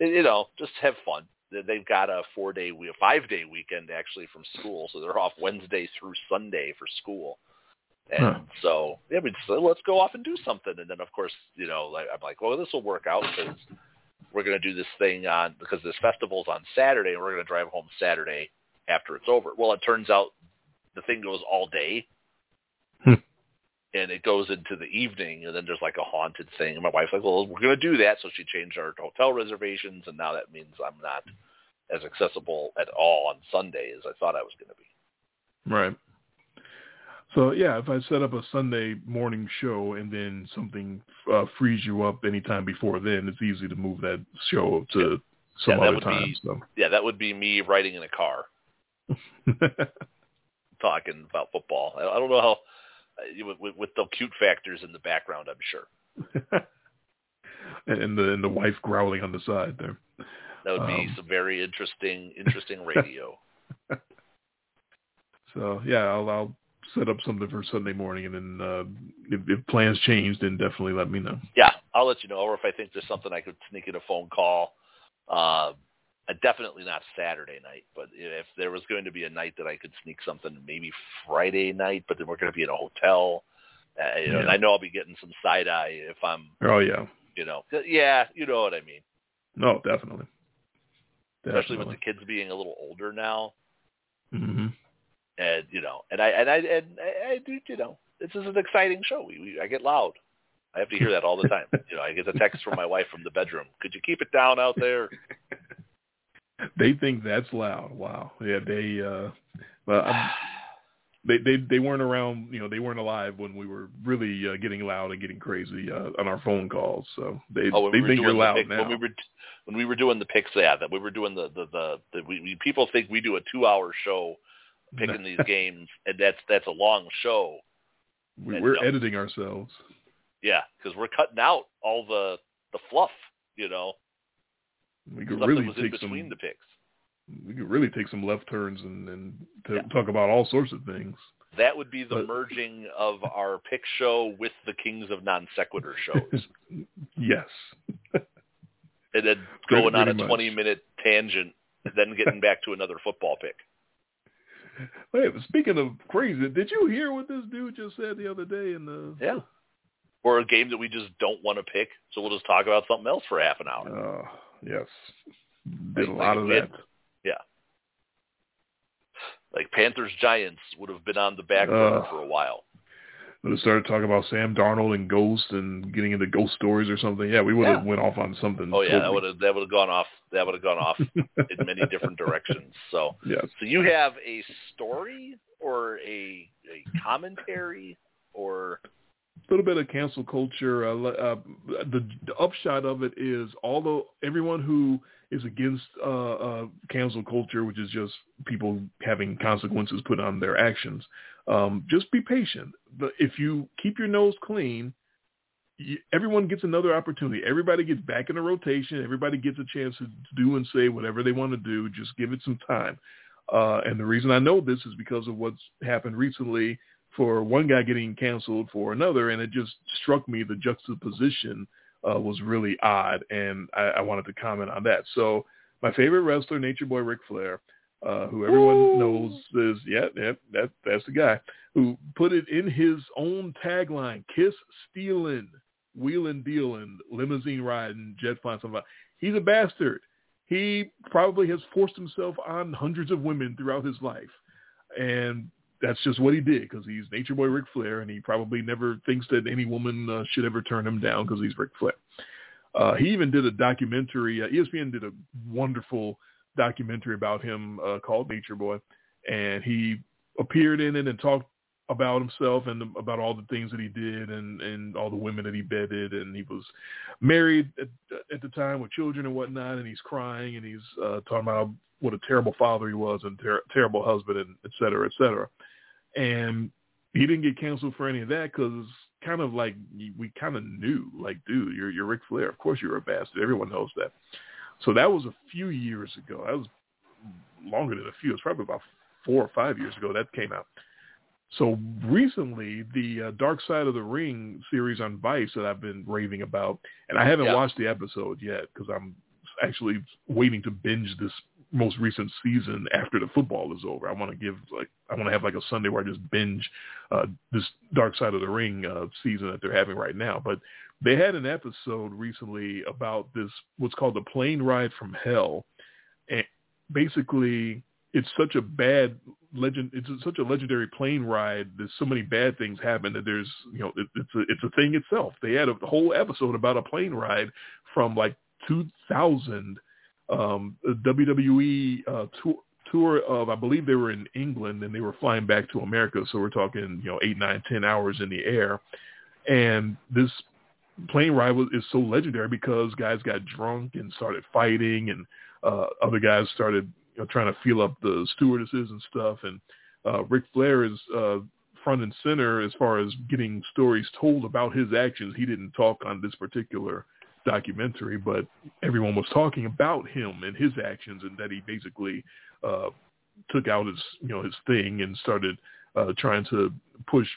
you know just have fun. They- They've got a four day, we a five day weekend actually from school, so they're off Wednesday through Sunday for school. And Huh. so, yeah, we just, let's go off and do something. And then, of course, you know, like, I'm like, well, this will work out because we're going to do this thing on because this festival's on Saturday, and we're going to drive home Saturday after it's over. Well, it turns out the thing goes all day, Hmm. and it goes into the evening, and then there's like a haunted thing. And my wife's like, well, we're going to do that, so she changed our hotel reservations, and now that means I'm not as accessible at all on Sunday as I thought I was going to be. Right. So yeah, if I set up a Sunday morning show and then something uh, frees you up anytime before then, it's easy to move that show to yeah. some yeah, other time. Be, so. Yeah, that would be me riding in a car, talking about football. I don't know how uh, with, with the cute factors in the background. I'm sure. and the and the wife growling on the side there. That would be um, some very interesting interesting radio. so yeah, I'll I'll set up something for Sunday morning, and then uh, if, if plans change, then definitely let me know. Yeah, I'll let you know. Or if I think there's something I could sneak in a phone call. Uh, definitely not Saturday night, but if there was going to be a night that I could sneak something, maybe Friday night, but then we're going to be in a hotel. Uh, you know, yeah. and I know I'll be getting some side eye if I'm. Oh yeah. You know, yeah, you know what I mean. No, definitely. definitely. Especially with the kids being a little older now. Mm-hmm and you know, and I and I and I, I do, you know, this is an exciting show. We, we I get loud. I have to hear that all the time. you know, I get a text from my wife from the bedroom. Could you keep it down out there? They think that's loud. Wow. Yeah, they. uh Well, they they they weren't around. You know, they weren't alive when we were really uh, getting loud and getting crazy uh, on our phone calls. So they oh, they we think you're loud pick, now. When we were when we were doing the picks, yeah, that we were doing the the the, the we, we people think we do a two hour show picking these games, and that's that's a long show. We, we're and, editing ourselves. Yeah, because we're cutting out all the the fluff, you know. We could really take in between some, the picks. We could really take some left turns and and to Yeah. talk about all sorts of things. That would be the But- merging of our pick show with the Kings of Non Sequitur shows, yes. and then Pretty- going on a pretty much. twenty minute tangent, then getting back to another football pick. Wait, speaking of crazy, did you hear what this dude just said the other day in the? Yeah. Or a game that we just don't want to pick, so we'll just talk about something else for half an hour. Uh, yes. Did a Like- lot like of that. Like Panthers Giants would have been on the back burner Ugh. for a while. Would have started talking about Sam Darnold and Ghost and getting into ghost stories or something. Yeah, we would have Yeah. went off on something. Oh yeah, that would have that would have gone off that would have gone off in many different directions. So yes. so you have a story or a a commentary or a little bit of cancel culture. Uh, uh, the, the upshot of it is, although everyone who is against uh, uh, cancel culture, which is just people having consequences put on their actions, um, just be patient. But if you keep your nose clean, you, everyone gets another opportunity. Everybody gets back in the rotation. Everybody gets a chance to do and say whatever they want to do. Just give it some time. Uh, and the reason I know this is because of what's happened recently for one guy getting canceled for another, and it just struck me the juxtaposition uh, was really odd, and I, I wanted to comment on that. So my favorite wrestler, Nature Boy Ric Flair, uh, who everyone Woo! knows is yeah, yeah, that that's the guy who put it in his own tagline: "Kiss stealing, wheeling dealing, limousine riding, jet flying." Something. About he's a bastard. He probably has forced himself on hundreds of women throughout his life, and that's just what he did because he's Nature Boy Ric Flair, and he probably never thinks that any woman uh, should ever turn him down because he's Ric Flair. Uh, he even did a documentary. Uh, ESPN did a wonderful documentary about him uh, called Nature Boy, and he appeared in it and talked about himself and about all the things that he did and and all the women that he bedded and he was married at, at the time with children and whatnot and he's crying and he's uh talking about what a terrible father he was and ter- terrible husband and et cetera et cetera and he didn't get canceled for any of that because kind of like we kind of knew like dude you're you're Ric Flair. Of course you're a bastard. Everyone knows that. So that was a few years ago. That was longer than a few. It's probably about four or five years ago that came out. So recently, the uh, Dark Side of the Ring series on Vice that I've been raving about, and I haven't Yeah. watched the episode yet because I'm actually waiting to binge this most recent season after the football is over. I want to give like I want to have like a Sunday where I just binge uh, this Dark Side of the Ring uh, season that they're having right now. But they had an episode recently about this what's called the plane ride from hell, and basically it's such a bad legend. It's such a legendary plane ride. There's so many bad things happen that there's, you know, it, it's a it's a thing itself. They had a whole episode about a plane ride from like 2000 um, WWE uh, tour tour of, I believe they were in England and they were flying back to America. So we're talking, you know, eight, nine, ten hours in the air. And this plane ride was, is so legendary because guys got drunk and started fighting and uh, other guys started you know, trying to feel up the stewardesses and stuff. And uh, Ric Flair is uh, front and center as far as getting stories told about his actions. He didn't talk on this particular documentary, but everyone was talking about him and his actions and that he basically uh, took out his, you know, his thing and started uh, trying to push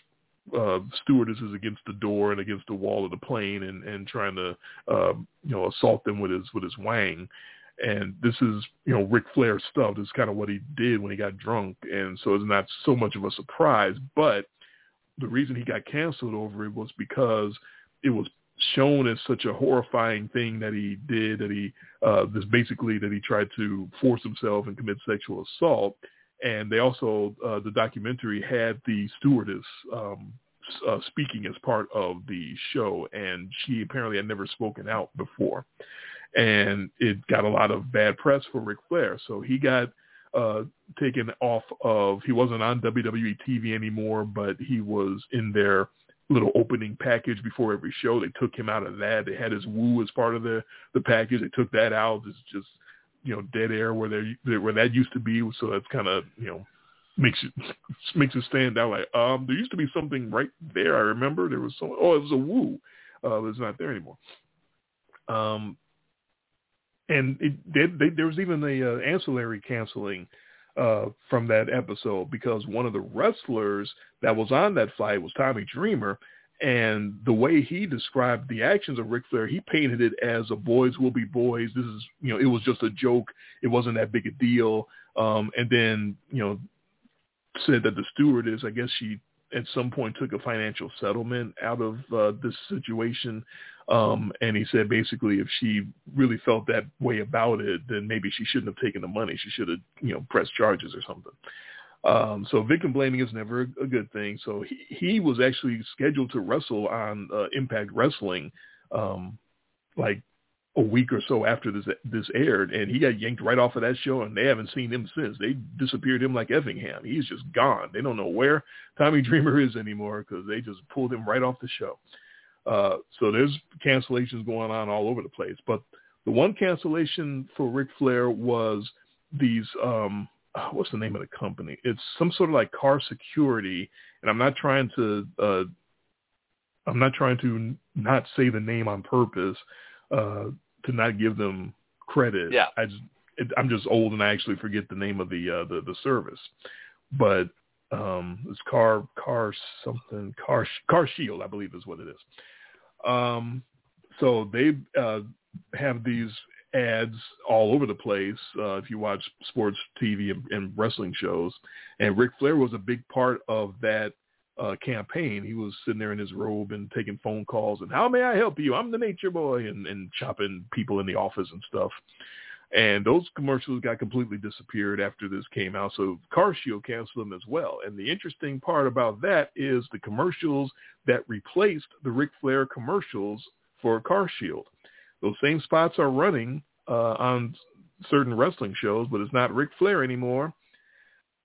uh, stewardesses against the door and against the wall of the plane and, and trying to, uh, you know, assault them with his, with his wang. And this is, you know, Ric Flair stuff. This is kind of what he did when he got drunk. And so it's not so much of a surprise, but the reason he got canceled over it was because it was shown as such a horrifying thing that he did that he uh this basically that he tried to force himself and commit sexual assault. And they also uh the documentary had the stewardess um uh, speaking as part of the show. And she apparently had never spoken out before. And it got a lot of bad press for Ric Flair. So he got uh taken off of he wasn't on WWE TV anymore but he was in their little opening package before every show. They took him out of that. They had his woo as part of the the package. They took that out. It's just you know dead air where there where that used to be. So that's kind of you know makes it makes it stand out. Like um, there used to be something right there. I remember there was some. Oh, it was a woo. Uh, it's not there anymore. Um, and it, they, they, there was even a uh, ancillary canceling uh, from that episode because one of the wrestlers that was on that flight was Tommy Dreamer. And the way he described the actions of Ric Flair, he painted it as a boys will be boys. This is, you know, it was just a joke. It wasn't that big a deal. Um, and then, you know, said that the stewardess, I guess she at some point took a financial settlement out of uh, this situation. Um, and he said basically if she really felt that way about it, then maybe she shouldn't have taken the money. She should have, you know, pressed charges or something. Um, so victim blaming is never a, good thing. So he, he was actually scheduled to wrestle on uh, Impact Wrestling, um, like a week or so after this this aired, and he got yanked right off of that show, and they haven't seen him since. They disappeared him like Effingham. He's just gone. They don't know where Tommy Dreamer is anymore because they just pulled him right off the show. Uh, so there's cancellations going on all over the place. But the one cancellation for Ric Flair was these. Um, what's the name of the company? It's some sort of like car security, and I'm not trying to. Uh, I'm not trying to not say the name on purpose. Uh, to not give them credit. Yeah. I just, it, I'm just old and I actually forget the name of the uh, the, the service, but um, it's car car something car car shield I believe is what it is. Um, so they uh, have these ads all over the place uh, if you watch sports TV and, and wrestling shows, and Ric Flair was a big part of that uh, campaign. He was sitting there in his robe and taking phone calls and how may I help you? I'm the nature boy and, and chopping people in the office and stuff. And those commercials got completely disappeared after this came out. So CarShield canceled them as well. And the interesting part about that is the commercials that replaced the Ric Flair commercials for CarShield. Those same spots are running uh, on certain wrestling shows, but it's not Ric Flair anymore.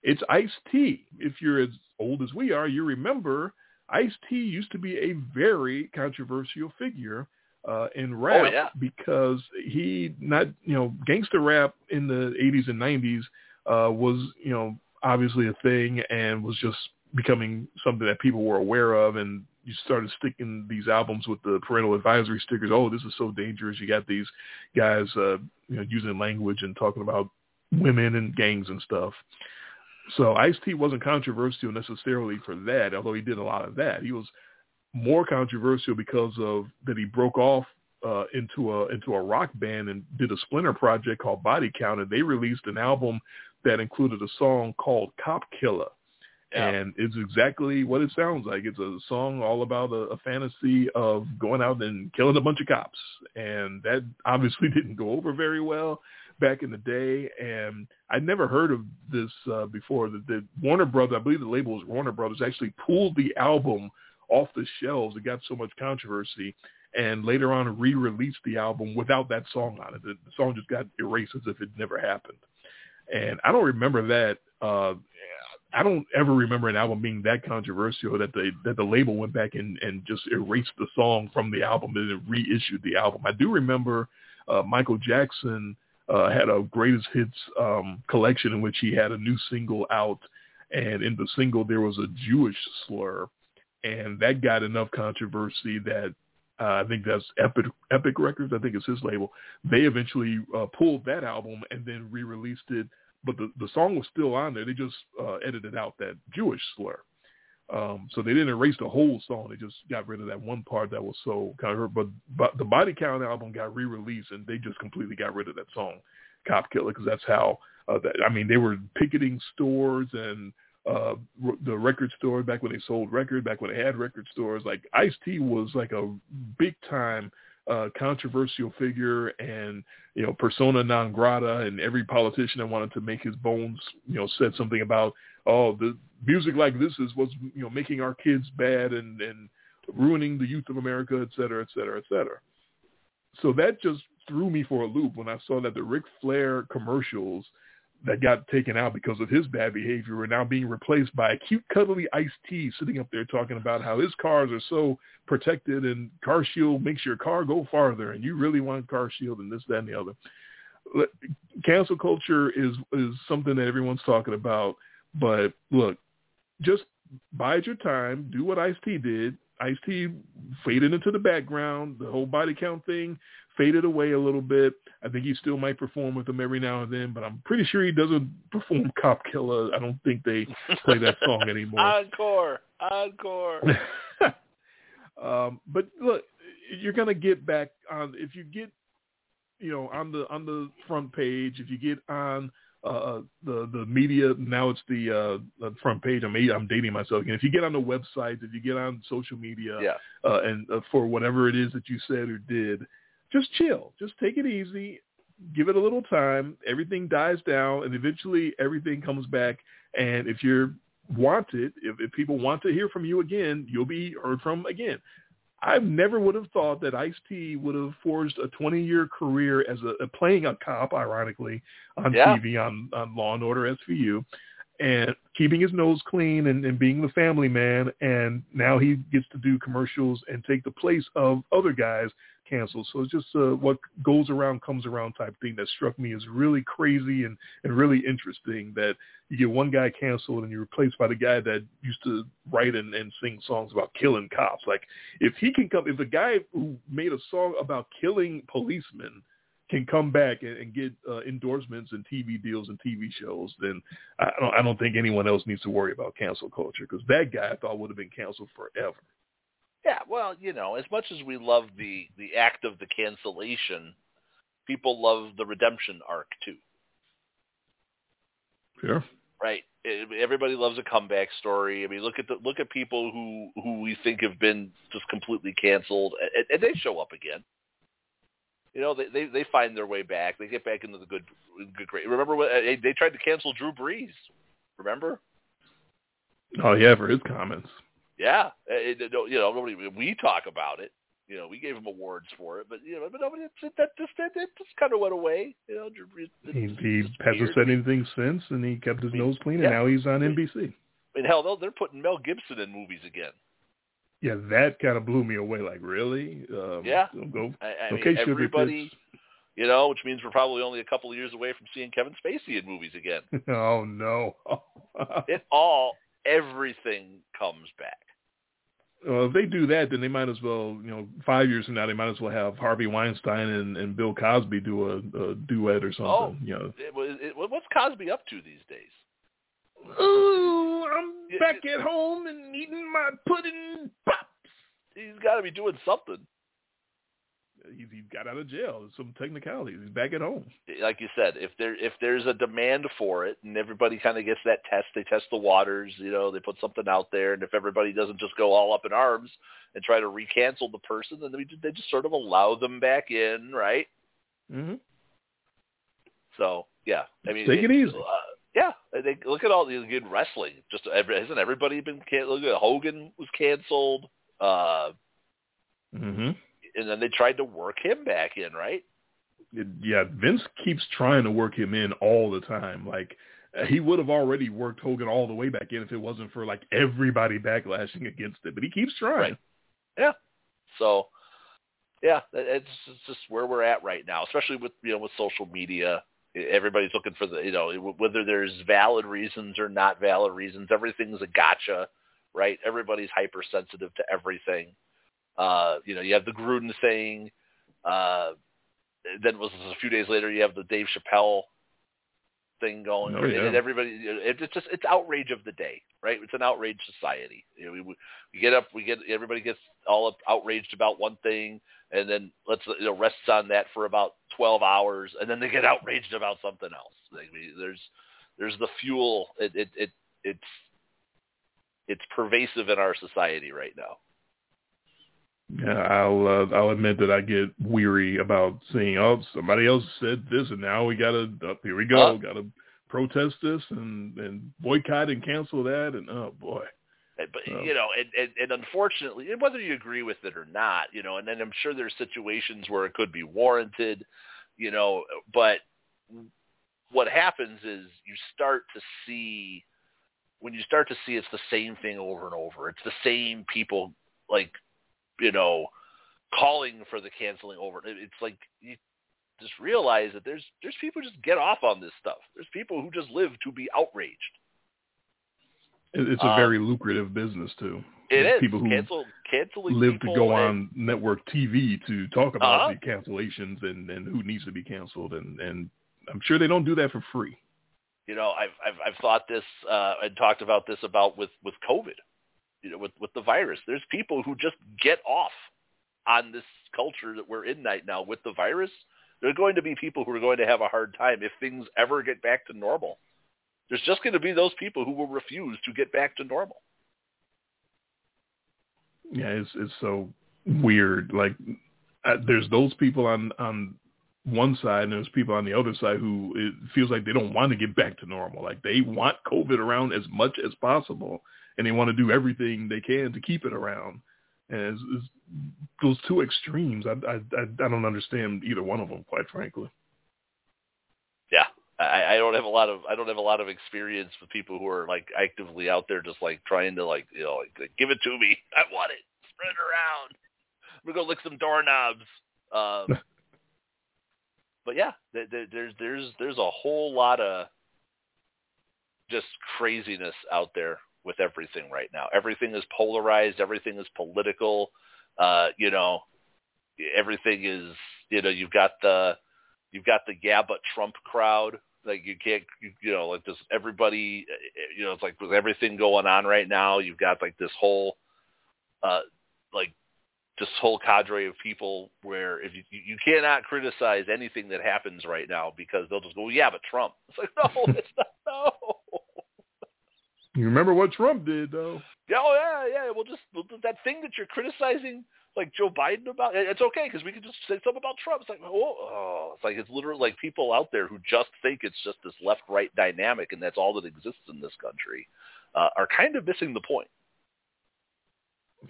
It's Ice T. If you're as old as we are, you remember Ice T used to be a very controversial figure uh, in rap oh, yeah. because he not you know gangster rap in the 80s and 90s uh, was you know obviously a thing and was just becoming something that people were aware of and you started sticking these albums with the parental advisory stickers. Oh, this is so dangerous. You got these guys, uh, you know, using language and talking about women and gangs and stuff. So Ice-T wasn't controversial necessarily for that, although he did a lot of that. He was more controversial because of that he broke off uh, into a into a rock band and did a splinter project called Body Count, and they released an album that included a song called Cop Killer. Yeah. And it's exactly what it sounds like. It's a song all about a, a fantasy of going out and killing a bunch of cops. And that obviously didn't go over very well back in the day, and I'd never heard of this uh, before. The, the Warner Brothers, I believe the label was Warner Brothers, actually pulled the album off the shelves. It got so much controversy, and later on re-released the album without that song on it. The, the song just got erased as if it never happened. and I don't remember that. Uh, I don't ever remember an album being that controversial that the that the label went back and and just erased the song from the album and then reissued the album. I do remember uh, Michael Jackson uh, had a greatest hits um, collection in which he had a new single out, and in the single there was a Jewish slur, and that got enough controversy that uh, I think that's Epic Epic Records. I think it's his label. They eventually uh, pulled that album and then re-released it but the the song was still on there. They just uh, edited out that Jewish slur. Um, so they didn't erase the whole song. They just got rid of that one part that was so kind of. But, but the Body Count album got re-released, and they just completely got rid of that song, Cop Killer, because that's how. Uh, that, I mean, they were picketing stores and uh, the record store back when they sold record, back when they had record stores. Like Ice T was like a big time uh, controversial figure and you know persona non grata, and every politician that wanted to make his bones, you know, said something about oh the music like this is what's you know making our kids bad and and ruining the youth of America, et cetera, et cetera, et cetera. So that just threw me for a loop when I saw that the Ric Flair commercials that got taken out because of his bad behavior are now being replaced by a cute, cuddly Ice T sitting up there talking about how his cars are so protected and Car Shield makes your car go farther, and you really want Car Shield and this, that, and the other. Cancel culture is is something that everyone's talking about, but look, just bide your time, do what Ice T did. Ice T faded into the background. The whole body count thing faded away a little bit. I think he still might perform with them every now and then, but I'm pretty sure he doesn't perform Cop Killer. I don't think they play that song anymore. encore, encore. um, but look, you're gonna get back on if you get, you know, on the on the front page. If you get on uh, the the media now it's the uh, the front page. I'm I'm dating myself again. If you get on the websites, if you get on social media, yeah. uh, and uh, for whatever it is that you said or did, just chill. Just take it easy. Give it a little time. Everything dies down, and eventually everything comes back. And if you're wanted, if, if people want to hear from you again, you'll be heard from again. I never would have thought that Ice T would have forged a 20-year career as a, a playing a cop, ironically, on yeah. TV on, on Law and Order SVU, and keeping his nose clean and, and being the family man. And now he gets to do commercials and take the place of other guys canceled. So it's just uh, what goes around comes around type thing that struck me as really crazy and, and really interesting that you get one guy canceled and you're replaced by the guy that used to write and, and sing songs about killing cops. Like if he can come, if the guy who made a song about killing policemen can come back and, and get uh, endorsements and TV deals and TV shows, then I don't, I don't think anyone else needs to worry about cancel culture because that guy I thought would have been canceled forever. Yeah, well, you know, as much as we love the the act of the cancellation, people love the redemption arc too. Sure. Right. Everybody loves a comeback story. I mean, look at the look at people who who we think have been just completely canceled, and, and they show up again. You know, they, they they find their way back. They get back into the good good great. Remember what they tried to cancel Drew Brees? Remember? Oh yeah, for his comments. Yeah, it, it, you know, nobody. We talk about it. You know, we gave him awards for it, but you know, but nobody. It, that just it, it just kind of went away. You know, he, he hasn't said anything since, and he kept his I mean, nose clean, yeah. and now he's on NBC. And hell, they're putting Mel Gibson in movies again. Yeah, that kind of blew me away. Like, really? Um, yeah. Go. I, I okay, mean, everybody. You know, which means we're probably only a couple of years away from seeing Kevin Spacey in movies again. oh no! it all, everything comes back. Well, if they do that, then they might as well, you know, five years from now, they might as well have Harvey Weinstein and, and Bill Cosby do a, a duet or something. Oh, you know. It, it, what's Cosby up to these days? Ooh, I'm back at home and eating my pudding pops. He's got to be doing something he, he got out of jail. Some technicalities. He's back at home. Like you said, if there if there's a demand for it, and everybody kind of gets that test, they test the waters. You know, they put something out there, and if everybody doesn't just go all up in arms and try to recancel the person, then they, they just sort of allow them back in, right? Mm-hmm. So yeah, I mean, take it, it easy. Uh, yeah, they look at all the good wrestling. Just hasn't everybody been canceled? Look at Hogan was canceled. Uh, mm-hmm and then they tried to work him back in, right? yeah, Vince keeps trying to work him in all the time. Like he would have already worked Hogan all the way back in if it wasn't for like everybody backlashing against it. But he keeps trying. Right. Yeah. So, yeah, it's, it's just where we're at right now, especially with you know with social media. Everybody's looking for the you know whether there's valid reasons or not valid reasons. Everything's a gotcha, right? Everybody's hypersensitive to everything. Uh, you know, you have the Gruden thing. Uh, then was a few days later you have the Dave Chappelle thing going, oh, yeah. and everybody it's just it's outrage of the day, right? It's an outrage society. You know, we, we get up, we get everybody gets all outraged about one thing, and then let's you know rests on that for about twelve hours, and then they get outraged about something else. Like, there's there's the fuel. It it, it it's it's pervasive in our society right now. Yeah, I'll uh, I'll admit that I get weary about seeing oh somebody else said this and now we gotta up here we go gotta protest this and and boycott and cancel that and oh boy. But you know, and, and, and unfortunately, whether you agree with it or not, you know, and then I'm sure there's situations where it could be warranted, you know, but what happens is you start to see when you start to see it's the same thing over and over. It's the same people like you know, calling for the canceling over. It's like you just realize that there's there's people who just get off on this stuff. There's people who just live to be outraged. It's a um, very lucrative business too. It there's is. people who Cancel, canceling live to go and, on network TV to talk about uh-huh. the cancellations and and who needs to be canceled, and and I'm sure they don't do that for free. You know, I've I've, I've thought this uh, and talked about this about with with COVID you know, with with the virus. There's people who just get off on this culture that we're in right now with the virus. There are going to be people who are going to have a hard time if things ever get back to normal. There's just going to be those people who will refuse to get back to normal. Yeah, it's it's so weird. Like, uh, there's those people on on one side, and there's people on the other side who it feels like they don't want to get back to normal. Like they want COVID around as much as possible, and they want to do everything they can to keep it around. And it's, it's those two extremes, I, I I don't understand either one of them, quite frankly. Yeah, I, I don't have a lot of I don't have a lot of experience with people who are like actively out there, just like trying to like you know like give it to me, I want it, spread it around. I'm gonna go lick some doorknobs. Um, but yeah, there's there's there's a whole lot of just craziness out there with everything right now. Everything is polarized. Everything is political. Uh, you know, everything is. You know, you've got the you've got the yeah but Trump crowd. Like you can't, you, know, like just everybody. You know, it's like with everything going on right now. You've got like this whole, uh, like this whole cadre of people where if you you cannot criticize anything that happens right now because they'll just go, yeah, but Trump. It's like no, it's not no. You remember what Trump did, though? Yeah, oh yeah, yeah. Well, just that thing that you're criticizing, like Joe Biden about, it's okay because we can just say something about Trump. It's like, oh, oh, it's like it's literally like people out there who just think it's just this left-right dynamic and that's all that exists in this country, uh, are kind of missing the point.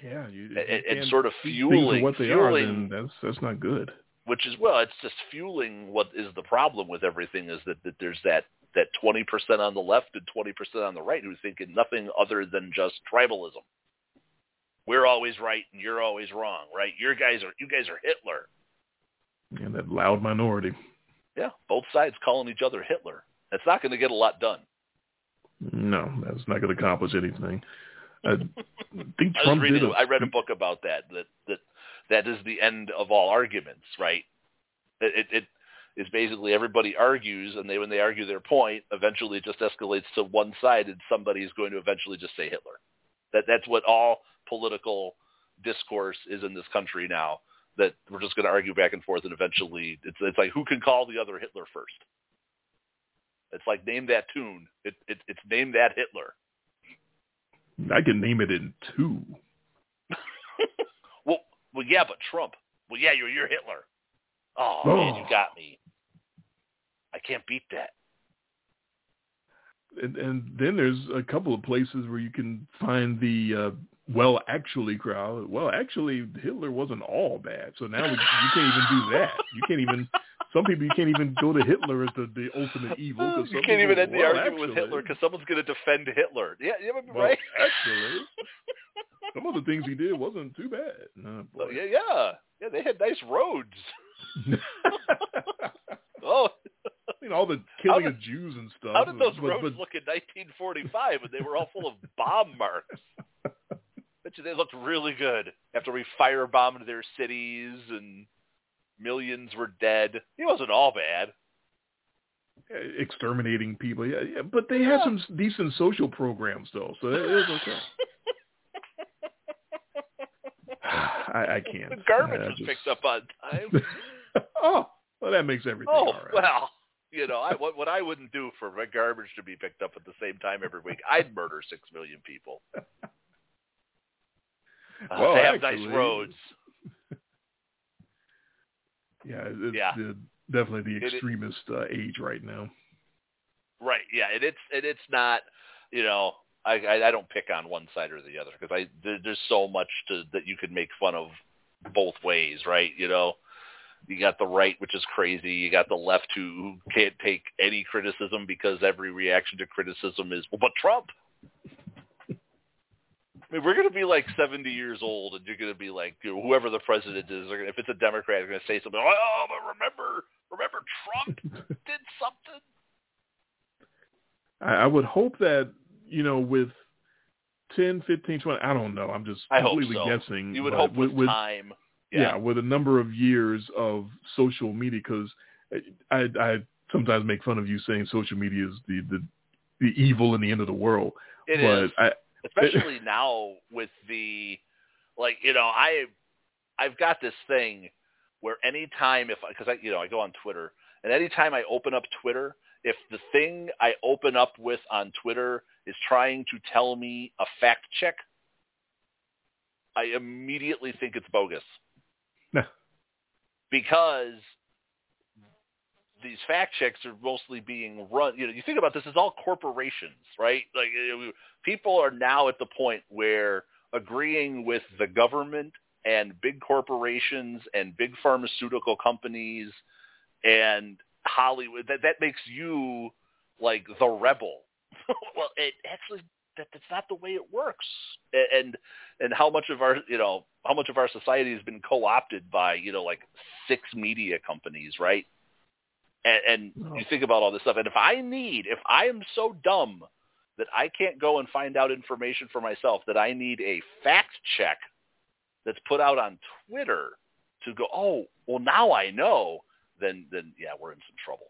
Yeah, you, and, and sort of fueling what they fueling, are, that's that's not good. Which is well, it's just fueling what is the problem with everything is that, that there's that that 20% on the left and 20% on the right who think nothing other than just tribalism. We're always right and you're always wrong, right? Your guys are you guys are Hitler. And that loud minority. Yeah, both sides calling each other Hitler. That's not going to get a lot done. No, that's not going to accomplish anything. I think Trump I, reading, did a, I read a book about that. That that that is the end of all arguments, right? It, it, is basically everybody argues, and they when they argue their point, eventually it just escalates to one side, and somebody is going to eventually just say Hitler. That that's what all political discourse is in this country now. That we're just going to argue back and forth, and eventually it's it's like who can call the other Hitler first. It's like name that tune. It, it it's name that Hitler. I can name it in two. well, well, yeah, but Trump. Well, yeah, you're you're Hitler. Oh, oh, man, you got me. I can't beat that. And, and then there's a couple of places where you can find the uh, well, actually crowd. Well, actually, Hitler wasn't all bad. So now we, you can't even do that. You can't even some people you can't even go to Hitler as the, the ultimate evil. 'cause you can't even end the well, argument with Hitler because someone's going to defend Hitler. Yeah, yeah, Well, right. actually, some of the things he did wasn't too bad. Oh, yeah, yeah, yeah. They had nice roads. Oh, you know, all the killing did- of Jews and stuff. how did those but, roads but, look in 1945 when they were all full of bomb marks? Bet you they looked really good after we firebombed their cities and millions were dead. It wasn't all bad. exterminating people. Yeah, yeah, but they had Yeah. some decent social programs though, so it was okay. I, I can't. The garbage I was just- picked up on time. oh, well, that makes everything Oh all right. well, you know, I, what what I wouldn't do for my garbage to be picked up at the same time every week, I'd murder six million people. Uh, Well, they have actually- nice roads. yeah, it's Yeah. the- definitely the It- extremist uh, age right now. Right. Yeah. And it's and it's not. You know, I I, I don't pick on one side or the other because I there, there's so much to that you could make fun of both ways. Right. You know. You got the right, which is crazy. You got the left, who who can't take any criticism because every reaction to criticism is, well, but Trump. I mean, we're going to be like 70 years old, and you're going to be like, you know, whoever the president is, gonna, if it's a Democrat, they're going to say something. Oh, but remember, remember Trump did something. I, I would hope that you know with 10, 15, 20, I don't know. I'm just I completely so. guessing. You would hope with, with time. Yeah. with a number of years of social media because I, I sometimes make fun of you saying social media is the the, the evil and the end of the world. It but is, I, especially now with the like you know I I've got this thing where anytime if because I you know I go on Twitter and anytime I open up Twitter if the thing I open up with on Twitter is trying to tell me a fact check I immediately think it's bogus Nah. because these fact checks are mostly being run. You know, you think about this as all corporations, right? Like people are now at the point where agreeing with the government and big corporations and big pharmaceutical companies and Hollywood that that makes you like the rebel. well, it actually that that's not the way it works. And and how much of our you know how much of our society has been co-opted by you know like six media companies, right? And, and Oh. you think about all this stuff. And if I need, if I am so dumb that I can't go and find out information for myself, that I need a fact check that's put out on Twitter to go, oh, well now I know. Then then yeah, we're in some trouble.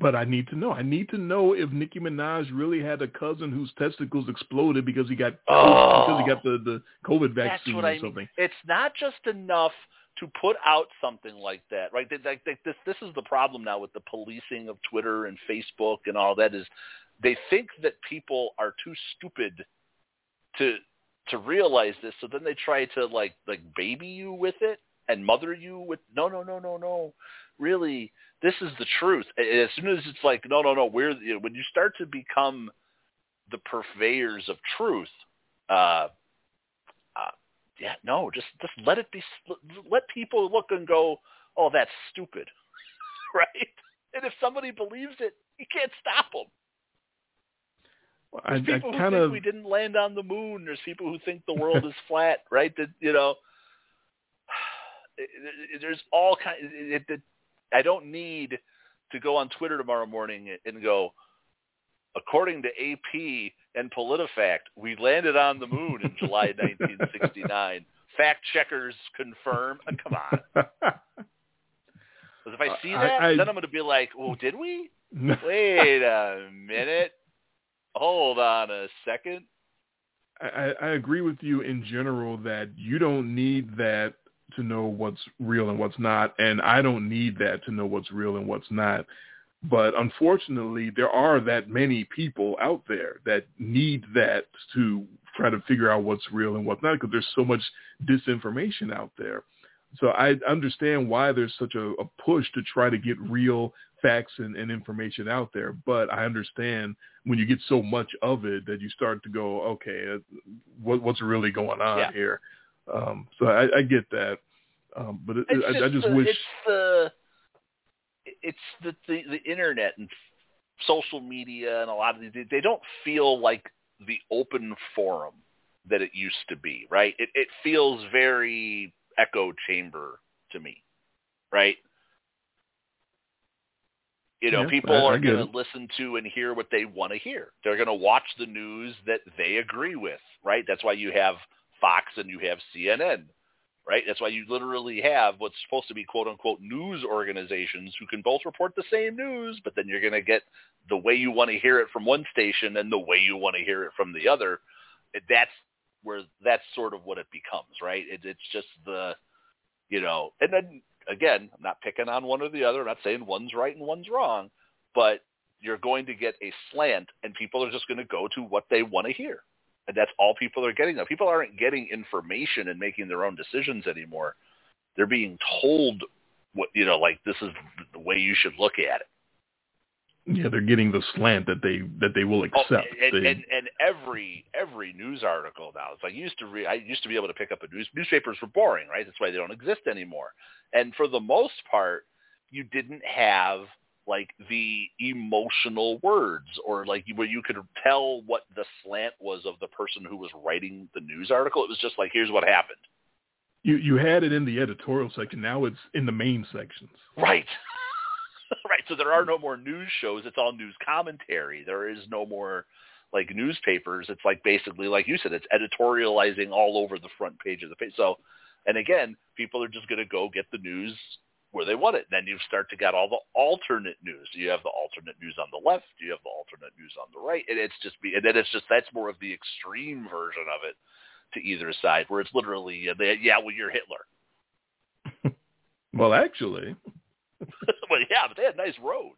But I need to know. I need to know if Nicki Minaj really had a cousin whose testicles exploded because he got Oh. because he got the the COVID vaccine or I something. It's not just enough to put out something like that, right? They- they- they- this this is the problem now with the policing of Twitter and Facebook and all that is they think that people are too stupid to to realize this, so then they try to like like baby you with it and mother you with no no no no no. Really, this is the truth. As soon as it's like no no no, we're you know, when you start to become the purveyors of truth, uh, uh, yeah, no, just just let it be. Let people look and go, oh, that's stupid, right? And if somebody believes it, you can't stop them. I, There's people I who think of we didn't land on the moon. There's people who think the world is flat, right? That you know, there's all kind. It, it, I don't need to go on Twitter tomorrow morning and go. According to AP and PolitiFact, we landed on the moon in July 1969. Fact checkers confirm. Uh, come on. 'Cause if I see that, I- then I'm going to be like, "Oh, did we? Wait a minute. Hold on a second. I, I agree with you in general that you don't need that to know what's real and what's not, and I don't need that to know what's real and what's not. But unfortunately, there are that many people out there that need that to try to figure out what's real and what's not because there's so much disinformation out there. So I understand why there's such a, a push to try to get real facts and, and information out there. But I understand when you get so much of it that you start to go, okay, uh, what, what's really going on Yeah. here? Um, so I, I get that. Um, but it, It's I, I just the, wish. it's the it's the, the the internet and social media and a lot of these. They don't feel like the open forum that it used to be, right? It it feels very echo chamber to me, right? You know, Yeah, people I are going to listen to and hear what they want to hear. They're going to watch the news that they agree with, right? That's why you have Fox and you have CNN, right? That's why you literally have what's supposed to be quote unquote news organizations who can both report the same news, but then you're going to get the way you want to hear it from one station and the way you want to hear it from the other. That's where that's sort of what it becomes, right? It, it's just the, you know, and then again, I'm not picking on one or the other. I'm not saying one's right and one's wrong, but you're going to get a slant, and people are just going to go to what they want to hear, and that's all people are getting. Now, people aren't getting information and making their own decisions anymore. They're being told what you know, like this is the way you should look at it. Yeah, they're getting the slant that they that they will Oh, accept. and, They- and and every every news article now. It's like you used to read. I used to be able to pick up a news. Newspapers were boring, right? That's why they don't exist anymore. And for the most part, you didn't have like the emotional words or like where you could tell what the slant was of the person who was writing the news article. It was just like, here's what happened. you you had it in the editorial section. Now it's in the main sections. Right. right. So there are no more news shows. It's all news commentary. There is no more like newspapers. It's like basically, like you said, it's editorializing all over the front page of the page. So, and again, people are just going to go get the news where they want it. Then you start to get all the alternate news. You have the alternate news on the left. You have the alternate news on the right. And it's just be, and then it's just that's more of the extreme version of it to either side, where it's literally, yeah, they, yeah well, you're Hitler. Well, actually, well, yeah, but they had nice roads.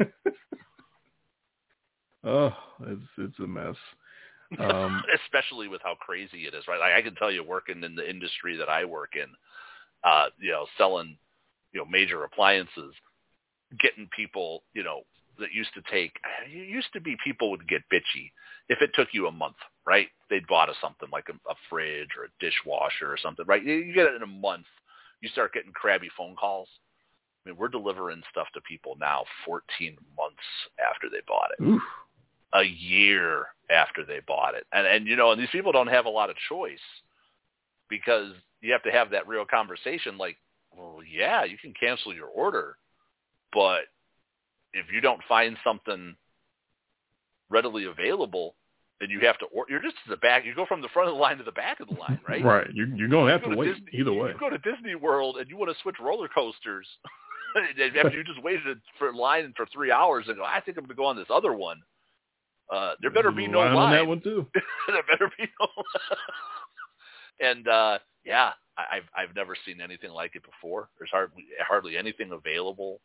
oh, it's it's a mess. Um, especially with how crazy it is, right? Like I can tell you, working in the industry that I work in, uh, you know, selling, you know, major appliances, getting people, you know, that used to take, it used to be people would get bitchy if it took you a month, right? They'd bought a something like a, a fridge or a dishwasher or something, right? You, you get it in a month, you start getting crabby phone calls. I mean, we're delivering stuff to people now 14 months after they bought it oof. a year after they bought it. And and you know, and these people don't have a lot of choice because you have to have that real conversation like, well, yeah, you can cancel your order, but if you don't find something readily available, then you have to order. You're just to the back. You go from the front of the line to the back of the line, right? Right. You're you're gonna have You to wait Disney- either way. You go to Disney World and you want to switch roller coasters. after you just waited for line for three hours and go, I think I'm going to go on this other one. Uh, there better be no line line. on that one too. there better be no. and uh, yeah, I've I've never seen anything like it before. There's hardly hardly anything available,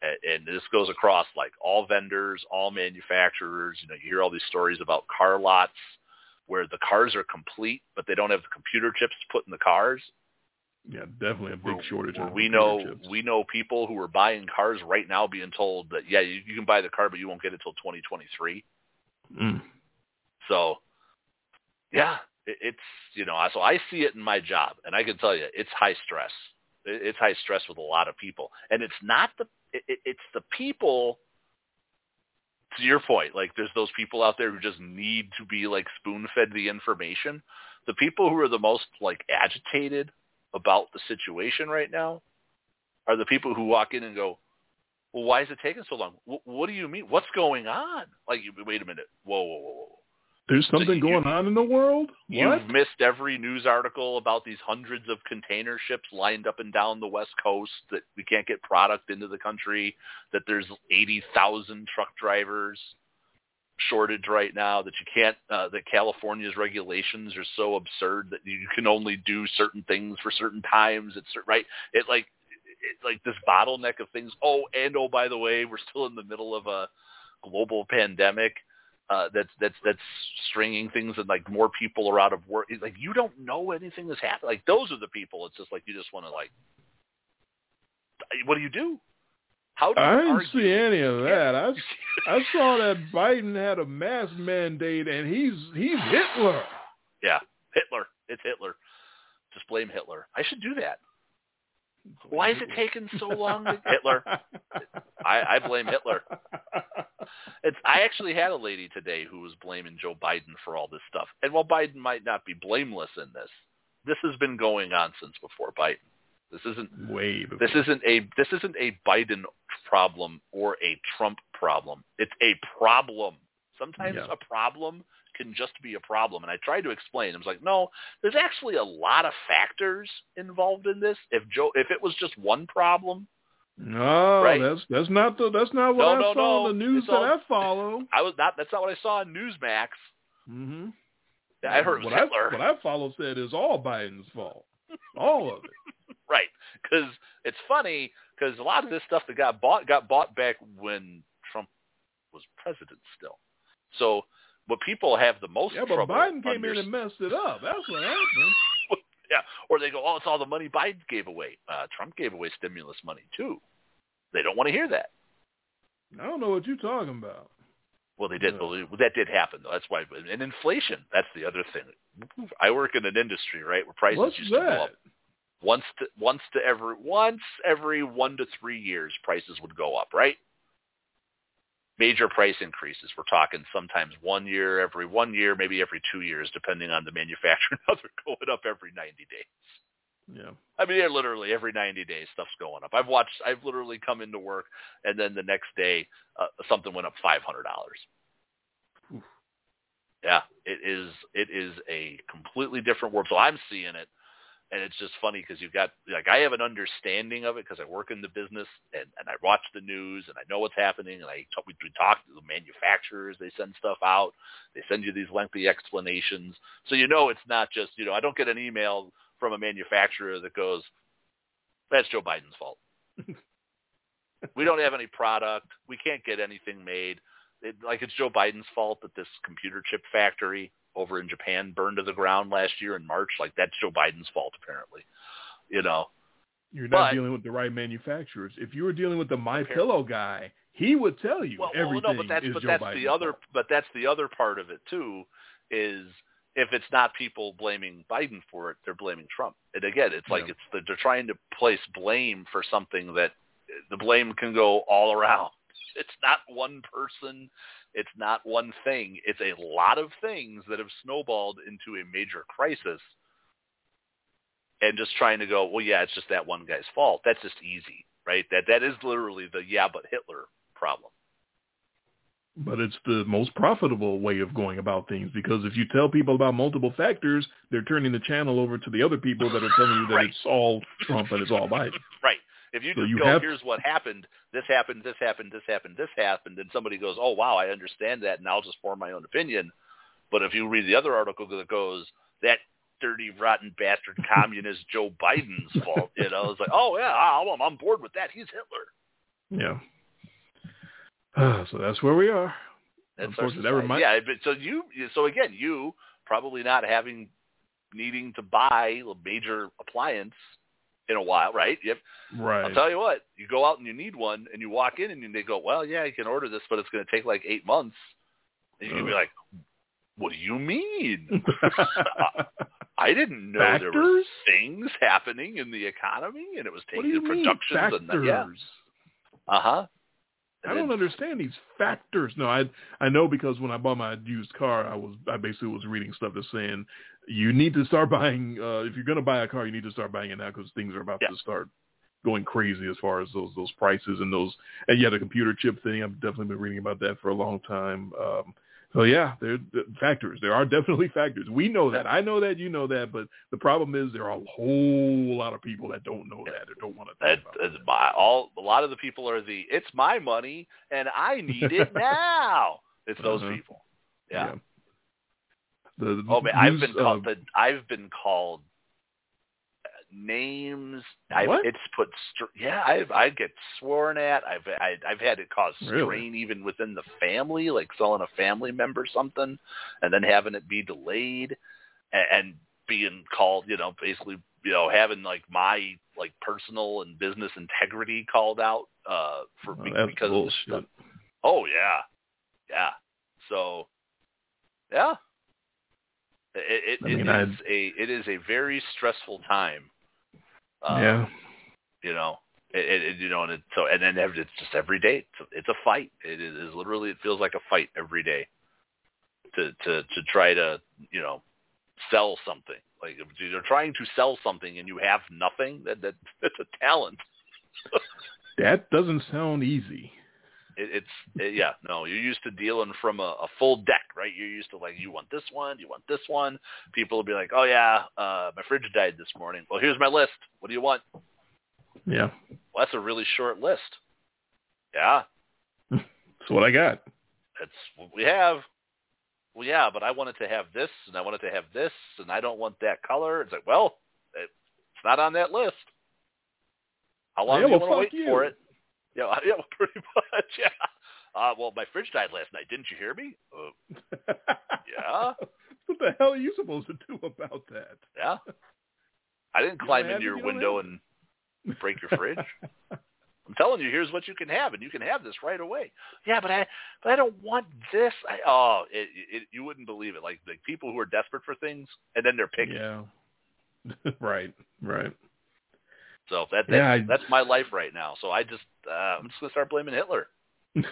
and, and this goes across like all vendors, all manufacturers. You know, you hear all these stories about car lots where the cars are complete, but they don't have the computer chips to put in the cars. Yeah, definitely a big Where- shortage. where of we know chips. we know people who are buying cars right now being told that yeah, you, you can buy the car, but you won't get it till 2023. Mm. So, yeah, it's you know, so I see it in my job, and I can tell you, it's high stress. It's high stress with a lot of people, and it's not the it, it- it's the people. To your point, like there's those people out there who just need to be like spoon fed the information. The people who are the most like agitated about the situation right now are the people who walk in and go, well, why is it taking so long? Wh- what do you mean? What's going on? Like, wait a minute. Whoa, whoa, whoa, whoa. There's So something you- going on in the world. What? You've missed every news article about these hundreds of container ships lined up and down the West Coast that we can't get product into the country, that there's 80,000 truck drivers shortage right now, that you can't, uh, that California's regulations are so absurd that you can only do certain things for certain times. It's right. It like, it, like this bottleneck of things. Oh, and oh, by the way, we're still in the middle of a global pandemic uh, that's that's that's stringing things and like more people are out of work. It's like you don't know anything that's happening. Like those are the people. It's just like you just want to like, what do you do? How do you I didn't argue? see any of that. I I saw that Biden had a mask mandate, and he's he's Hitler. Yeah, Hitler. It's Hitler. Just blame Hitler. I should do that. Why is it taking so long? To... Hitler. I, I blame Hitler. It's. I actually had a lady today who was blaming Joe Biden for all this stuff. And while Biden might not be blameless in this, this has been going on since before Biden. This isn't way. Before. This isn't a. This isn't a Biden problem or a Trump problem. It's a problem. Sometimes Yeah. a problem can just be a problem. And I tried to explain. I was like, no, there's actually a lot of factors involved in this. If Joe, if it was just one problem, No, Right? that's that's not the that's not what No, I no, saw no. in the news It's that all- I follow. I was not. That's not what I saw on Newsmax. hmm I heard what Hitler. I, what I follow said is all Biden's fault, all of it. Right. Because it's funny because a lot of this stuff that got bought got bought back when Trump was president still. So what people have the most Yeah, but trouble Biden came in and messed it up. That's what happened. yeah, or they go, oh, it's all the money Biden gave away. Uh, Trump gave away stimulus money too. They don't want to hear that. I don't know what you're talking about. Well, they did. Yeah. believe well, that did happen though. That's why. And inflation. That's the other thing. I work in an industry, right, where prices What's used to go up. once to once to every once every one to three years prices would go up right major price increases. We're talking sometimes one year every one year maybe every two years depending on the manufacturer. Now they're going up every 90 days. Yeah. i mean they're literally every 90 days stuff's going up. I've watched i've literally come into work and then the next day uh, something went up $500 Oof. yeah it is it is a completely different world. So i'm seeing it and it's just funny because you've got like I have an understanding of it because I work in the business and, and I watch the news and I know what's happening and I talk, we, we talk to the manufacturers they send stuff out they send you these lengthy explanations. So you know it's not just you know I don't get an email from a manufacturer that goes that's Joe Biden's fault. We don't have any product. We can't get anything made. It, like it's Joe Biden's fault that this computer chip factory over in Japan burned to the ground last year in March. Like that's Joe Biden's fault, apparently. You know, You're not But- dealing with the right manufacturers. If you were dealing with the My Pillow guy, he would tell you well, well everything no, but that's is but Joe that's Biden's the other fault. but that's the other part of it too, is if it's not people blaming Biden for it, they're blaming Trump. And again, it's like Yeah. it's the, they're trying to place blame for something that the blame can go all around. It's not one person. It's not one thing. It's a lot of things that have snowballed into a major crisis. And just trying to go, well, yeah, it's just that one guy's fault. That's just easy, right? That that is literally the yeah, but Hitler problem. But it's the most profitable way of going about things because if you tell people about multiple factors, they're turning the channel over to the other people that are telling you that Right. it's all Trump and it's all Biden. Right. If you So just you go, have- here's what happened, this happened, this happened, this happened, this happened, and somebody goes, oh, wow, I understand that, and I'll just form my own opinion. But if you read the other article that goes, that dirty, rotten bastard communist Joe Biden's fault, you know, it's like, oh, yeah, I'm, I'm on board with that. He's Hitler. Yeah. Ah, so that's where we are. That's that society. yeah, but so you, so again, you probably not having, needing to buy a major appliance in a while, right? Yep. Right. I'll tell you what, you go out and you need one, and you walk in and they go, well, yeah, you can order this, but it's going to take like eight months. And you can be like, what do you mean? I didn't know there were things happening in the economy, and it was taking productions factors? and yeah, uh huh. I don't understand these factors. No, I I know because when I bought my used car, I was I basically was reading stuff that's saying you need to start buying. Uh, if you're going to buy a car, you need to start buying it now because things are about Yeah. to start going crazy as far as those those prices and those and yeah, the computer chip thing. I've definitely been reading about that for a long time. Um, so yeah, there factors. There are definitely factors. We know that. I know that. You know that. But the problem is there are a whole lot of people that don't know that or don't want to That is my all. A lot of the people are the it's my money and I need it now. It's those Uh-huh. people. Yeah. The, the Oh man, I've been called. uh, the, I've been called names. I've, What? it's put. Str- yeah, I've I get sworn at. I've I, I've had it cause Really? strain even within the family, like selling a family member something, and then having it be delayed, and, and being called. You know, basically, you know, having like my like personal and business integrity called out uh for that's because of this bullshit. stuff. Oh yeah, yeah. So, yeah, it, it, I it mean, is I'd- a it is a very stressful time. Uh, yeah. You know, it, it, you know, and it, so and then it's just every day. It's a, it's a fight. It is literally. It feels like a fight every day. To to to try to you know sell something. Like if you're trying to sell something and you have nothing, that that that's a talent. that doesn't sound easy. It, it's it, yeah, no. You're used to dealing from a, a full deck, right? You're used to like you want this one, you want this one. People will be like, oh yeah, uh, my fridge died this morning. Well, here's my list. What do you want? Yeah. Well, that's a really short list. Yeah. that's what I got. That's what we have. Well, yeah, but I wanted to have this, and I wanted to have this, and I don't want that color. It's like, well, it's not on that list. How long yeah, do you well, want to wait you. for it? Yeah, yeah, pretty much. Yeah. Uh, well, my fridge died last night. Didn't you hear me? Uh, yeah. What the hell are you supposed to do about that? Yeah. I didn't climb into your window and break your fridge. I'm telling you, here's what you can have, and you can have this right away. Yeah, but I, but I don't want this. I, oh, it, it, you wouldn't believe it. Like the people who are desperate for things, and then they're picky. Yeah. right. Right. So that, that Yeah, I- that's my life right now. So I just uh, I'm just gonna start blaming Hitler.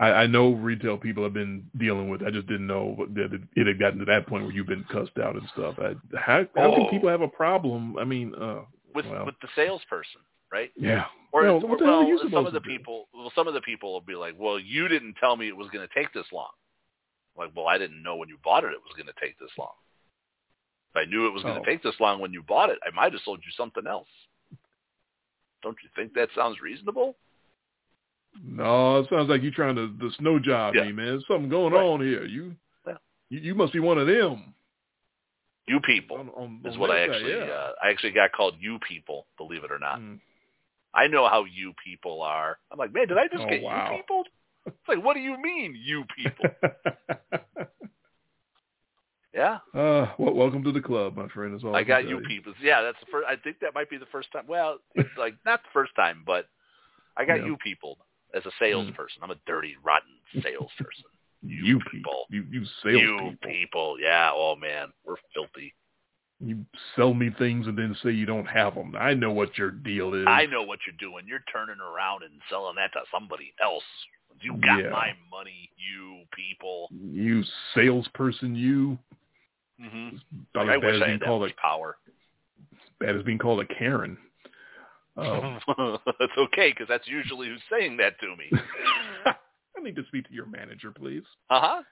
I, I know retail people have been dealing with. I just didn't know that it, had gotten to that point where you've been cussed out and stuff. I, how how can Oh. people have a problem? I mean, uh, with well, with the salesperson, right? yeah. Or, well, or what the hell are well, some of the to do? people, well, some of the people will be like, "Well, you didn't tell me it was going to take this long." Like, well, I didn't know when you bought it it was going to take this long. I knew it was going to Oh. take this long when you bought it, I might have sold you something else. Don't you think that sounds reasonable? No, it sounds like you're trying to the snow job Yeah. me, man. There's something going Right. on here. You, Yeah. you, you must be one of them. You people On, on, is on what I actually, yeah. uh, I actually got called you people. Believe it or not, Mm. I know how you people are. I'm like, man, did I just Oh, get wow. you people? It's like, what do you mean, you people? yeah. uh, well, welcome to the club, my friend. That's all I, I got you people. Yeah, that's the first. I think that might be the first time. Well, it's like not the first time, but I got Yeah. you people as a salesperson. I'm a dirty, rotten salesperson. You, You people, people. you you sales you people. people, yeah. Oh man, we're filthy. You sell me things and then say you don't have them. I know what your deal is. I know what you're doing. You're turning around and selling that to somebody else. You got Yeah. my money, you people. You salesperson, you. Mm-hmm. About I wish I being had that called much a power. bad as being called a Karen. Um, That's okay because that's usually who's saying that to me. I need to speak to your manager, please. Uh huh.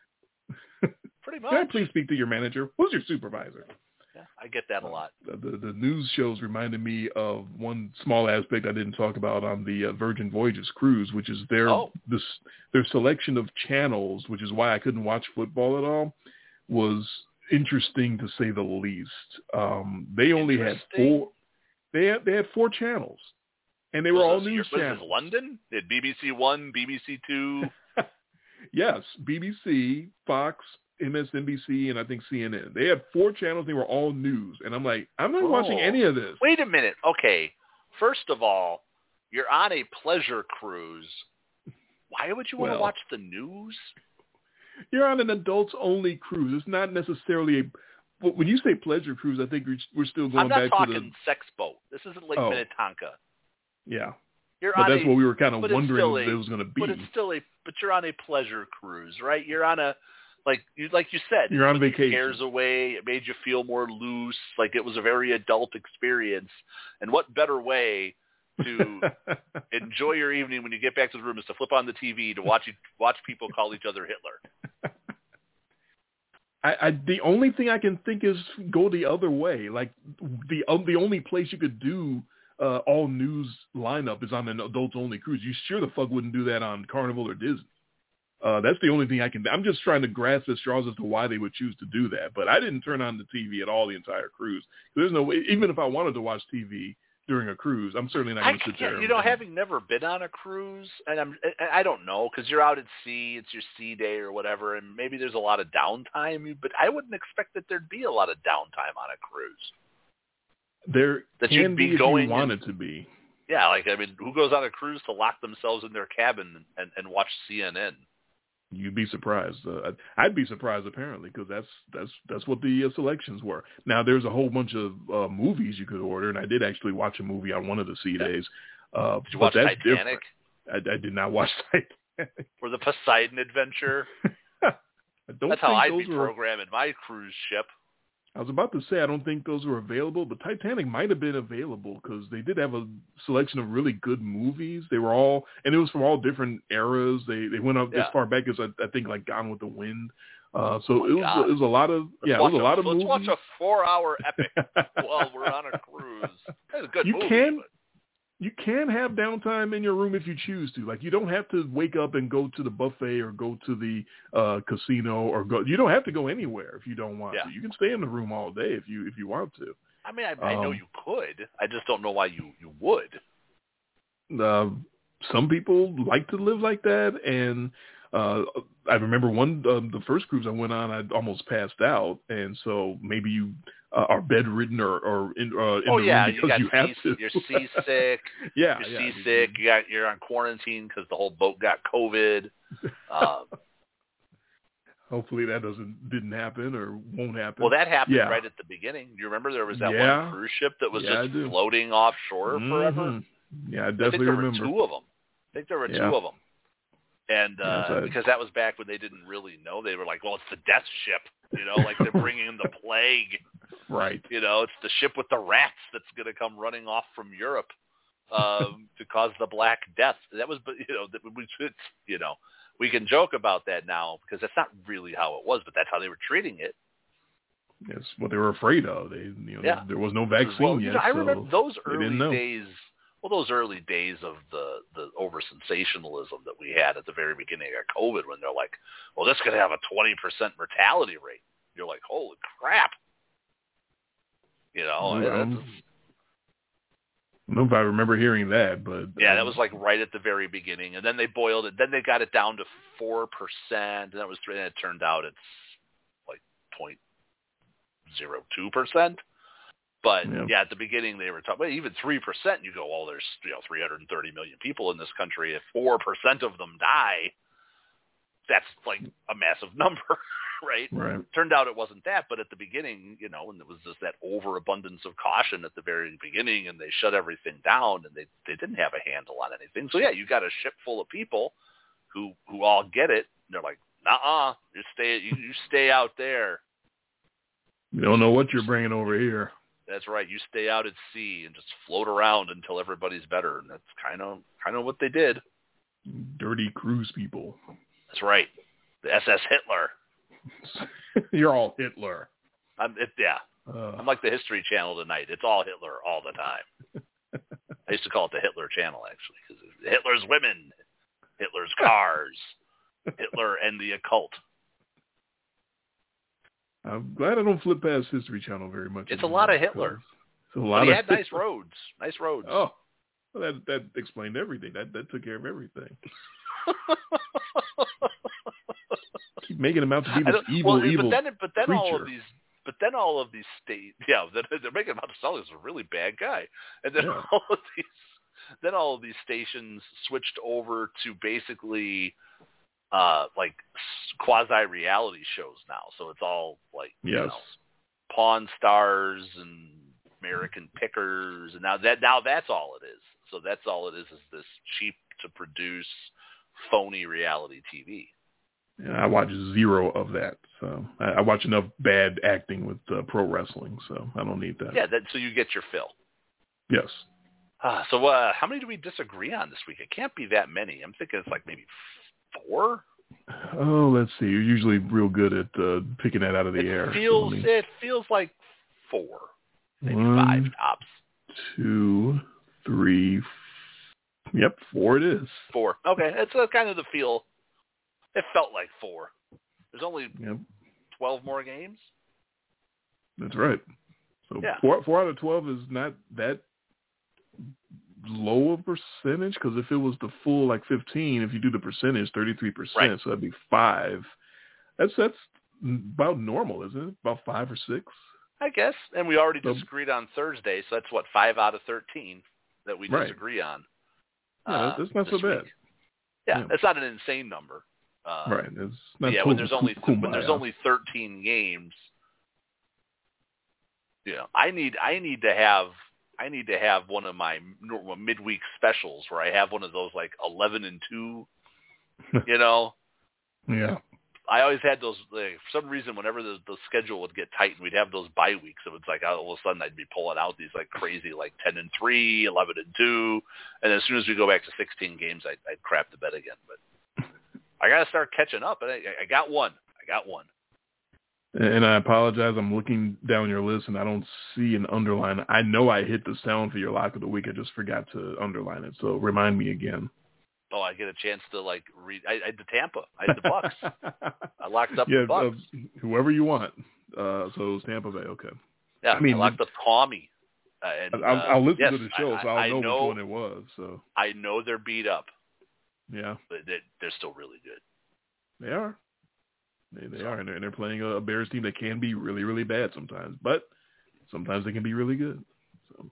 Pretty much. Can I please speak to your manager? Who's your supervisor? Yeah, I get that a lot. The, the, the news shows reminded me of one small aspect I didn't talk about on the uh, Virgin Voyages cruise, which is their Oh. this their selection of channels, which is why I couldn't watch football at all, was interesting to say the least. Um, they only had four. They had they had four channels, and they were all this- news was channels. this London? Did BBC One, BBC Two? Yes, BBC, Fox, MSNBC, and I think CNN. They had four channels. They were all news, and I'm like, I'm not watching Oh. any of this. Wait a minute. Okay, first of all, you're on a pleasure cruise. Why would you want Well, to watch the news? You're on an adults-only cruise. It's not necessarily a. but When you say pleasure cruise, I think we're, we're still going back to the. I'm not talking sex boat. This isn't Lake Oh. Minnetonka. Yeah, You're but that's a, what we were kind of wondering still if a- it was going to be. but it's still a, but you're on a pleasure cruise, right? You're on a, like you, like you said, You're on it took your vacation. Cares away. It made you feel more loose. Like it was a very adult experience. And what better way to enjoy your evening when you get back to the room is to flip on the TV to watch you, watch people call each other Hitler. I, I the only thing I can think is go the other way. Like the uh, the only place you could do uh, all news lineup is on an adults only cruise. You sure the fuck wouldn't do that on Carnival or Disney. Uh, that's the only thing I can. I'm just trying to grasp at straws as to why they would choose to do that. But I didn't turn on the TV at all the entire cruise. There's no way. Even if I wanted to watch TV during a cruise, I'm certainly not going to sit there. and- you know, having never been on a cruise, and I'm, I don't know, because you're out at sea, it's your sea day or whatever, and maybe there's a lot of downtime. But I wouldn't expect that there'd be a lot of downtime on a cruise. there that can you'd be be if going you want in- it to be. Yeah, like I mean, who goes on a cruise to lock themselves in their cabin and and watch CNN? You'd be surprised. Uh, I'd be surprised apparently because that's that's that's what the uh, selections were. Now there's a whole bunch of uh, movies you could order, and I did actually watch a movie on one of the sea days. Uh, Did you watch that's Titanic different. I, I did not watch Titanic. or the Poseidon Adventure? I don't That's how I'd those be were. programming my cruise ship. I was about to say I don't think those were available, but Titanic might have been available because they did have a selection of really good movies. They were all, and it was from all different eras. They they went up Yeah. as far back as I, I think like Gone with the Wind. Uh, so Oh it was God. it was a lot of Let's yeah, it was a lot of movies. let's movies. watch a four-hour epic while we're on a cruise. That's a good you movie. can but- you can have downtime in your room if you choose to. Like you don't have to wake up and go to the buffet or go to the uh casino or go you don't have to go anywhere if you don't want Yeah. to. You can stay in the room all day if you if you want to. I mean, I, I know Um, you could. I just don't know why you you would. Uh some people like to live like that and uh I remember one um, the first cruise I went on I almost passed out and so maybe you uh, are bedridden or or in uh in oh the yeah, you, got you have sea- to. You're seasick. yeah, you're yeah. seasick. You got you're on quarantine because the whole boat got COVID. Um, Hopefully that doesn't didn't happen or won't happen. well, that happened Yeah. right at the beginning. Do you remember there was that Yeah. one cruise ship that was just floating offshore forever. Mhm. Yeah, I definitely I think there remember. were two of them. I think there were two of them. And uh, Yes, I- because that was back when they didn't really know, they were like, "Well, it's the death ship," you know, like they're bringing in the plague. Right. You know, it's the ship with the rats that's going to come running off from Europe um, to cause the Black Death. That was, but you know, that we, it's, you know, we can joke about that now because that's not really how it was, but that's how they were treating it. That's what they were afraid of. They, you know, Yeah. there was no vaccine Well, yet. know, I so remember those early days. Well, those early days of the the over sensationalism that we had at the very beginning of COVID, when they're like, "Well, this could have a twenty percent mortality rate," you're like, "Holy crap!" You know, Um, that's- I don't know if I remember hearing that, but Yeah, that um, was like right at the very beginning, and then they boiled it. Then they got it down to four percent, and that was and it turned out it's like point zero two percent. But Yeah. yeah. at the beginning they were talking well, even three percent. You go, well, there's you know 330 million people in this country. If four percent of them die, that's like a massive number, right? right. Turned out it wasn't that, but at the beginning, you know, and it was just that overabundance of caution at the very beginning, and they shut everything down, and they they didn't have a handle on anything. So yeah, you got a ship full of people who who all get it. And they're like, nah, you stay you, you stay out there. You don't know what you're bringing over here. That's right. You stay out at sea and just float around until everybody's better, and that's kind of kind of what they did. Dirty cruise people. That's right. The SS Hitler. you're all Hitler. I'm it, yeah. Uh, I'm like the History Channel tonight. It's all Hitler all the time. I used to call it the Hitler Channel actually because Hitler's women, Hitler's cars, Hitler and the occult. I'm glad I don't flip past History Channel very much. It's a lot of Hitler. It's a But lot he of had nice Hitler. roads. Nice roads. Oh, well, that that explained everything. That that took care of everything. Keep making him out to be this evil, well, evil. But then, but then all of these, but then all of these state, yeah, they're, they're making him out to sell as a really bad guy, and then Yeah. all of these, then all of these stations switched over to basically, uh, like quasi reality shows now. So it's all like, you yes. know, Pawn Stars and American Pickers, and now that now that's all it is. So that's all it is is this cheap to produce phony reality TV. Yeah, I watch zero of that. So I, I watch enough bad acting with uh, pro wrestling, so I don't need that. Yeah, that so you get your fill. Yes. Uh, so uh, how many do we disagree on this week? It can't be that many. I'm thinking it's like maybe four. Oh, let's see. You're usually real good at uh, picking that out of the it air. Feels me- it feels like four, maybe One, five tops. two, three. f- Yep, four it is. Four. Okay, that's kind of the feel. It felt like four. There's only Yep, twelve more games. that's right. So Yeah. four, four out of twelve is not that low a percentage because if it was the full like fifteen, if you do the percentage, thirty three percent, Right. so that'd be five. That's that's about normal, isn't it? About five or six. I guess. And we already So- disagreed on Thursday, so that's what five out of thirteen that we Right. disagree on. Yeah, uh, that's not so bad. Yeah, Yeah. that's not an insane number. Uh, right. It's not yeah, total when there's only kumbaya. when there's only 13 games, yeah, I need I need to have I need to have one of my normal midweek specials where I have one of those like 11 and two, you know. yeah. I always had those. Like, for some reason, whenever the, the schedule would get tight, and we'd have those bye weeks. So it's like all of a sudden I'd be pulling out these like crazy, like ten and three, eleven and two, and as soon as we go back to sixteen games, I'd, I'd crap the bed again. But I got to start catching up, and I, I got one. I got one. And I apologize. I'm looking down your list and I don't see an underline. I know I hit the sound for your lock of the week. I just forgot to underline it. So remind me again. Oh, I get a chance to like read. I, I had the Tampa. I had the Bucs. I locked up yeah, the Bucs. Uh, whoever you want. Uh, so it was Tampa Bay. Okay. yeah, I mean, I locked up Tommy. Uh, and, I'll, uh, I'll listen yes, to the show, I, so I'll I know, know which one it was. So I know they're beat up, yeah, but they're, they're still really good. they are. They they are, and they're, and they're playing a, a Bears team that can be really really bad sometimes, but sometimes they can be really good. So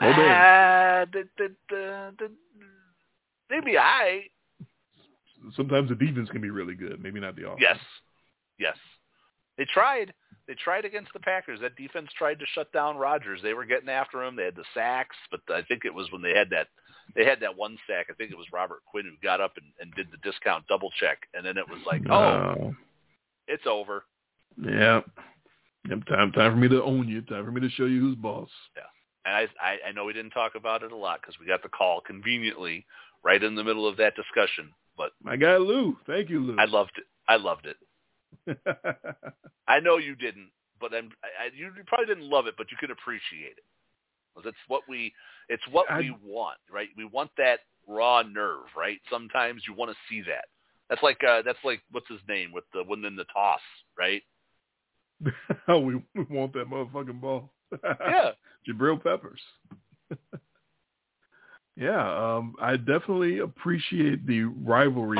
go Bears. Ah, the, the, the, the, maybe I. Sometimes the defense can be really good, maybe not the offense. Yes, yes. They tried. They tried against the Packers. That defense tried to shut down Rodgers. They were getting after him. They had the sacks, but I think it was when they had that they had that one sack. I think it was Robert Quinn who got up and, and did the discount double check, and then it was like, oh, it's over. Yeah. Yep, time time for me to own you. Time for me to show you who's boss. Yeah, and I, I, I know we didn't talk about it a lot because we got the call conveniently right in the middle of that discussion. But My guy Lou. Thank you, Lou. I loved it. I loved it. I know you didn't, but I'm, I, I, you probably didn't love it, but you could appreciate it. 'Cause it's what we, it's what I- we want, right? We want that raw nerve, right? Sometimes you want to see that. That's like, uh, that's like, what's his name with the winning the toss, right? we, we want that motherfucking ball. Yeah. Jabril Peppers. yeah, um, I definitely appreciate the rivalry.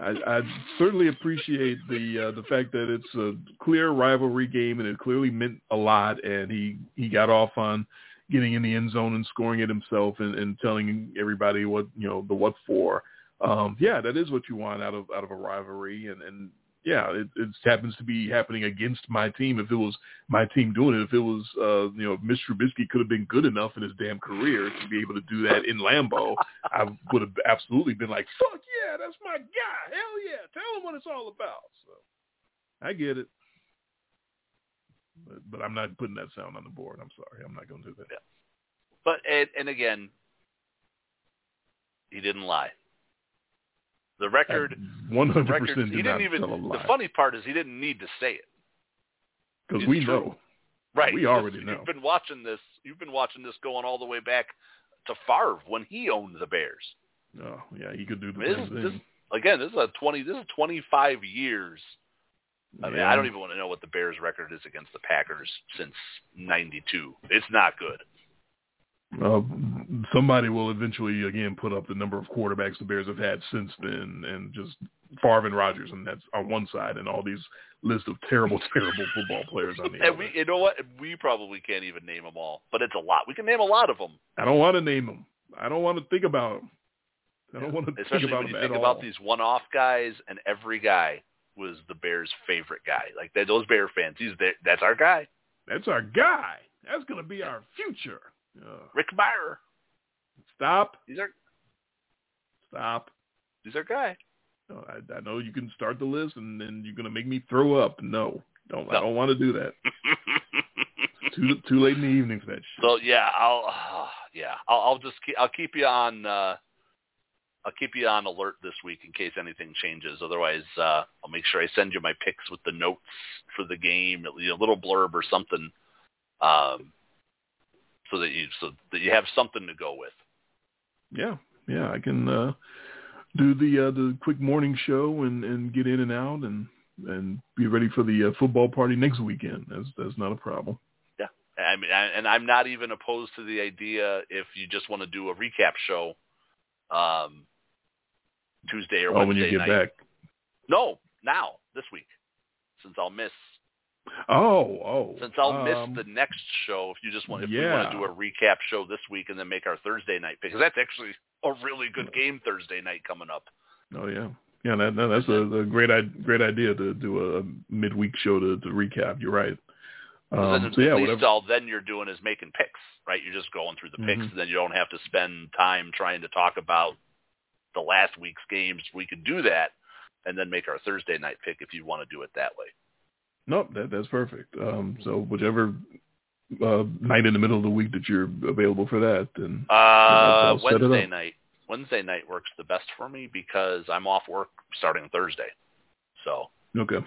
I, I certainly appreciate the uh, the fact that it's a clear rivalry game and it clearly meant a lot. And he he got off on getting in the end zone and scoring it himself and, and telling everybody what you know the what for. Um, yeah, that is what you want out of out of a rivalry. And and yeah, it, it happens to be happening against my team. If it was my team doing it, if it was uh, you know Mitch Trubisky could have been good enough in his damn career to be able to do that in Lambeau, I would have absolutely been like, fuck yeah, that's my guy. Hell yeah, tell him what it's all about. So I get it. But, but I'm not putting that sound on the board. I'm sorry. I'm not going to do that. But, and, and again, he didn't lie. The record, 100% record, he didn't even, the funny part is he didn't need to say it. Because we true. know. Right. We already know. You've been watching this. You've been watching this going all the way back to Favre when he owned the Bears. Oh, yeah, he could do the I mean, same this, thing. this again, this is a twenty. This is twenty five years. I mean, I don't even want to know what the Bears' record is against the Packers since '92. It's not good. Uh, somebody will eventually again put up the number of quarterbacks the Bears have had since then, and just Favre and Rodgers, and that's on one side, and all these list of terrible, terrible football players on the And other. we, you know what? We probably can't even name them all, but it's a lot. We can name a lot of them, I don't want to name them. I don't want to think about them. I don't want to think especially about when you think about all. these one-off guys, and every guy was the Bears' favorite guy. Like those Bear fans, he's there. That's our guy, That's our guy. That's going to be our future. Uh, Rick Mirer. stop. He's our, Stop. he's our guy. No, I, I know you can start the list, and then you're going to make me throw up. No, don't. I don't want to do that. Too too late in the evening for that shit. So yeah, I'll uh, yeah, I'll, I'll just keep, I'll keep you on uh, I'll keep you on alert this week in case anything changes. Otherwise, uh, I'll make sure I send you my picks with the notes for the game, a little blurb or something, um, so that you so that you have something to go with. Yeah, yeah, I can uh, do the uh, the quick morning show and, and get in and out and and be ready for the uh, football party next weekend. That's that's not a problem. Yeah, I mean, I, and I'm not even opposed to the idea if you just want to do a recap show, um, Tuesday or Oh, Wednesday when you get night. back. No, now this week, since I'll miss Oh, oh. since I'll um, miss the next show. If you just want, if we want to do a recap show this week and then make our Thursday night pick, because that's actually a really good game Thursday night coming up. Oh yeah, yeah. That, that that's a, a great great idea to do a midweek show to, to recap. You're right. Um, so yeah, at least whatever. all then you're doing is making picks, right? You're just going through the picks, mm-hmm. and then you don't have to spend time trying to talk about the last week's games. We could do that, and then make our Thursday night pick if you want to do it that way. Nope, that that's perfect. Um, so whichever uh, night in the middle of the week that you're available for that, then uh, Wednesday night. Wednesday night works the best for me because I'm off work starting Thursday. So okay.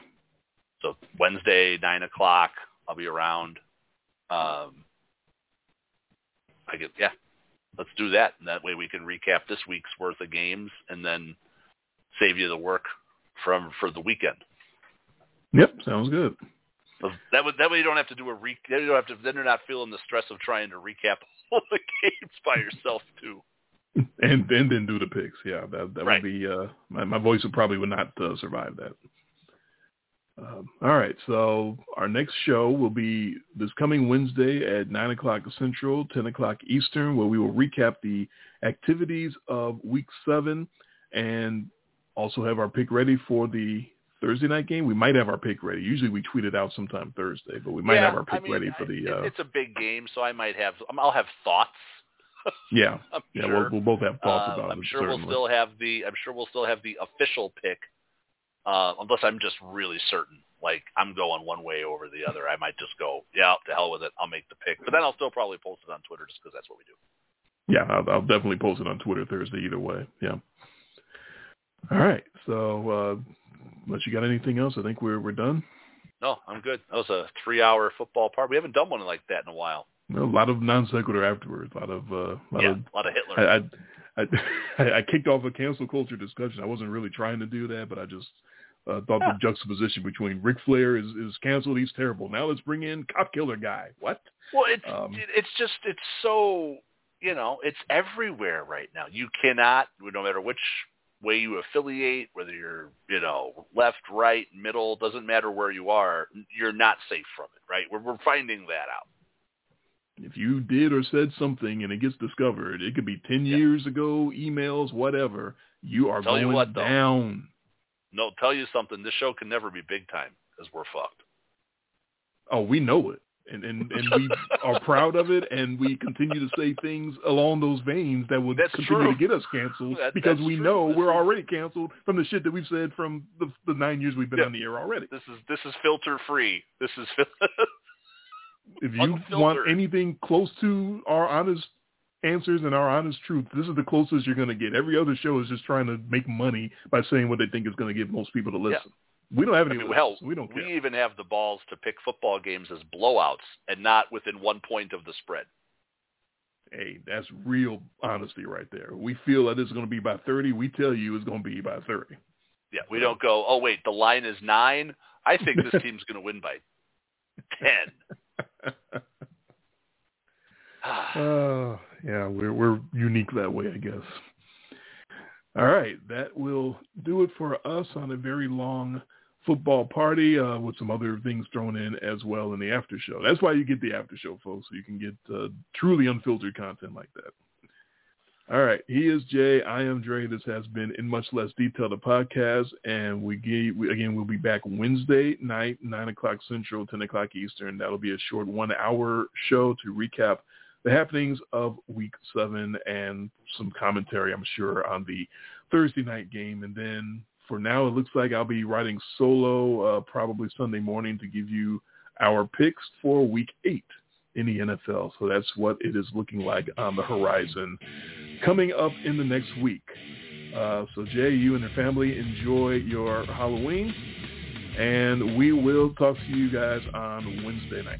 So Wednesday nine o'clock, I'll be around. Um, I get yeah. Let's do that, and that way we can recap this week's worth of games, and then save you the work from for the weekend. Yep, sounds good. That would that way you don't have to do a re. Then you don't have to. Then you're not feeling the stress of trying to recap all the games by yourself too. And and then do the picks. Yeah, that that right. would be. Uh, my my voice would probably would not uh, survive that. Um, all right, so our next show will be this coming Wednesday at 9 o'clock Central, 10 o'clock Eastern, where we will recap the activities of Week 7 and also have our pick ready for the Thursday night game. We might have our pick ready. Usually we tweet it out sometime Thursday, but we might yeah, have our pick I mean, ready for the. Uh, it's a big game, so I might have. I'll have thoughts. yeah, I'm yeah, sure. we'll, we'll both have thoughts uh, about I'm it. sure certainly. we'll still have the. I'm sure we'll still have the official pick, uh, unless I'm just really certain. Like I'm going one way over the other. I might just go, yeah, to hell with it. I'll make the pick, but then I'll still probably post it on Twitter just because that's what we do. Yeah, I'll, I'll definitely post it on Twitter Thursday either way. Yeah. All right. So, uh, unless you got anything else, I think we're we're done. No, I'm good. That was a three-hour football part. We haven't done one like that in a while. A lot of non sequitur afterwards. A lot of uh, lot yeah, of, a lot of Hitler. I, I I I kicked off a cancel culture discussion. I wasn't really trying to do that, but I just uh, thought Yeah. the juxtaposition between Ric Flair is is canceled. He's terrible. Now let's bring in cop killer guy. What? Well, it's Um, it's just it's so you know it's everywhere right now. You cannot, no matter which way you affiliate, whether you're you know left, right, middle, doesn't matter where you are, you're not safe from it. Right? We're we're finding that out. If you did or said something and it gets discovered, it could be ten Yeah. years ago, emails, whatever. You are Tell you going what, though. down. No, tell you something. This show can never be big time because we're fucked. Oh, we know it. And and, and we are proud of it and we continue to say things along those veins that would That's continue true. to get us canceled That- because we true. know we're already canceled from the shit that we've said from the, the nine years we've been Yeah. on the air already. This is this is filter free. This is fil- If you Unfiltered. want anything close to our honest answers and our honest truth, this is the closest you're going to get. Every other show is just trying to make money by saying what they think is going to get most people to listen. We don't have I any mean, hell, we don't care. we even have the balls to pick football games as blowouts and not within one point of the spread. Hey, that's real honesty right there. We feel that it's going to be by 30. We tell you it's going to be by 30. Yeah, we don't go. Oh wait, the line is nine. I think this team's going to win by ten. Oh, yeah, we're we're unique that way, I guess. All right, that will do it for us on a very long football party uh, with some other things thrown in as well in the after show. That's why you get the after show, folks, so you can get uh, truly unfiltered content like that. All right, he is Jay. I am Dre. This has been in much less detail the podcast, and we, gave, we again we'll be back Wednesday night, nine o'clock Central, ten o'clock Eastern. That'll be a short one-hour show to recap the happenings of Week Seven and some commentary, I'm sure, on the Thursday night game. And then for now, it looks like I'll be writing solo uh, probably Sunday morning to give you our picks for Week Eight in the NFL. So that's what it is looking like on the horizon coming up in the next week. Uh, so Jay, you and your family enjoy your Halloween, and we will talk to you guys on Wednesday night.